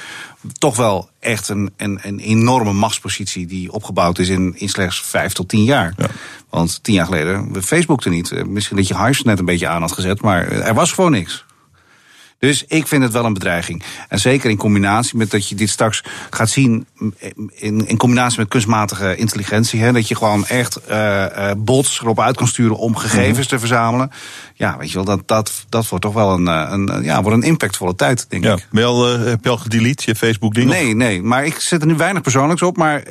L: toch wel echt een, een, een enorme machtspositie die opgebouwd is in, in slechts vijf tot tien jaar. Ja. Want tien jaar geleden, Facebook er niet. Misschien dat je Hives net een beetje aan had gezet, maar er was gewoon niks. Dus ik vind het wel een bedreiging. En zeker in combinatie met dat je dit straks gaat zien. in, in combinatie met kunstmatige intelligentie. Hè, dat je gewoon echt uh, uh, bots erop uit kan sturen om gegevens mhm. te verzamelen. Ja, weet je wel, dat, dat, dat wordt toch wel een, eh, een, ja, wordt een impactvolle tijd, denk
B: ja.
L: ik.
B: Je al, heb je al gedelete, je Facebook-ding?
L: Nee, nee, maar ik zet er nu weinig persoonlijks op. Maar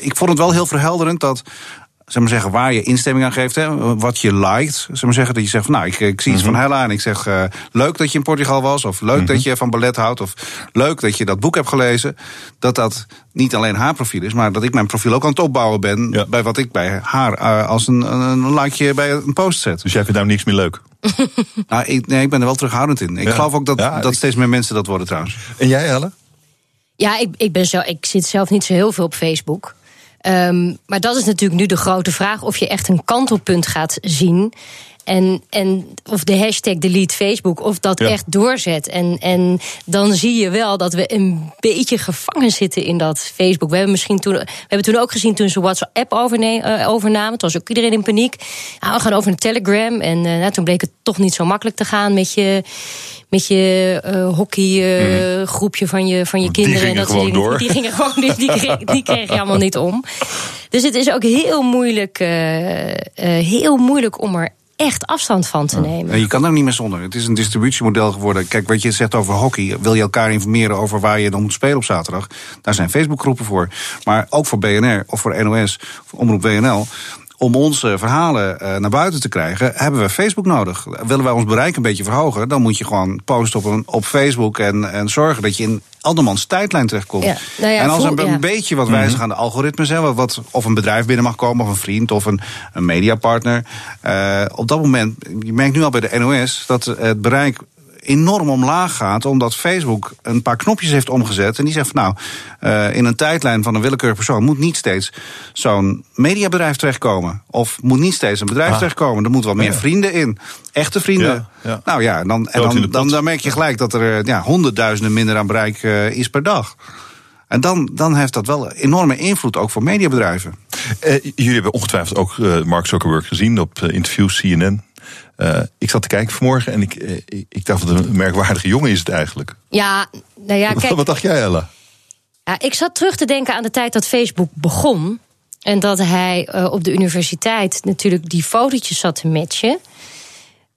L: ik vond het wel heel verhelderend dat zeg maar zeggen, waar je instemming aan geeft, hè, wat je liked. Zeg maar zeggen, dat je zegt van nou, ik, ik zie iets van mhm. Hella en ik zeg uh, leuk dat je in Portugal was, of leuk mhm. dat je van ballet houdt, of leuk dat je dat boek hebt gelezen. Dat dat niet alleen haar profiel is, maar dat ik mijn profiel ook aan het opbouwen ben bij wat ik bij haar uh, als een, een likeje bij een post zet.
B: Dus jij vindt nou niks meer leuk?
L: nou, ik, nee, ik ben er wel terughoudend in. Ik geloof ook dat, dat steeds meer mensen dat worden trouwens.
B: En jij, Helle?
K: Ja, ik, ik, ben zo, ik zit zelf niet zo heel veel op Facebook. Um, maar dat is natuurlijk nu de grote vraag of je echt een kantelpunt gaat zien. En, en of de hashtag delete Facebook, of dat echt doorzet. En, en dan zie je wel dat we een beetje gevangen zitten in dat Facebook. We hebben misschien toen, we hebben toen ook gezien toen ze WhatsApp uh, overnamen. Toen was ook iedereen in paniek. Ja, we gaan over een Telegram. En uh, nou, toen bleek het toch niet zo makkelijk te gaan met je met je uh, hockeygroepje uh, van je, van je kinderen.
B: Die
K: en
B: dat gewoon door.
K: Die, gingen gewoon, die, die, kreeg, die kreeg je allemaal niet om. Dus het is ook heel moeilijk, uh, heel moeilijk om er echt afstand van te nemen.
L: Ja, je kan er niet meer zonder. Het is een distributiemodel geworden. Kijk, wat je zegt over hockey. Wil je elkaar informeren over waar je dan moet spelen op zaterdag? Daar zijn Facebookgroepen voor. Maar ook voor BNR of voor NOS, voor Omroep WNL om onze verhalen uh, naar buiten te krijgen, hebben we Facebook nodig. Willen wij ons bereik een beetje verhogen, dan moet je gewoon posten op, een, op Facebook en, en zorgen dat je in andermans tijdlijn terechtkomt. Ja, nou ja, en als er een, beetje wat wijzigen mhm. aan de algoritmes, hè, wat, of een bedrijf binnen mag komen, of een vriend of een, een mediapartner. Uh, op dat moment, je merkt nu al bij de NOS dat het bereik enorm omlaag gaat. Omdat Facebook een paar knopjes heeft omgezet. En die zegt van nou, uh, in een tijdlijn van een willekeurige persoon moet niet steeds zo'n mediabedrijf terechtkomen. Of moet niet steeds een bedrijf ah. terechtkomen. Er moet wel meer vrienden in. Echte vrienden. Ja, Nou ja, dan, en dan, dan, dan, merk je gelijk dat er eh, ja, honderdduizenden minder aan bereik uh, is per dag. En dan, dan heeft dat wel enorme invloed ook voor mediabedrijven.
B: Uh, jullie hebben ongetwijfeld ook uh, Mark Zuckerberg gezien op uh, interviews CNN. Uh, ik zat te kijken vanmorgen en ik, ik, ik, dacht, wat een merkwaardige jongen is het eigenlijk.
K: Ja, nou ja, kijk.
B: Wat dacht jij, Ella?
K: Ja, ik zat terug te denken aan de tijd dat Facebook begon. En dat hij uh, op de universiteit natuurlijk die fotootjes zat te matchen.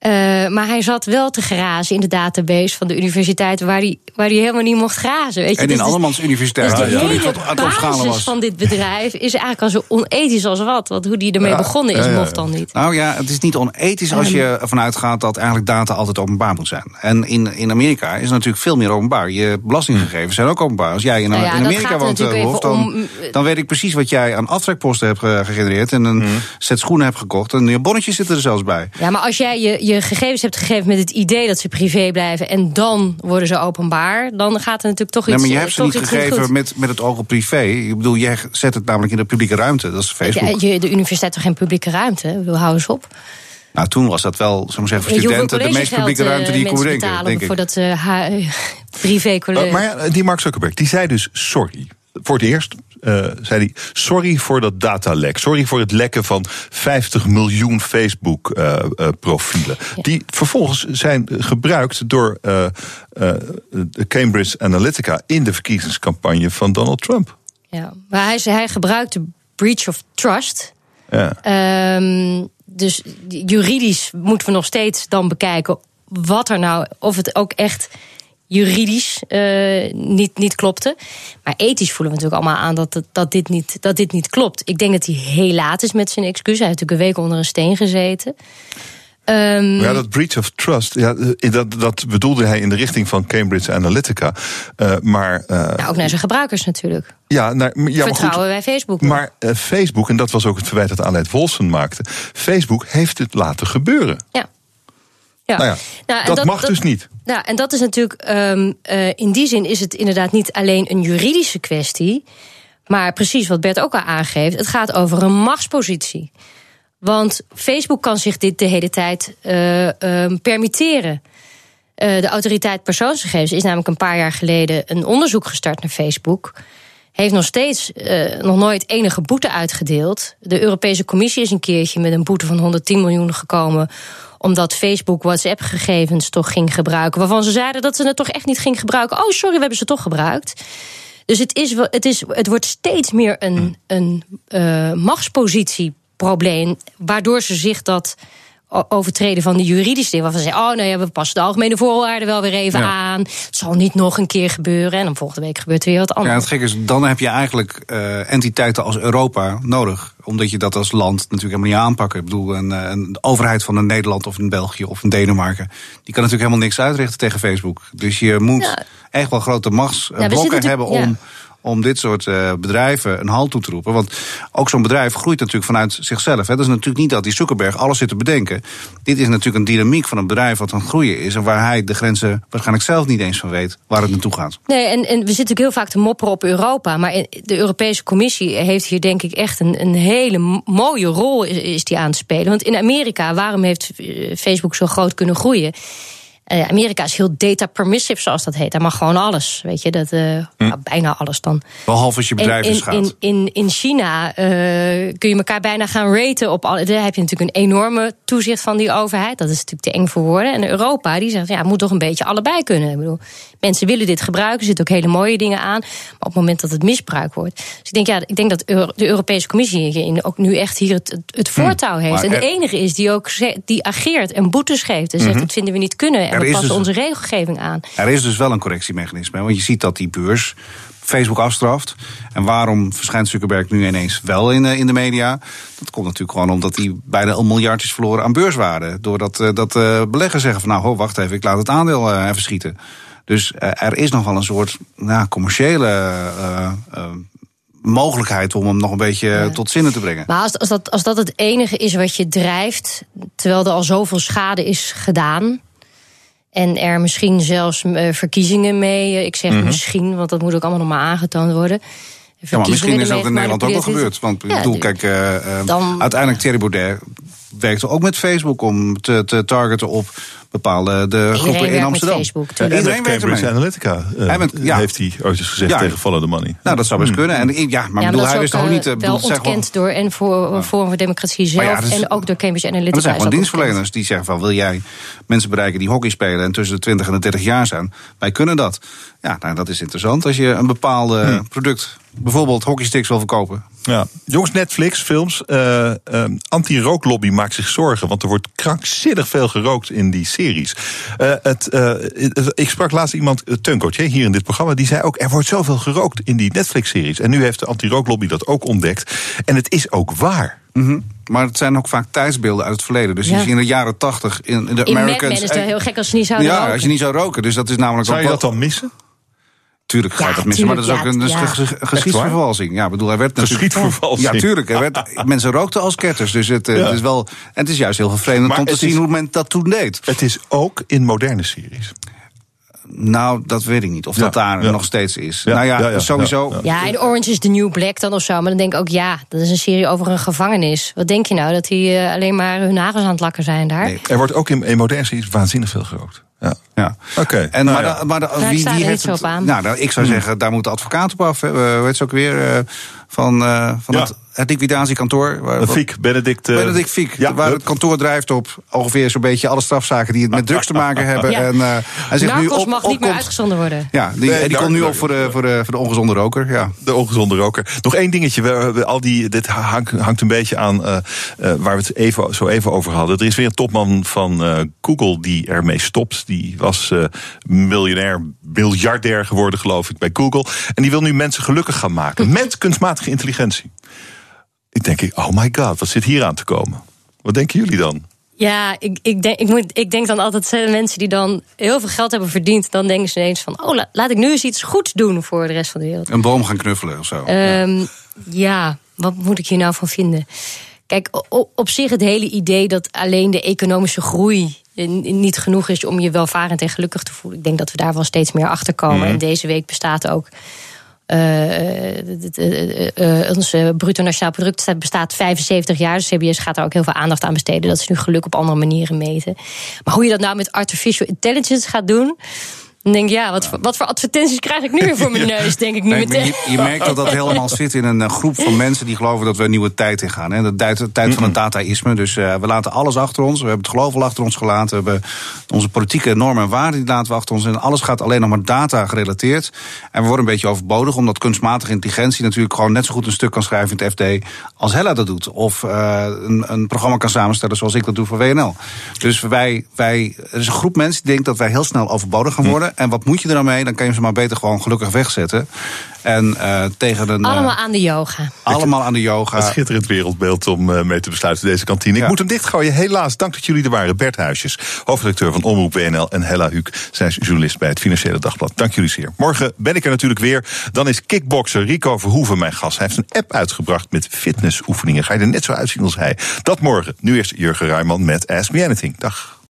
K: Uh, maar hij zat wel te grazen in de database van de universiteit waar hij, waar hij helemaal niet mocht grazen. Weet je?
L: En
K: dus
L: in Allemans Universiteit.
K: Dus de ja, hele basis was. van dit bedrijf is eigenlijk al zo onethisch als wat. Want hoe die ermee ja, begonnen is, mocht dan niet.
L: Nou ja, het is niet onethisch als je ervan uitgaat dat eigenlijk data altijd openbaar moet zijn. En in, in Amerika is het natuurlijk veel meer openbaar. Je belastinggegevens zijn ook openbaar. Als jij in, nou in Amerika woont, dan, om, dan weet ik precies wat jij aan aftrekposten hebt gegenereerd. En een mm. set schoenen hebt gekocht. En je bonnetjes zitten er zelfs bij.
K: Ja, maar als jij je je gegevens hebt gegeven met het idee dat ze privé blijven en dan worden ze openbaar, dan gaat er natuurlijk toch iets.
L: Nee, maar je hebt ze niet gegeven met, met het oog op privé. Ik bedoel, jij zet het namelijk in de publieke ruimte. Dat is Facebook.
K: Ja, de universiteit toch geen publieke ruimte? Wil houden eens op.
L: Nou, toen was dat wel, zou zeggen, voor studenten de meest publieke ruimte die je kon denken. Denk ik.
K: Voor dat uh, privé college.
B: maar ja, die Mark Zuckerberg, die zei dus sorry. Voor het eerst uh, zei hij: Sorry voor dat datalek. Sorry voor het lekken van 50 miljoen Facebook-profielen. Uh, uh, Die vervolgens zijn gebruikt door Cambridge Analytica in de verkiezingscampagne van Donald Trump.
K: Ja, maar hij, hij gebruikte breach of trust. Ja. Um, dus juridisch moeten we nog steeds dan bekijken wat er nou, of het ook echt juridisch uh, niet, niet klopte. Maar ethisch voelen we natuurlijk allemaal aan dat, dat, dit, niet, dat dit niet klopt. Ik denk dat hij heel laat is met zijn excuus. Hij heeft natuurlijk een week onder een steen gezeten.
B: Um, ja, dat breach of trust, ja, eh, dat, dat bedoelde hij in de richting van Cambridge Analytica. Uh, maar, uh,
K: nou, ook naar zijn gebruikers natuurlijk.
B: Ja, naar, ja,
K: Vertrouwen maar goed, wij Facebook.
B: Maar uh, Facebook, en dat was ook het verwijt dat Aleid Wolfsen maakte. Facebook heeft het laten gebeuren.
K: Ja.
B: Ja. Nou ja, nou, dat, dat, mag dus niet.
K: Nou, en dat is natuurlijk, um, in die zin is het inderdaad niet alleen een juridische kwestie. Maar precies wat Bert ook al aangeeft, het gaat over een machtspositie. Want Facebook kan zich dit de hele tijd uh, uh, permitteren. Uh, de autoriteit persoonsgegevens is namelijk een paar jaar geleden een onderzoek gestart naar Facebook. Heeft nog steeds nog nooit enige boete uitgedeeld. De Europese Commissie is een keertje met een boete van 110 miljoen gekomen omdat Facebook WhatsApp-gegevens toch ging gebruiken. Waarvan ze zeiden dat ze het toch echt niet ging gebruiken. Oh, sorry, we hebben ze toch gebruikt. Dus het, is, het, is, het wordt steeds meer een, een uh, machtspositie probleem. Waardoor ze zich dat overtreden van de juridische dingen. Waarvan ze zeggen, oh nou ja, we passen de algemene voorwaarden wel weer even aan. Het zal niet nog een keer gebeuren. En dan volgende week gebeurt er weer wat anders.
L: Ja, het gekke is, dan heb je eigenlijk uh, entiteiten als Europa nodig. Omdat je dat als land natuurlijk helemaal niet aanpakken. Ik bedoel, een, eh, een overheid van een Nederland of een België of een Denemarken... die kan natuurlijk helemaal niks uitrichten tegen Facebook. Dus je moet echt wel grote machtsblokken hebben om om dit soort uh, bedrijven een halt toe te roepen. Want ook zo'n bedrijf groeit natuurlijk vanuit zichzelf. Hè. Dat is natuurlijk niet dat die Zuckerberg alles zit te bedenken. Dit is natuurlijk een dynamiek van een bedrijf wat aan het groeien is... en waar hij de grenzen waarschijnlijk zelf niet eens van weet waar het naartoe gaat.
K: Nee, en, en we zitten natuurlijk heel vaak te mopperen op Europa... maar de Europese Commissie heeft hier denk ik echt een, een hele mooie rol is, is die aan te spelen. Want in Amerika, waarom heeft eh, Facebook zo groot kunnen groeien... Uh, Amerika is heel data permissive, zoals dat heet. Daar mag gewoon alles, weet je. Dat, uh, hm. nou, bijna alles dan.
L: Behalve als je bedrijf
K: in,
L: in, gaat.
K: In, in, in China uh, kun je elkaar bijna gaan raten op alle. Daar heb je natuurlijk een enorme toezicht van die overheid. Dat is natuurlijk te eng voor woorden. En Europa, die zegt, ja, moet toch een beetje allebei kunnen. Ik bedoel, mensen willen dit gebruiken. Er zitten ook hele mooie dingen aan. Maar op het moment dat het misbruikt wordt. Dus ik denk, ja, ik denk dat de Europese Commissie ook nu echt hier het, het hm. voortouw heeft. En de enige is die ook die ageert en boetes geeft. En zegt, mhm. dat vinden we niet kunnen we passen dus, onze regelgeving aan.
L: Er is dus wel een correctiemechanisme. Want je ziet dat die beurs Facebook afstraft. En waarom verschijnt Zuckerberg nu ineens wel in, eh, in de media? Dat komt natuurlijk gewoon omdat hij bijna een miljard is verloren aan beurswaarde. Doordat uh, dat, uh, beleggers zeggen van nou, ho, wacht even, ik laat het aandeel even schieten. Dus er is nog wel een soort nou, commerciële mogelijkheid om hem nog een beetje tot zinnen te brengen.
K: Maar als, als, dat, als dat het enige is wat je drijft, terwijl er al zoveel schade is gedaan. En er misschien zelfs verkiezingen mee. Eh, ik zeg mm-hmm. misschien, want dat moet ook allemaal nog maar aangetoond worden.
L: Ja, maar misschien is dat in Nederland ook wel gebeurd. Want ik bedoel, kijk, uh, dan, uiteindelijk Thierry Baudet werkte ook met Facebook om te, te targeten op bepaalde de groepen in Amsterdam.
B: Facebook, ja, iedereen Cambridge Analytica uh, hij bent, ja. heeft hij ooit eens gezegd tegen Follow the Money.
L: Nou, dat zou best hmm. kunnen. En, ja, maar, ja, bedoel, hij wist toch niet... Uh,
K: wel ontkend door en voor Forum voor Democratie zelf dus, en ook door Cambridge Analytica.
L: Dat zijn gewoon dienstverleners die zeggen van... wil jij mensen bereiken die hockey spelen en tussen de 20 en de 30 jaar zijn? Wij kunnen dat. Ja, nou, dat is interessant als je een bepaald hmm. product... bijvoorbeeld hockeysticks wil verkopen.
B: Ja. Jongens, Netflix, films. Uh, uh, Anti-rooklobby maakt zich zorgen. Want er wordt krankzinnig veel gerookt in die series. Uh, het, ik sprak laatst iemand, Tunkoch, hier in dit programma. Die zei ook, er wordt zoveel gerookt in die Netflix-series. En nu heeft de anti-rooklobby dat ook ontdekt. En het is ook waar.
L: Mm -hmm. Maar het zijn ook vaak tijdsbeelden uit het verleden. Dus ja. je ziet in de jaren tachtig in, in de
K: in
L: Americans...
K: Mad Men is het heel gek als je niet zou ja, roken.
L: Ja, als je niet zou roken. Dus dat is namelijk
B: zou
L: ook
B: je dat dan missen?
L: Tuurlijk ga je dat missen, maar dat is ook een ja. geschiedsvervalsing. Ja, bedoel, hij werd
B: Geschiedvervalsing.
L: Ja, tuurlijk. werd, mensen rookten als ketters. Dus het, het, is wel. En het is juist heel vervelend om te zien hoe men dat toen deed.
B: Het is ook in moderne series.
L: Nou, dat weet ik niet. Of dat daar nog steeds is. nou ja, sowieso.
K: Ja, en Orange is the New Black dan of zo. Maar dan denk ik ook, ja, dat is een serie over een gevangenis. Wat denk je nou? Dat die uh, alleen maar hun nagels aan het lakken zijn daar? Nee.
B: Er wordt ook in, in moderne series waanzinnig veel gerookt. Ja.
L: ja.
B: Oké.
L: En nou, maar, ja. maar wie, wie heeft het. Nou, ik zou hmm. zeggen, daar moet de advocaat op af. Hè. Weet ze ook weer? Van, uh, van het het liquidatiekantoor.
B: Waar, Fiek, Benedict.
L: Uh, Benedict Fiek, ja, waar het kantoor drijft op ongeveer zo'n beetje alle strafzaken die met drugs te maken hebben.
K: Ja.
L: En,
K: uh, hij zegt nu op, mag niet meer uitgezonden worden.
L: Ja, die, nee, die komt nu op voor de, voor, de, voor de ongezonde roker. Ja.
B: De ongezonde roker. Nog één dingetje. We, we, al die, dit hangt, hangt een beetje aan uh, waar we het even, zo even over hadden. Er is weer een topman van Google die ermee stopt. Die was miljonair, miljardair geworden, geloof ik, bij Google. En die wil nu mensen gelukkig gaan maken met kunstmatige intelligentie. Ik denk, oh my god, wat zit hier aan te komen? Wat denken jullie dan?
K: Ja, ik, ik, denk, ik, moet, ik denk dan altijd mensen die dan heel veel geld hebben verdiend. Dan denken ze ineens van, oh, laat ik nu eens iets goeds doen voor de rest van de wereld.
L: Een boom gaan knuffelen of zo.
K: Um, ja, wat moet ik hier nou van vinden? Kijk, op, op zich het hele idee dat alleen de economische groei niet genoeg is om je welvarend en gelukkig te voelen. Ik denk dat we daar wel steeds meer achter komen. Mm. En deze week bestaat ook ons bruto nationaal product bestaat 75 jaar. Dus CBS gaat daar ook heel veel aandacht aan besteden. Dat ze nu geluk op andere manieren meten. Maar hoe je dat nou met artificial intelligence gaat doen. Dan denk ik, ja, wat, wat voor advertenties krijg ik nu weer voor mijn neus? Denk ik nu nee,
L: meteen. Je, je, merkt dat dat helemaal zit in een groep van mensen die geloven dat we een nieuwe tijd ingaan. Hè? De tijd van het dataïsme. Dus uh, we laten alles achter ons. We hebben het geloof al achter ons gelaten. We hebben onze politieke normen en waarden die laten we achter ons. En alles gaat alleen nog maar data gerelateerd. En we worden een beetje overbodig, omdat kunstmatige intelligentie natuurlijk gewoon net zo goed een stuk kan schrijven in het FD als Hella dat doet. Of uh, een, een, programma kan samenstellen zoals ik dat doe voor WNL. Dus wij, wij, er is een groep mensen die denkt dat wij heel snel overbodig gaan worden. En wat moet je er dan mee? Dan kan je ze maar beter gewoon gelukkig wegzetten. En uh, tegen een.
K: Allemaal aan de yoga.
L: Allemaal aan de yoga.
B: Een schitterend wereldbeeld om uh, mee te besluiten deze kantine. Ik moet hem dichtgooien. Helaas, dank dat jullie er waren. Bert Huisjes, hoofdredacteur van Omroep WNL. En Hella Huuk, zij journalist bij het Financiële Dagblad. Dank jullie zeer. Morgen ben ik er natuurlijk weer. Dan is kickbokser Rico Verhoeven mijn gast. Hij heeft een app uitgebracht met fitnessoefeningen. Ga je er net zo uitzien als hij. Dat morgen. Nu eerst Jurgen Ruijman met Ask Me Anything. Dag.